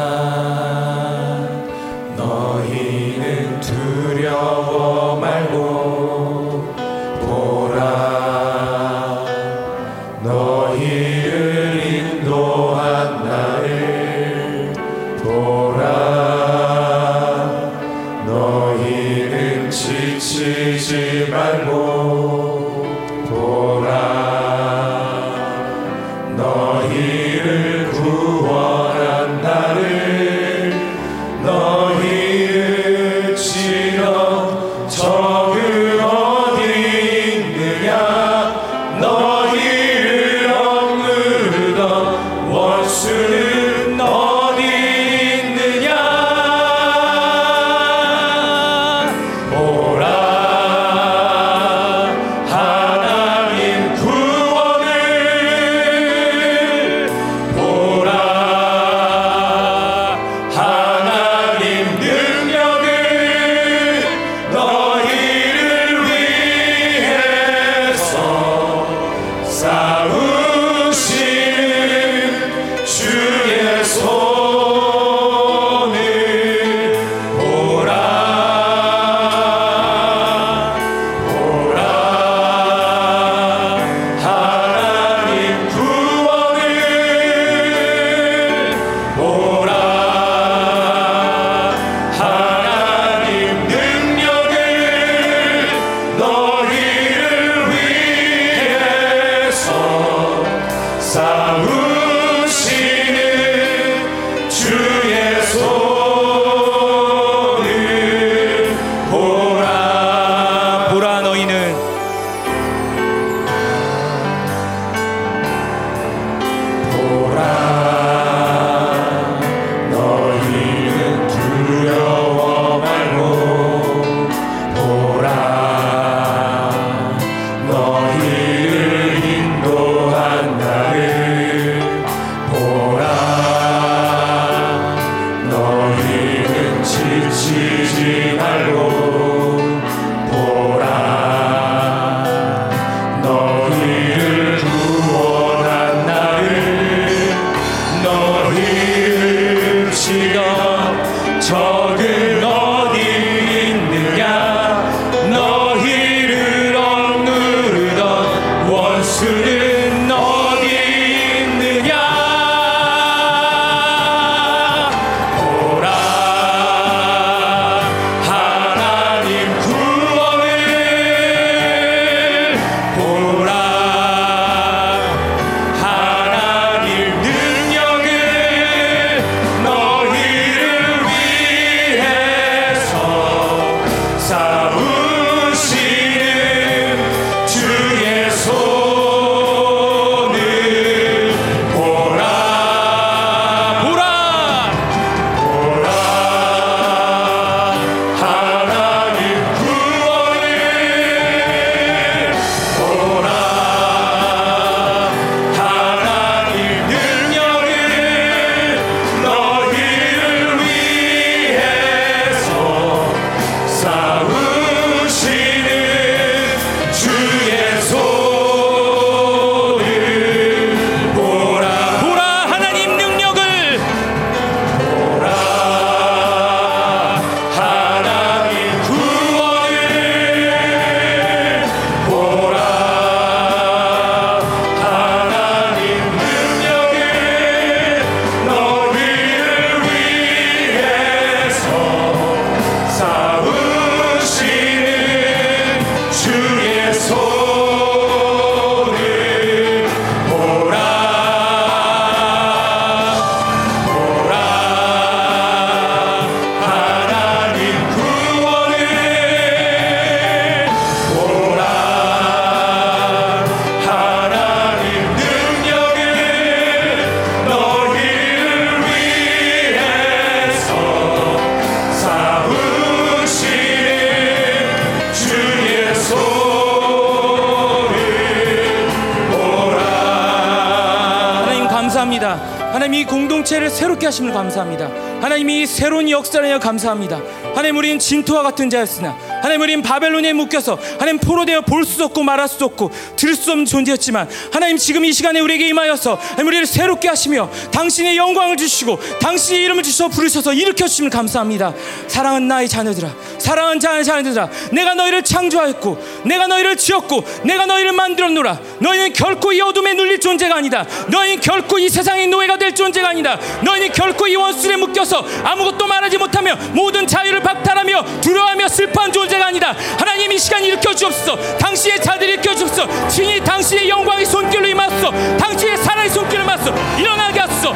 시대를 새롭게 하심을 감사합니다. 하나님이 새로운 역사를 감사합니다. 하나님 우리는 진토와 같은 자였으나 하나님 우리는 바벨론에 묶여서 하나님 포로 되어 볼 수 없고 말할 수 없고 들을 수 없는 존재였지만 하나님 지금 이 시간에 우리에게 임하여서 하나님 우리를 새롭게 하시며 당신의 영광을 주시고 당신의 이름을 주셔 부르셔서 일으켜 주심을 감사합니다. 사랑은 나의 자녀들아 사랑은 자의 자녀들아 내가 너희를 창조하였고 내가 너희를 지었고 내가 너희를 만들었노라 너희는 결코 이어 시험에 눌릴 존재가 아니다. 너희는 결코 이 세상의 노예가 될 존재가 아니다. 너희는 결코 이 원수에 묶여서 아무것도 말하지 못하며 모든 자유를 박탈하며 두려워하며 슬퍼한 존재가 아니다. 하나님 이 시간 일으켜 주옵소서. 당신의 자들 일으켜 주옵소서. 친히 당신의 영광의 손길로 임하소서. 당신의 사랑의 손길로 임하소서. 일어나게 하소서.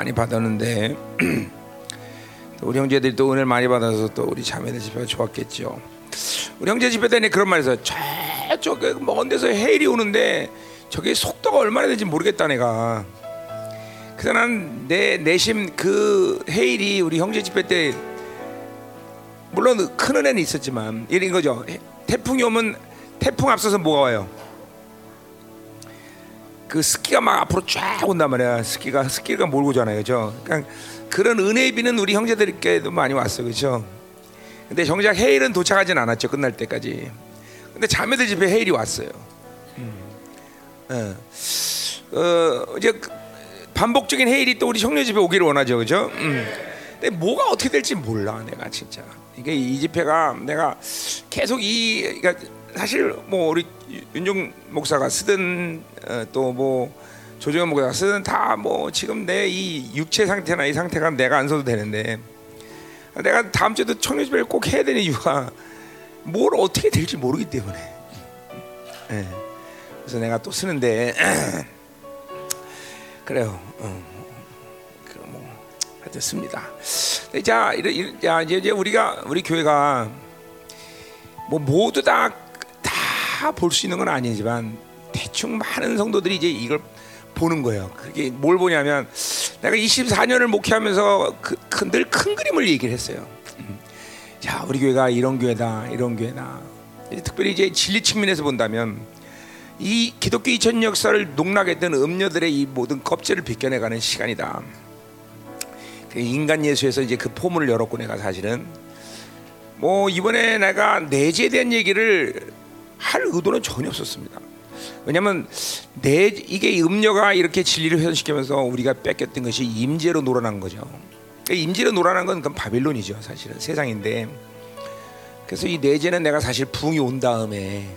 많이 받았는데 우리 형제들이 또 은혜를 많이 받아서 또 우리 자매들 집회가 좋았겠죠. 우리 형제 집회 때는 그런 말에서 저쪽 그 먼 데서 헤일이 오는데 저게 속도가 얼마나 되는지 모르겠다 내가. 그래서 난 내 내심 그 헤일이 우리 형제 집회 때 물론 큰 은혜는 있었지만 이런 거죠. 태풍이 오면 태풍 앞서서 뭐가 와요? 스키가 막 앞으로 쫙 온단 말이야. 스키가 스키가 몰고 오잖아요, 그죠? 그러니까 그런 은혜의 비는 우리 형제들께도 많이 왔어, 그죠? 근데 정작 헤일은 도착하진 않았죠, 끝날 때까지. 근데 자매들 집에 헤일이 왔어요. 음. 어. 어, 이제 반복적인 헤일이 또 우리 형제 집에 오기를 원하죠, 그죠? 음. 근데 뭐가 어떻게 될지 몰라, 내가 진짜. 이게 이 집회가 내가 계속 이 그러니까 사실 뭐 우리 윤종 목사가 쓰던 어, 또뭐 조정현 쓰든 다뭐 지금 내 이 육체 상태나 이 상태가 내가 안 써도 되는데 내가 다음 주에도 청년 집회를 꼭 해야 되는 이유가 뭘 어떻게 될지 모르기 때문에. 예. 그래서 내가 또 쓰는데 그래요. 어. 그뭐 하여튼 씁니다. 자, 자 이제 우리가 우리 교회가 뭐 모두 다 다 볼 수 있는 건 아니지만 대충 많은 성도들이 이제 이걸 보는 거예요. 그게 뭘 보냐면 내가 24년을 목회하면서 그, 늘큰 그림을 얘기를 했어요. 음. 자, 우리 교회가 이런 교회다, 이런 교회다. 특별히 이제 진리 측면에서 본다면 이 기독교 2000 역사를 농락했던 음녀들의 이 모든 껍질을 벗겨내가는 시간이다. 그 인간 예수에서 이제 그 포문을 열었고 내가 사실은 뭐 이번에 내가 내재에 얘기를 할 의도는 전혀 없었습니다. 왜냐하면 내 이게 음녀가 이렇게 진리를 훼손시키면서 우리가 뺏겼던 것이 임재로 놀아난 거죠. 그러니까 임재로 놀아난 건 그건 바빌론이죠, 사실은. 세상인데. 그래서 이 내재는 내가 사실 부흥이 온 다음에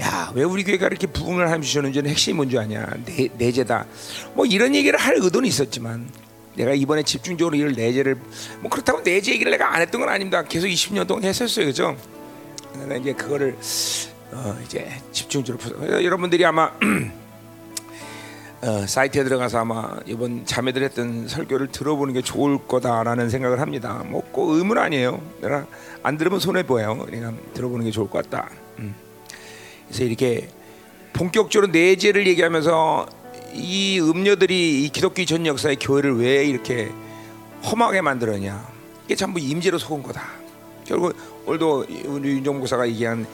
야 왜 우리 교회가 이렇게 부흥을 하면 주셨는지는 핵심이 뭔지 아냐. 내, 내재다. 뭐 이런 얘기를 할 의도는 있었지만 내가 이번에 집중적으로 이를 내재를 뭐 그렇다고 내재 얘기를 내가 안 했던 건 아닙니다. 계속 20년 동안 했었어요. 그죠? 내가 이제 그거를 어 이제 집중적으로 여러분들이 아마 어, 사이트에 들어가서 아마 이번 자매들 했던 설교를 들어보는 게 좋을 거다라는 생각을 합니다. 뭐꼭 의문 아니에요. 내가 안 들으면 손해 보여요. 그러니까 들어보는 게 좋을 것 같다. 음. 그래서 이렇게 본격적으로 내재를 얘기하면서 이 음녀들이 이 기독교 전 역사의 교회를 왜 이렇게 험하게 만들었냐? 이게 전부 임재로 속은 거다. 결국 오늘도 우리 윤정 목사가 얘기한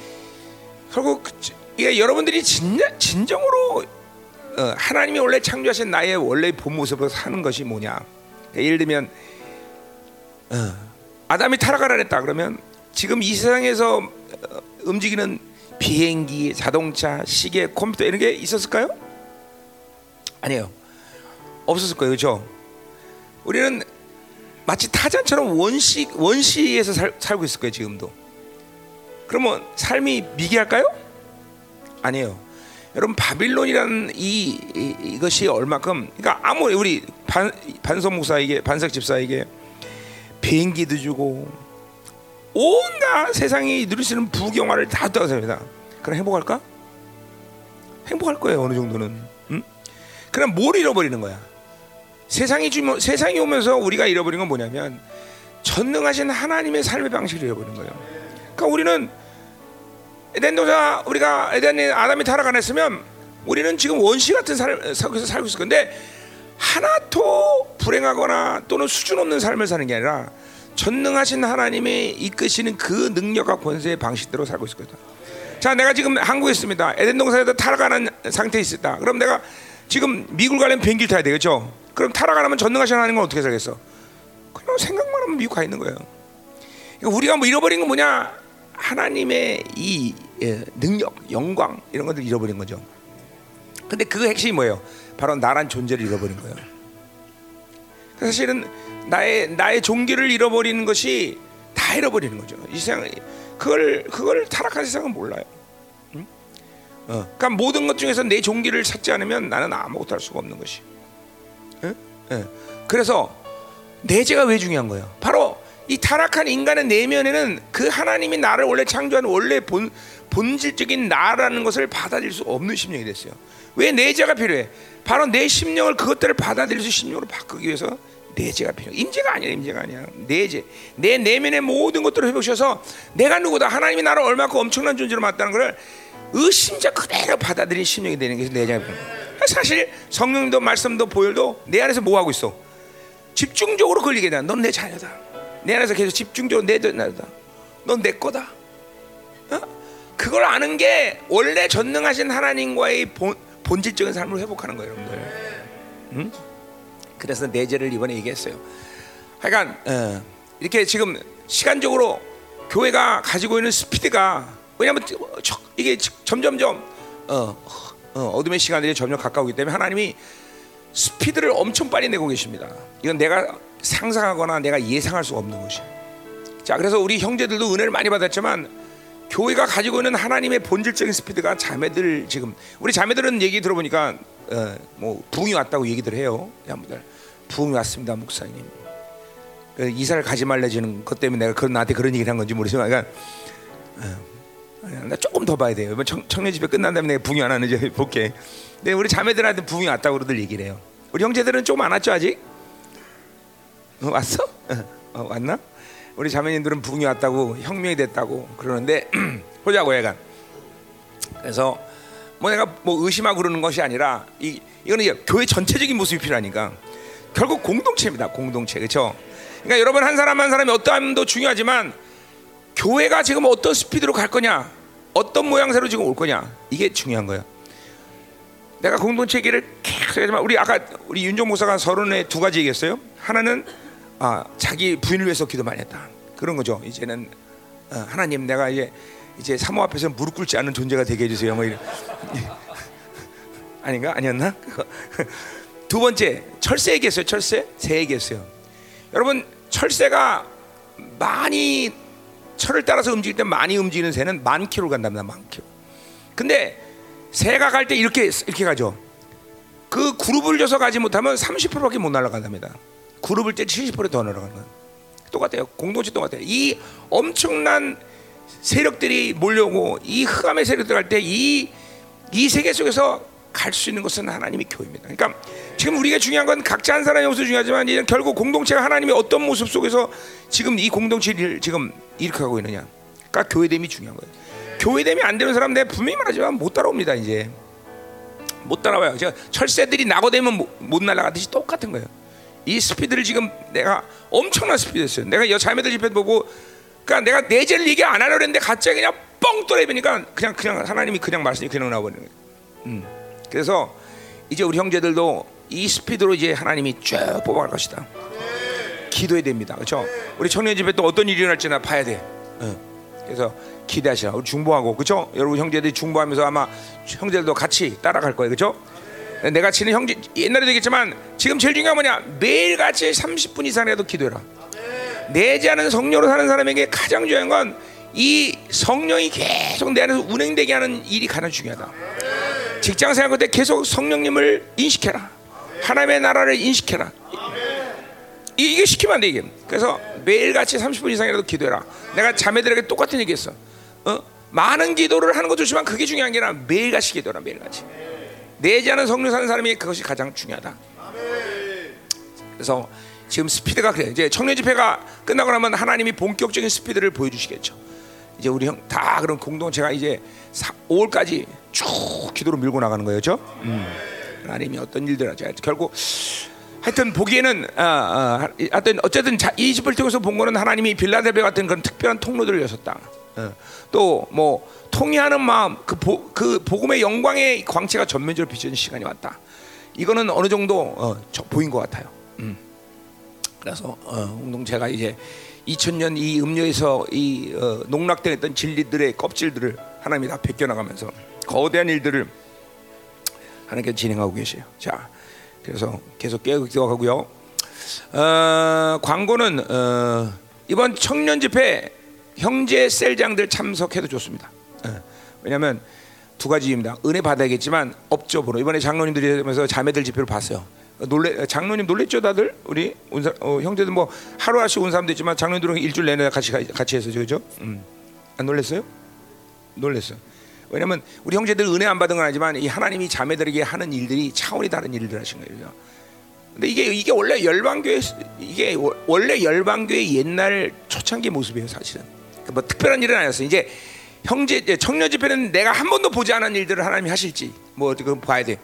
결국 그- 이게 여러분들이 진, 진정으로 어, 하나님이 원래 창조하신 나의 원래 본 모습으로 사는 것이 뭐냐? 그러니까 예를 들면 어, 아담이 타락하라 했다 그러면 지금 이 세상에서 어, 움직이는 비행기, 자동차, 시계, 컴퓨터 이런 게 있었을까요? 아니에요. 없었을 거예요, 그렇죠? 우리는 마치 타잔처럼 원시 원시에서 살, 살고 있을 거예요, 지금도. 그러면 삶이 미개할까요? 아니에요. 여러분 바빌론이라는 이, 이 이것이 얼마큼 그러니까 아무리 우리 반 반석 목사에게 반석 집사에게 비행기도 주고 온갖 세상이 누릴 수 있는 부경화를 다 줬다고 생각합니다. 그럼 행복할까? 행복할 거예요 어느 정도는. 응? 그럼 뭘 잃어버리는 거야? 세상이 주면 세상이 오면서 우리가 잃어버린 건 뭐냐면 전능하신 하나님의 삶의 방식을 잃어버린 거예요. 그러니까 우리는 에덴 동산 우리가 에덴이 아담이 타락 안 했으면 우리는 지금 원시 같은 삶 속에서 살고 있을 건데 하나도 불행하거나 또는 수준 없는 삶을 사는 게 아니라 전능하신 하나님이 이끄시는 그 능력과 권세의 방식대로 살고 있을 거다. 자, 내가 지금 한국에 있습니다. 에덴 동산에서 타락하는 상태에 있다. 그럼 내가 지금 미국 가려면 비행기를 타야 되겠죠. 그럼 타락 안 하면 전능하신 하나님은 어떻게 살겠어? 그냥 생각만 하면 미국 가 있는 거예요. 그러니까 우리가 뭐 잃어버린 건 뭐냐? 하나님의 이 예, 능력, 영광 이런 것들 잃어버린 거죠. 근데 그 핵심이 뭐예요? 바로 나란 존재를 잃어버린 거예요. 사실은 나의 나의 종기를 잃어버리는 것이 다 잃어버리는 거죠. 이 세상 그걸 그걸 타락한 세상은 몰라요. 응? 어, 그러니까 모든 것 중에서 내 종기를 찾지 않으면 나는 아무것도 할 수가 없는 것이. 예? 예. 그래서 내재가 왜 중요한 거예요? 바로 이 타락한 인간의 내면에는 그 하나님이 나를 원래 창조한 원래 본 본질적인 나라는 것을 받아들일 수 없는 심령이 됐어요. 왜 내재가 필요해? 바로 내 심령을 그것들을 받아들일 수 심령으로 바꾸기 위해서 내재가 필요해. 임재가 아니야, 임재가 아니야. 내재. 내 내면의 모든 것들을 회복시켜서 내가 누구다. 하나님이 나를 얼마큼 엄청난 존재로 맞다는 것을 의심자 그대로 받아들인 심령이 되는 게 내재가 필요해. 사실 성령도 말씀도 보혈도 내 안에서 뭐 하고 있어? 집중적으로 걸리게 돼. 넌내 자녀다. 내 안에서 계속 집중적으로 내 자녀다. 넌 내 거다. 어? 그걸 아는 게 원래 전능하신 하나님과의 본, 본질적인 삶을 회복하는 거예요, 여러분들. 응? 그래서 내재를 이번에 얘기했어요. 하여간 어, 이렇게 지금 시간적으로 교회가 가지고 있는 스피드가 왜냐하면 저- 이게 점점점 어, 어, 둠의 시간들이 점점 가까우기 때문에 하나님이 스피드를 엄청 빨리 내고 계십니다. 이건 내가 상상하거나 내가 예상할 수 없는 것이에요. 자, 그래서 우리 형제들도 은혜를 많이 받았지만 교회가 가지고 있는 하나님의 본질적인 스피드가 자매들 지금 우리 자매들은 얘기 들어보니까 어, 뭐 부흥이 왔다고 얘기들 해요. 여러분들 부흥이 왔습니다, 목사님. 그 이사를 가지 말래지는 것 때문에 내가 그런 나한테 그런 얘기를 한 건지 모르지만, 그러니까 어, 나 조금 더 봐야 돼요. 이번 청, 청년 집회 끝난 다음에 내가 부흥이 안 하는지 볼게. 근데 우리 자매들한테 부흥이 왔다고 그러들 얘기를 해요. 우리 형제들은 조금 안 왔죠 아직? 어, 왔어? 어, 왔나? 우리 자매님들은 부흥이 왔다고 혁명이 됐다고 그러는데 보자고 얘가. 그래서 뭐 내가 뭐 의심하고 그러는 것이 아니라 이 이거는 이제 교회 전체적인 모습이 필요하니까 결국 공동체입니다. 공동체 그렇죠? 그러니까 여러분 한 사람 한 사람이 어떠함도 중요하지만 교회가 지금 어떤 스피드로 갈 거냐, 어떤 모양새로 지금 올 거냐 이게 중요한 거예요. 내가 공동체 얘기를 계속 하지만 우리 아까 우리 윤종 목사가 서론에 두 가지 얘기했어요. 하나는 아, 자기 부인을 위해서 기도 많이 했다. 그런 거죠. 이제는 어, 하나님 내가 이제 이제 사모 앞에서 무릎 꿇지 않는 존재가 되게 해주세요. 뭐 이런 아닌가 아니었나? 두 번째 철새 얘기했어요. 철새 새 얘기했어요. 여러분 철새가 많이 철을 따라서 움직일 때 많이 움직이는 새는 만 킬로 간답니다. 만 킬로. 근데 새가 갈 때 이렇게 이렇게 가죠. 그 그룹을 줘서 가지 못하면 30%밖에 못 날아간답니다. 그룹을 때 70%더 날아가는 거예요. 똑같아요. 공동체 똑같아요. 이 엄청난 세력들이 몰려오고 이 흑암의 세력들 갈 때 이 이 세계 속에서 갈 수 있는 것은 하나님의 교회입니다. 그러니까 지금 우리가 중요한 건 각자 한 사람의 모습 중요하지만 이제 결국 공동체가 하나님의 어떤 모습 속에서 지금 이 공동체를 지금 일으켜가고 있느냐. 그러니까 교회됨이 중요한 거예요. 교회됨이 안 되는 사람 내가 분명히 말하지만 못 따라옵니다. 이제 못 따라와요. 제가 철새들이 낙오되면 못, 못 날아가듯이 똑같은 거예요. 이 스피드를 지금 내가 엄청난 스피드였어요. 내가 여 자매들 집회 보고 그러니까 내가 내재를 얘기 안 하려고 했는데 갑자기 그냥 뻥 떨어지니까 그냥 그냥 하나님이 그냥 말씀이 그냥 나와버리는 거예요. 음. 그래서 이제 우리 형제들도 이 스피드로 이제 하나님이 쭉 뽑아갈 것이다. 기도해야 됩니다. 그렇죠? 우리 청년 집에 또 어떤 일이 일어날지나 봐야 돼. 어. 그래서 기대하시라. 우리 중보하고 그렇죠? 여러분 형제들이 중보하면서 아마 형제들도 같이 따라갈 거예요. 그렇죠? 내가 치는 형제 옛날에도 얘기했지만 지금 제일 중요한 건 뭐냐? 매일 같이 30분 이상이라도 기도해라. 내지 않은 성령으로 사는 사람에게 가장 중요한 건 이 성령이 계속 내 안에서 운행되게 하는 일이 가장 중요하다. 직장 생활할 때 계속 성령님을 인식해라. 하나님의 나라를 인식해라. 이- 이게 시키면 안돼 이게. 그래서 매일 같이 30분 이상이라도 기도해라. 내가 자매들에게 똑같은 얘기했어. 어? 많은 기도를 하는 것도 좋지만 그게 중요한 게 아니라 매일 같이 기도라 매일 같이. 내지 않은 성령 사는 사람이 그것이 가장 중요하다. 그래서 지금 스피드가 그래. 이제 청년 집회가 끝나고 나면 하나님이 본격적인 스피드를 보여주시겠죠. 이제 우리 형 다 그런 공동체가 이제 5월까지 쭉 기도로 밀고 나가는 거예요, 죠 하나님이 어떤 일들 하죠. 결국 하여튼 보기에는 아, 아, 하여튼 어쨌든 자, 이 집을 통해서 본 거는 하나님이 빌라델베 같은 그런 특별한 통로들을 여셨다. 어. 또 뭐 통회하는 마음, 그, 보, 그 복음의 영광의 광채가 전면적으로 비춰진 시간이 왔다. 이거는 어느 정도 어, 저, 보인 것 같아요. 음. 그래서 어, 공동체가 이제 2000년 이 음료에서 이 어, 농락되었던 진리들의 껍질들을 하나님이 다 벗겨나가면서 거대한 일들을 하나님께 진행하고 계세요. 자, 그래서 계속 깨우기도 하고요. 어, 광고는 어, 이번 청년 집회 형제 셀장들 참석해도 좋습니다. 어, 왜냐하면 두 가지입니다. 은혜 받아야겠지만 업적으로 이번에 장로님들이 하면서 자매들 집회를 봤어요. 놀래 장로님 놀랬죠 다들 우리 온 사, 어, 형제들 뭐 하루 하씩 온 사람도 있지만 장로님들은 일주일 내내 같이 가- 같이 해서 그죠? 음. 안 놀랬어요? 놀랬어요. 왜냐면 우리 형제들 은혜 안 받은 건 아니지만 이 하나님이 자매들에게 하는 일들이 차원이 다른 일들 하신 거예요. 근데 이게 이게 원래 열방교회 이게 워- 원래 열방교회 옛날 초창기 모습이에요 사실은. 그뭐 특별한 일은 아니었어요. 이제 형제 청년 집회는 내가 한 번도 보지 않은 일들을 하나님이 하실지 뭐 그건 봐야 돼.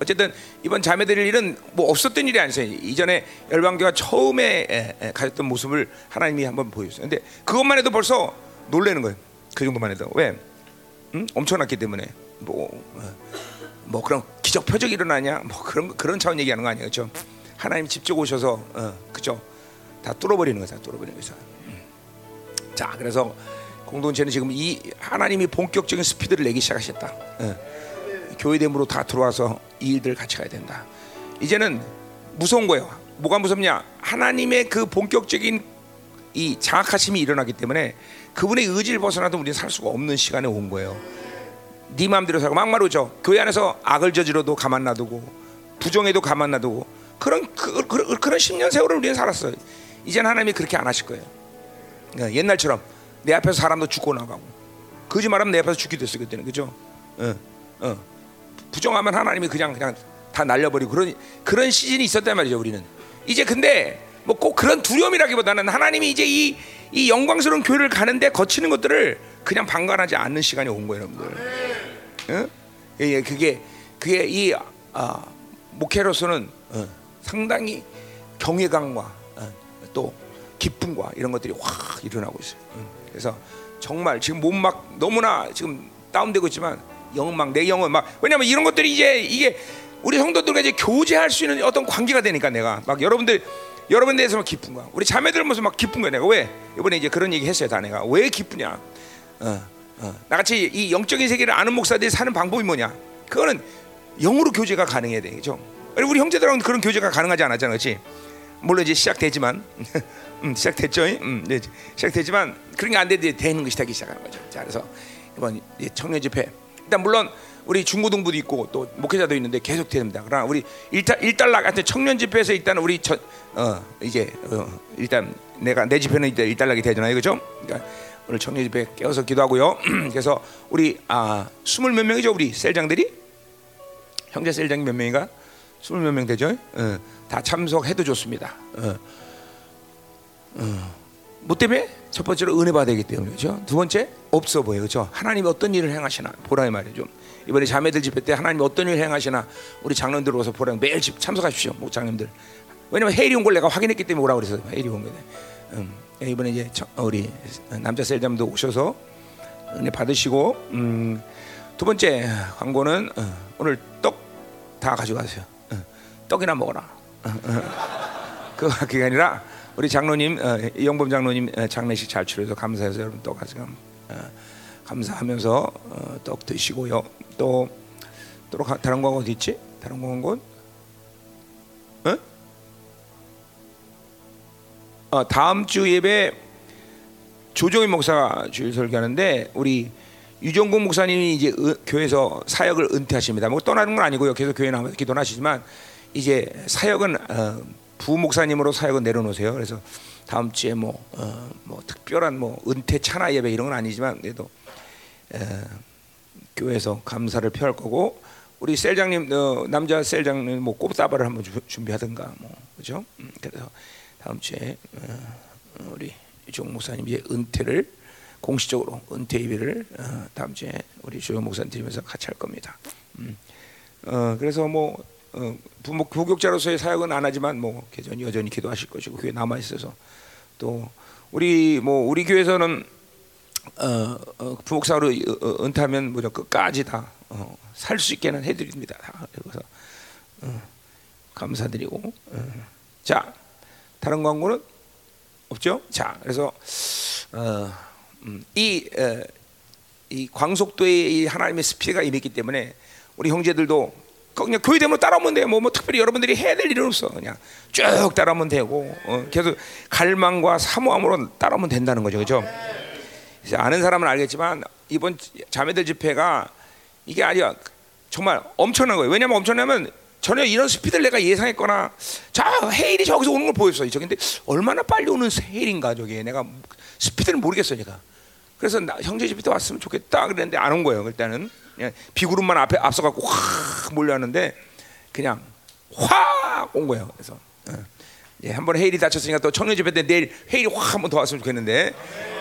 어쨌든 이번 자매들 일은 뭐 없었던 일이 아니었어요. 이전에 열방교가 처음에 가졌던 모습을 하나님이 한번 보여줬어요. 근데 그것만 해도 벌써 놀라는 거예요. 그 정도만 해도 왜? 응? 엄청났기 때문에 뭐, 어, 뭐 그런 기적 표적이 일어나냐 뭐 그런 그런 차원 얘기하는 거 아니에요, 그렇죠? 하나님 직접 오셔서 어, 그죠? 다 뚫어버리는 거죠, 뚫어버리는 거죠. 음. 자, 그래서 공동체는 지금 이 하나님이 본격적인 스피드를 내기 시작하셨다. 어. 교회됨으로 다 들어와서 이 일들 같이 가야 된다. 이제는 무서운 거예요. 뭐가 무섭냐? 하나님의 그 본격적인 이 장악하심이 일어나기 때문에 그분의 의지를 벗어나도 우리는 살 수가 없는 시간에 온 거예요. 네 마음대로 살고 막말로죠. 교회 안에서 악을 저지러도 가만 놔두고 부정해도 가만 놔두고 그런 그, 그, 그런 10년 세월을 우리는 살았어요. 이제는 하나님이 그렇게 안 하실 거예요. 어, 옛날처럼 내 앞에서 사람도 죽고 나가고 거짓말하면 내 앞에서 죽기도 했어 그때는 그죠? 어, 어. 부정하면 하나님이 그냥 그냥 다 날려버리고 그런 그런 시즌이 있었단 말이죠 우리는. 이제 근데 뭐 꼭 그런 두려움이라기보다는 하나님이 이제 이, 이 영광스러운 교회를 가는데 거치는 것들을 그냥 방관하지 않는 시간이 온 거예요, 여러분들. 응? 예, 예, 그게 그게 이 아, 목회로서는 어, 상당히 경외감과 어, 또 기쁨과 이런 것들이 확 일어나고 있어요. 응. 그래서 정말 지금 몸 막 너무나 지금 다운되고 있지만 영은 막내 영은 막 왜냐면 이런 것들이 이제 이게 우리 성도들과 이제 교제할 수 있는 어떤 관계가 되니까 내가 막 여러분들 여러분 대해서 막 기쁜 거야. 우리 자매들 모습 막 기쁜 거야. 내가 왜 이번에 이제 그런 얘기 했어요. 다 내가 왜 기쁘냐? 어, 어. 나같이 이 영적인 세계를 아는 목사들이 사는 방법이 뭐냐? 그거는 영으로 교제가 가능해야 되겠죠. 우리 형제들하고는 그런 교제가 가능하지 않았잖아, 그렇지? 물론 이제 시작되지만, 음, 시작됐죠, 음, 네, 시작되지만 그런 게안 되는데 되는 것이 되기 시작하는 거죠. 자, 그래서 이번 청년 집회 일단 물론 우리 중고등부도 있고 또 목회자도 있는데 계속 됩니다. 그러나 우리 일단 일단락 같은 청년 집회에서 일단 우리 저, 어, 이제 어, 일단 내가 내 집회는 이제 일단락이 되잖아요, 그렇죠? 그러니까 오늘 청년 집회 깨어서 기도하고요. 그래서 우리 아 스물 몇 명이죠, 우리 셀장들이 형제 셀장이 몇 명인가? 스물 몇 명 되죠? 어, 다 참석해도 좋습니다. 어. 어. 뭐 때문에? 첫 번째로 은혜 받아야 되기 때문에 그렇죠? 두 번째 없어 보여 그렇죠? 하나님이 어떤 일을 행하시나 보라 이 말이죠. 이번에 자매들 집회 때 하나님이 어떤 일을 행하시나 우리 장로들 오서 보라 매일 집 참석하십시오 목장님들. 왜냐면 헤일이 온걸 내가 확인했기 때문에 오라 그래서 헤일이 온 거네. 음, 이번에 이제 저, 우리 남자 셀장도 오셔서 은혜 받으시고 음, 두 번째 광고는 어, 오늘 떡 다 가져가세요. 어, 떡이나 먹어라. 어, 어. 그 그게 아니라 우리 장로님 어, 영범 장로님 어, 장례식 잘 치러서 감사해서 여러분 또 가서 어, 감사하면서 어, 떡 드시고요. 또, 또 가- 다른 광고 어디 있지? 다른 광고? 어? 어, 다음 주 예배 조정희 목사가 주일 설교하는데 우리 유정국 목사님이 이제 은- 교회에서 사역을 은퇴하십니다. 뭐 떠나는 건 아니고요. 계속 교회 나와서 기도는 하시지만 이제 사역은 어, 부목사님으로 사역은 내려놓으세요. 그래서 다음 주에 뭐, 어, 뭐 특별한 뭐 은퇴 찬화 예배 이런 건 아니지만 그래도 에, 교회에서 감사를 표할 거고 우리 셀장님 어, 남자 셀장님 뭐 꽃다발을 한번 주- 준비하든가 뭐 그죠? 음, 그래서 다음 주에 어, 우리 종 목사님 이제 은퇴를 공식적으로 은퇴 예배를 어, 다음 주에 우리 조영 목사님 드리면서 같이 할 겁니다. 음. 어, 그래서 뭐 어, 부모 부교육자로서의 사역은 안 하지만 뭐 여전히 여전히 기도하실 것이고 교회 남아 있어서 또 우리 뭐 우리 교회에서는 어, 어, 부목사로 어, 어, 은퇴하면 무조건 끝까지 다 살 수 있게는 해드립니다. 다. 그래서 어, 감사드리고 어. 자 다른 광고는 없죠? 자 그래서 어, 음, 이, 어, 이 광속도에 이 하나님의 스피드가 임했기 때문에 우리 형제들도 그냥 교회 되면 따라오면 돼요. 뭐, 뭐 특별히 여러분들이 해야 될 일은 없어. 그냥 쭉 따라오면 되고 어, 계속 갈망과 사모함으로 따라오면 된다는 거죠, 그렇죠? 아는 사람은 알겠지만 이번 자매들 집회가 이게 아니야 정말 엄청난 거예요. 왜냐면 엄청나면 전혀 이런 스피드를 내가 예상했거나 자 헤일이 저기서 오는 걸 보였어요. 저기 근데 얼마나 빨리 오는 헤일인가 저게 내가 스피드를 모르겠어 내가. 그래서 나, 형제 집회 때 왔으면 좋겠다 그랬는데 안 온 거예요. 일단은 비구름만 앞에 앞서 갖고 확 몰려왔는데 그냥 확 온 거예요. 그래서 어. 예, 한번 헤일이 다쳤으니까 또 청년 집회 때 내일 헤일이 확 한 번 더 왔으면 좋겠는데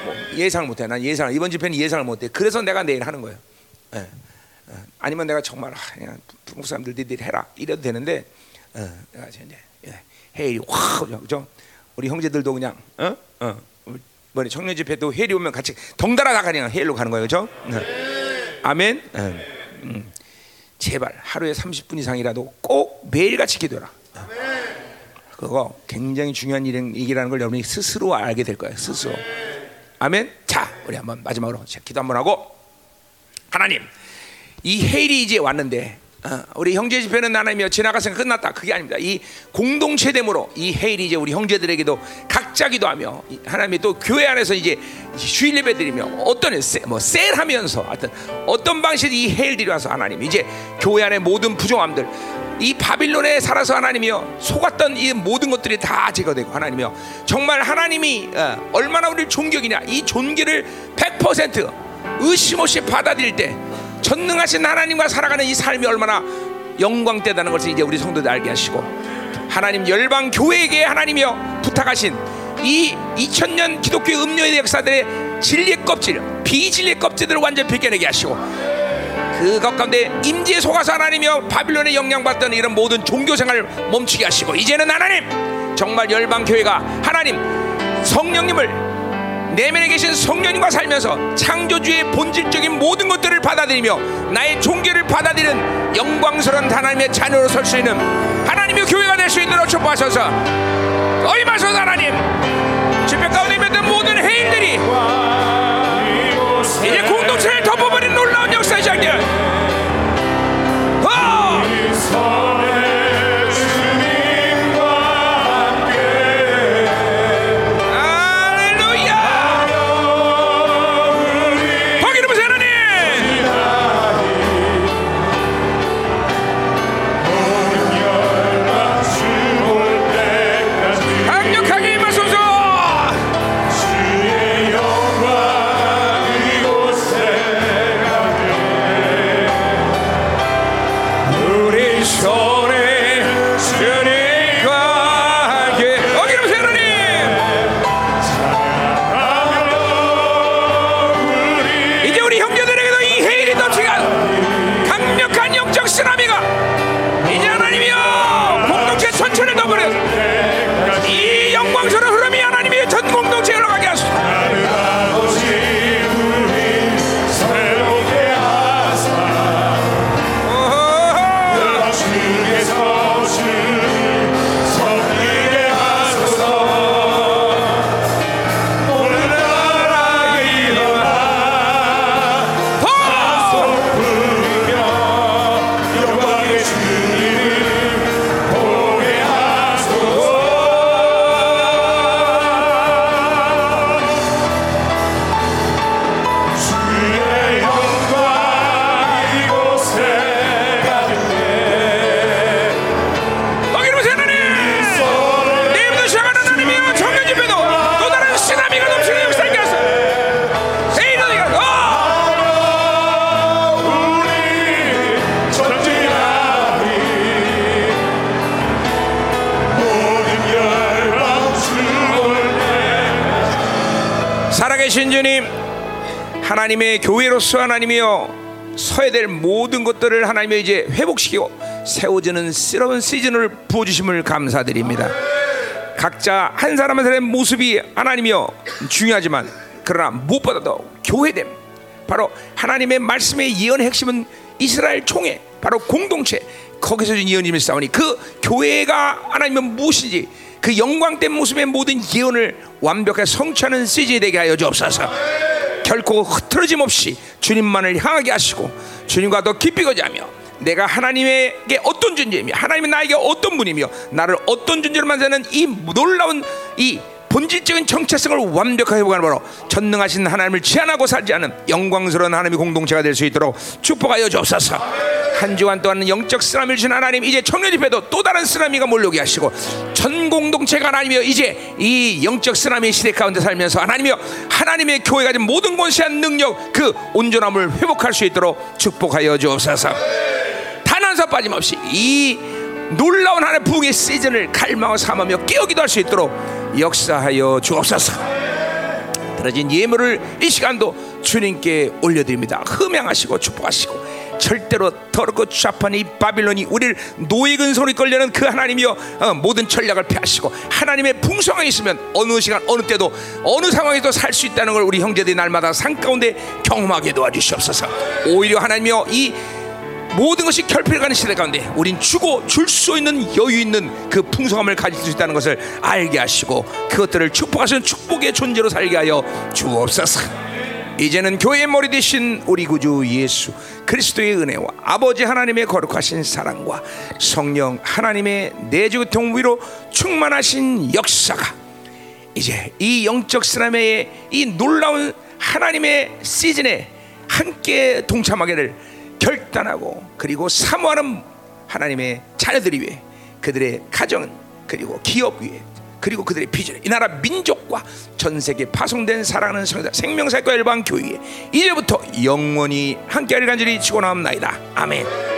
뭐 예상을 못해. 난 예상 이번 집회는 예상을 못해. 그래서 내가 내일 하는 거예요. 예. 어, 아니면 내가 정말 아, 그냥 중국 사람들 니들 해라 이래도 되는데 어, 내가 이제 예, 헤일이 확 그죠? 우리 형제들도 그냥 어, 어, 뭐니 청년 집회도 헤일이 오면 같이 덩달아 다 그냥 헤일로 가는 거예요, 그죠? 네. 아멘. 어, 음. 제발 하루에 30분 이상이라도 꼭 매일같이 기도해라. 그거 굉장히 중요한 일이라는 걸 여러분이 스스로 알게 될 거예요. 스스로. 아멘. 자, 우리 한번 마지막으로 기도 한번 하고 하나님 이 헤일이 이제 왔는데 어, 우리 형제 집회는 하나님이여 지나갔으니까 끝났다. 그게 아닙니다. 이 공동체됨으로 이 헤일이 이제 우리 형제들에게도 각자 기도하며 이 하나님이 또 교회 안에서 이제 주일 예배 드리며 어떤 세, 뭐 셀하면서 하여튼 어떤 방식의 이 헤일들이 와서 하나님 이제 교회 안의 모든 부정함들 이 바빌론에 살아서 하나님이여 속았던 이 모든 것들이 다 제거되고 하나님이여 정말 하나님이 어, 얼마나 우리를 존경이냐 이 존귀를 100% 의심 없이 받아들일 때 전능하신 하나님과 살아가는 이 삶이 얼마나 영광되다는 것을 이제 우리 성도들 알게 하시고 하나님 열방 교회에게 하나님이여 부탁하신 이 2000년 기독교 음료의 역사들의 진리의 껍질, 비진리의 껍질들을 완전히 벗겨내게 하시고 그것 가운데 임지에 속아서 하나님이여 바빌론에 영향받던 이런 모든 종교 생활을 멈추게 하시고 이제는 하나님 정말 열방 교회가 하나님 성령님을 내면에 계신 성령님과 살면서 창조주의 본질적인 모든 것들을 받아들이며 나의 종교를 받아들이는 영광스러운 하나님의 자녀로 설 수 있는 하나님의 교회가 될 수 있도록 축복하셔서. 어이마소서 하나님. 집회 가운데 있는 모든 해인들이 이제 공동체를 덮어버 하나님의 교회로서 하나님이여 서야 될 모든 것들을 하나님이 이제 회복시키고 세워지는 새로운 시즌을 부어주심을 감사드립니다. 각자 한 사람 한 사람의 모습이 하나님이여 중요하지만 그러나 무엇보다도 교회됨. 바로 하나님의 말씀의 예언의 핵심은 이스라엘 총회 바로 공동체 거기서 준 예언임을 싸우니 그 교회가 하나님은 무엇인지 그 영광된 모습의 모든 예언을 완벽하게 성취하는 시즌이 되게 하여 주옵소서 결코 흐트러짐 없이 주님만을 향하게 하시고 주님과 더 깊이 거지하며 내가 하나님에게 어떤 존재이며 하나님은 나에게 어떤 분이며 나를 어떤 존재로 만드는 이 놀라운 이 본질적인 정체성을 완벽하게 회복하는 바로 전능하신 하나님을 제한하고 살지 않은 영광스러운 하나님의 공동체가 될 수 있도록 축복하여 주옵소서 한 주간 동안 영적 쓰나미를 주신 하나님 이제 청년 집회도 또 다른 쓰나미가 몰려오게 하시고 전 공동체가 하나님이여 이제 이 영적 쓰나미 시대 가운데 살면서 하나님이여 하나님의 교회가 가진 모든 권세한 능력 그 온전함을 회복할 수 있도록 축복하여 주옵소서. 단 한 사 빠짐없이 이 놀라운 하나의 부흥의 시즌을 갈망하고 삼으며 깨우기도 할 수 있도록 역사하여 주옵소서. 들어진 예물을 이 시간도 주님께 올려드립니다. 흠양하시고 축복하시고 절대로 더럽고 추잡한 이 바빌론이 우리를 노예 근손이 걸려는 그 하나님이여 어, 모든 전략을 폐하시고 하나님의 풍성함이 있으면 어느 시간 어느 때도 어느 상황에도 살 수 있다는 걸 우리 형제들이 날마다 산 가운데 경험하게 도와주시옵소서. 오히려 하나님이여 이 모든 것이 결핍해가는 시대 가운데 우린 주고 줄 수 있는 여유 있는 그 풍성함을 가질 수 있다는 것을 알게 하시고 그것들을 축복하시는 축복의 존재로 살게 하여 주옵소서 이제는 교회의 머리 되신 우리 구주 예수 그리스도의 은혜와 아버지 하나님의 거룩하신 사랑과 성령 하나님의 내주 동위로 충만하신 역사가 이제 이 영적 쓰나미의 이 놀라운 하나님의 시즌에 함께 동참하기를 결단하고 그리고 사모하는 하나님의 자녀들이 위해 그들의 가정 그리고 기업 위에 그리고 그들의 비전 이 나라 민족과 전 세계 파송된 사랑하는 성자 생명사과 일반 교회에 이제부터 영원히 함께하리 간절히 치고 나옵나이다 아멘.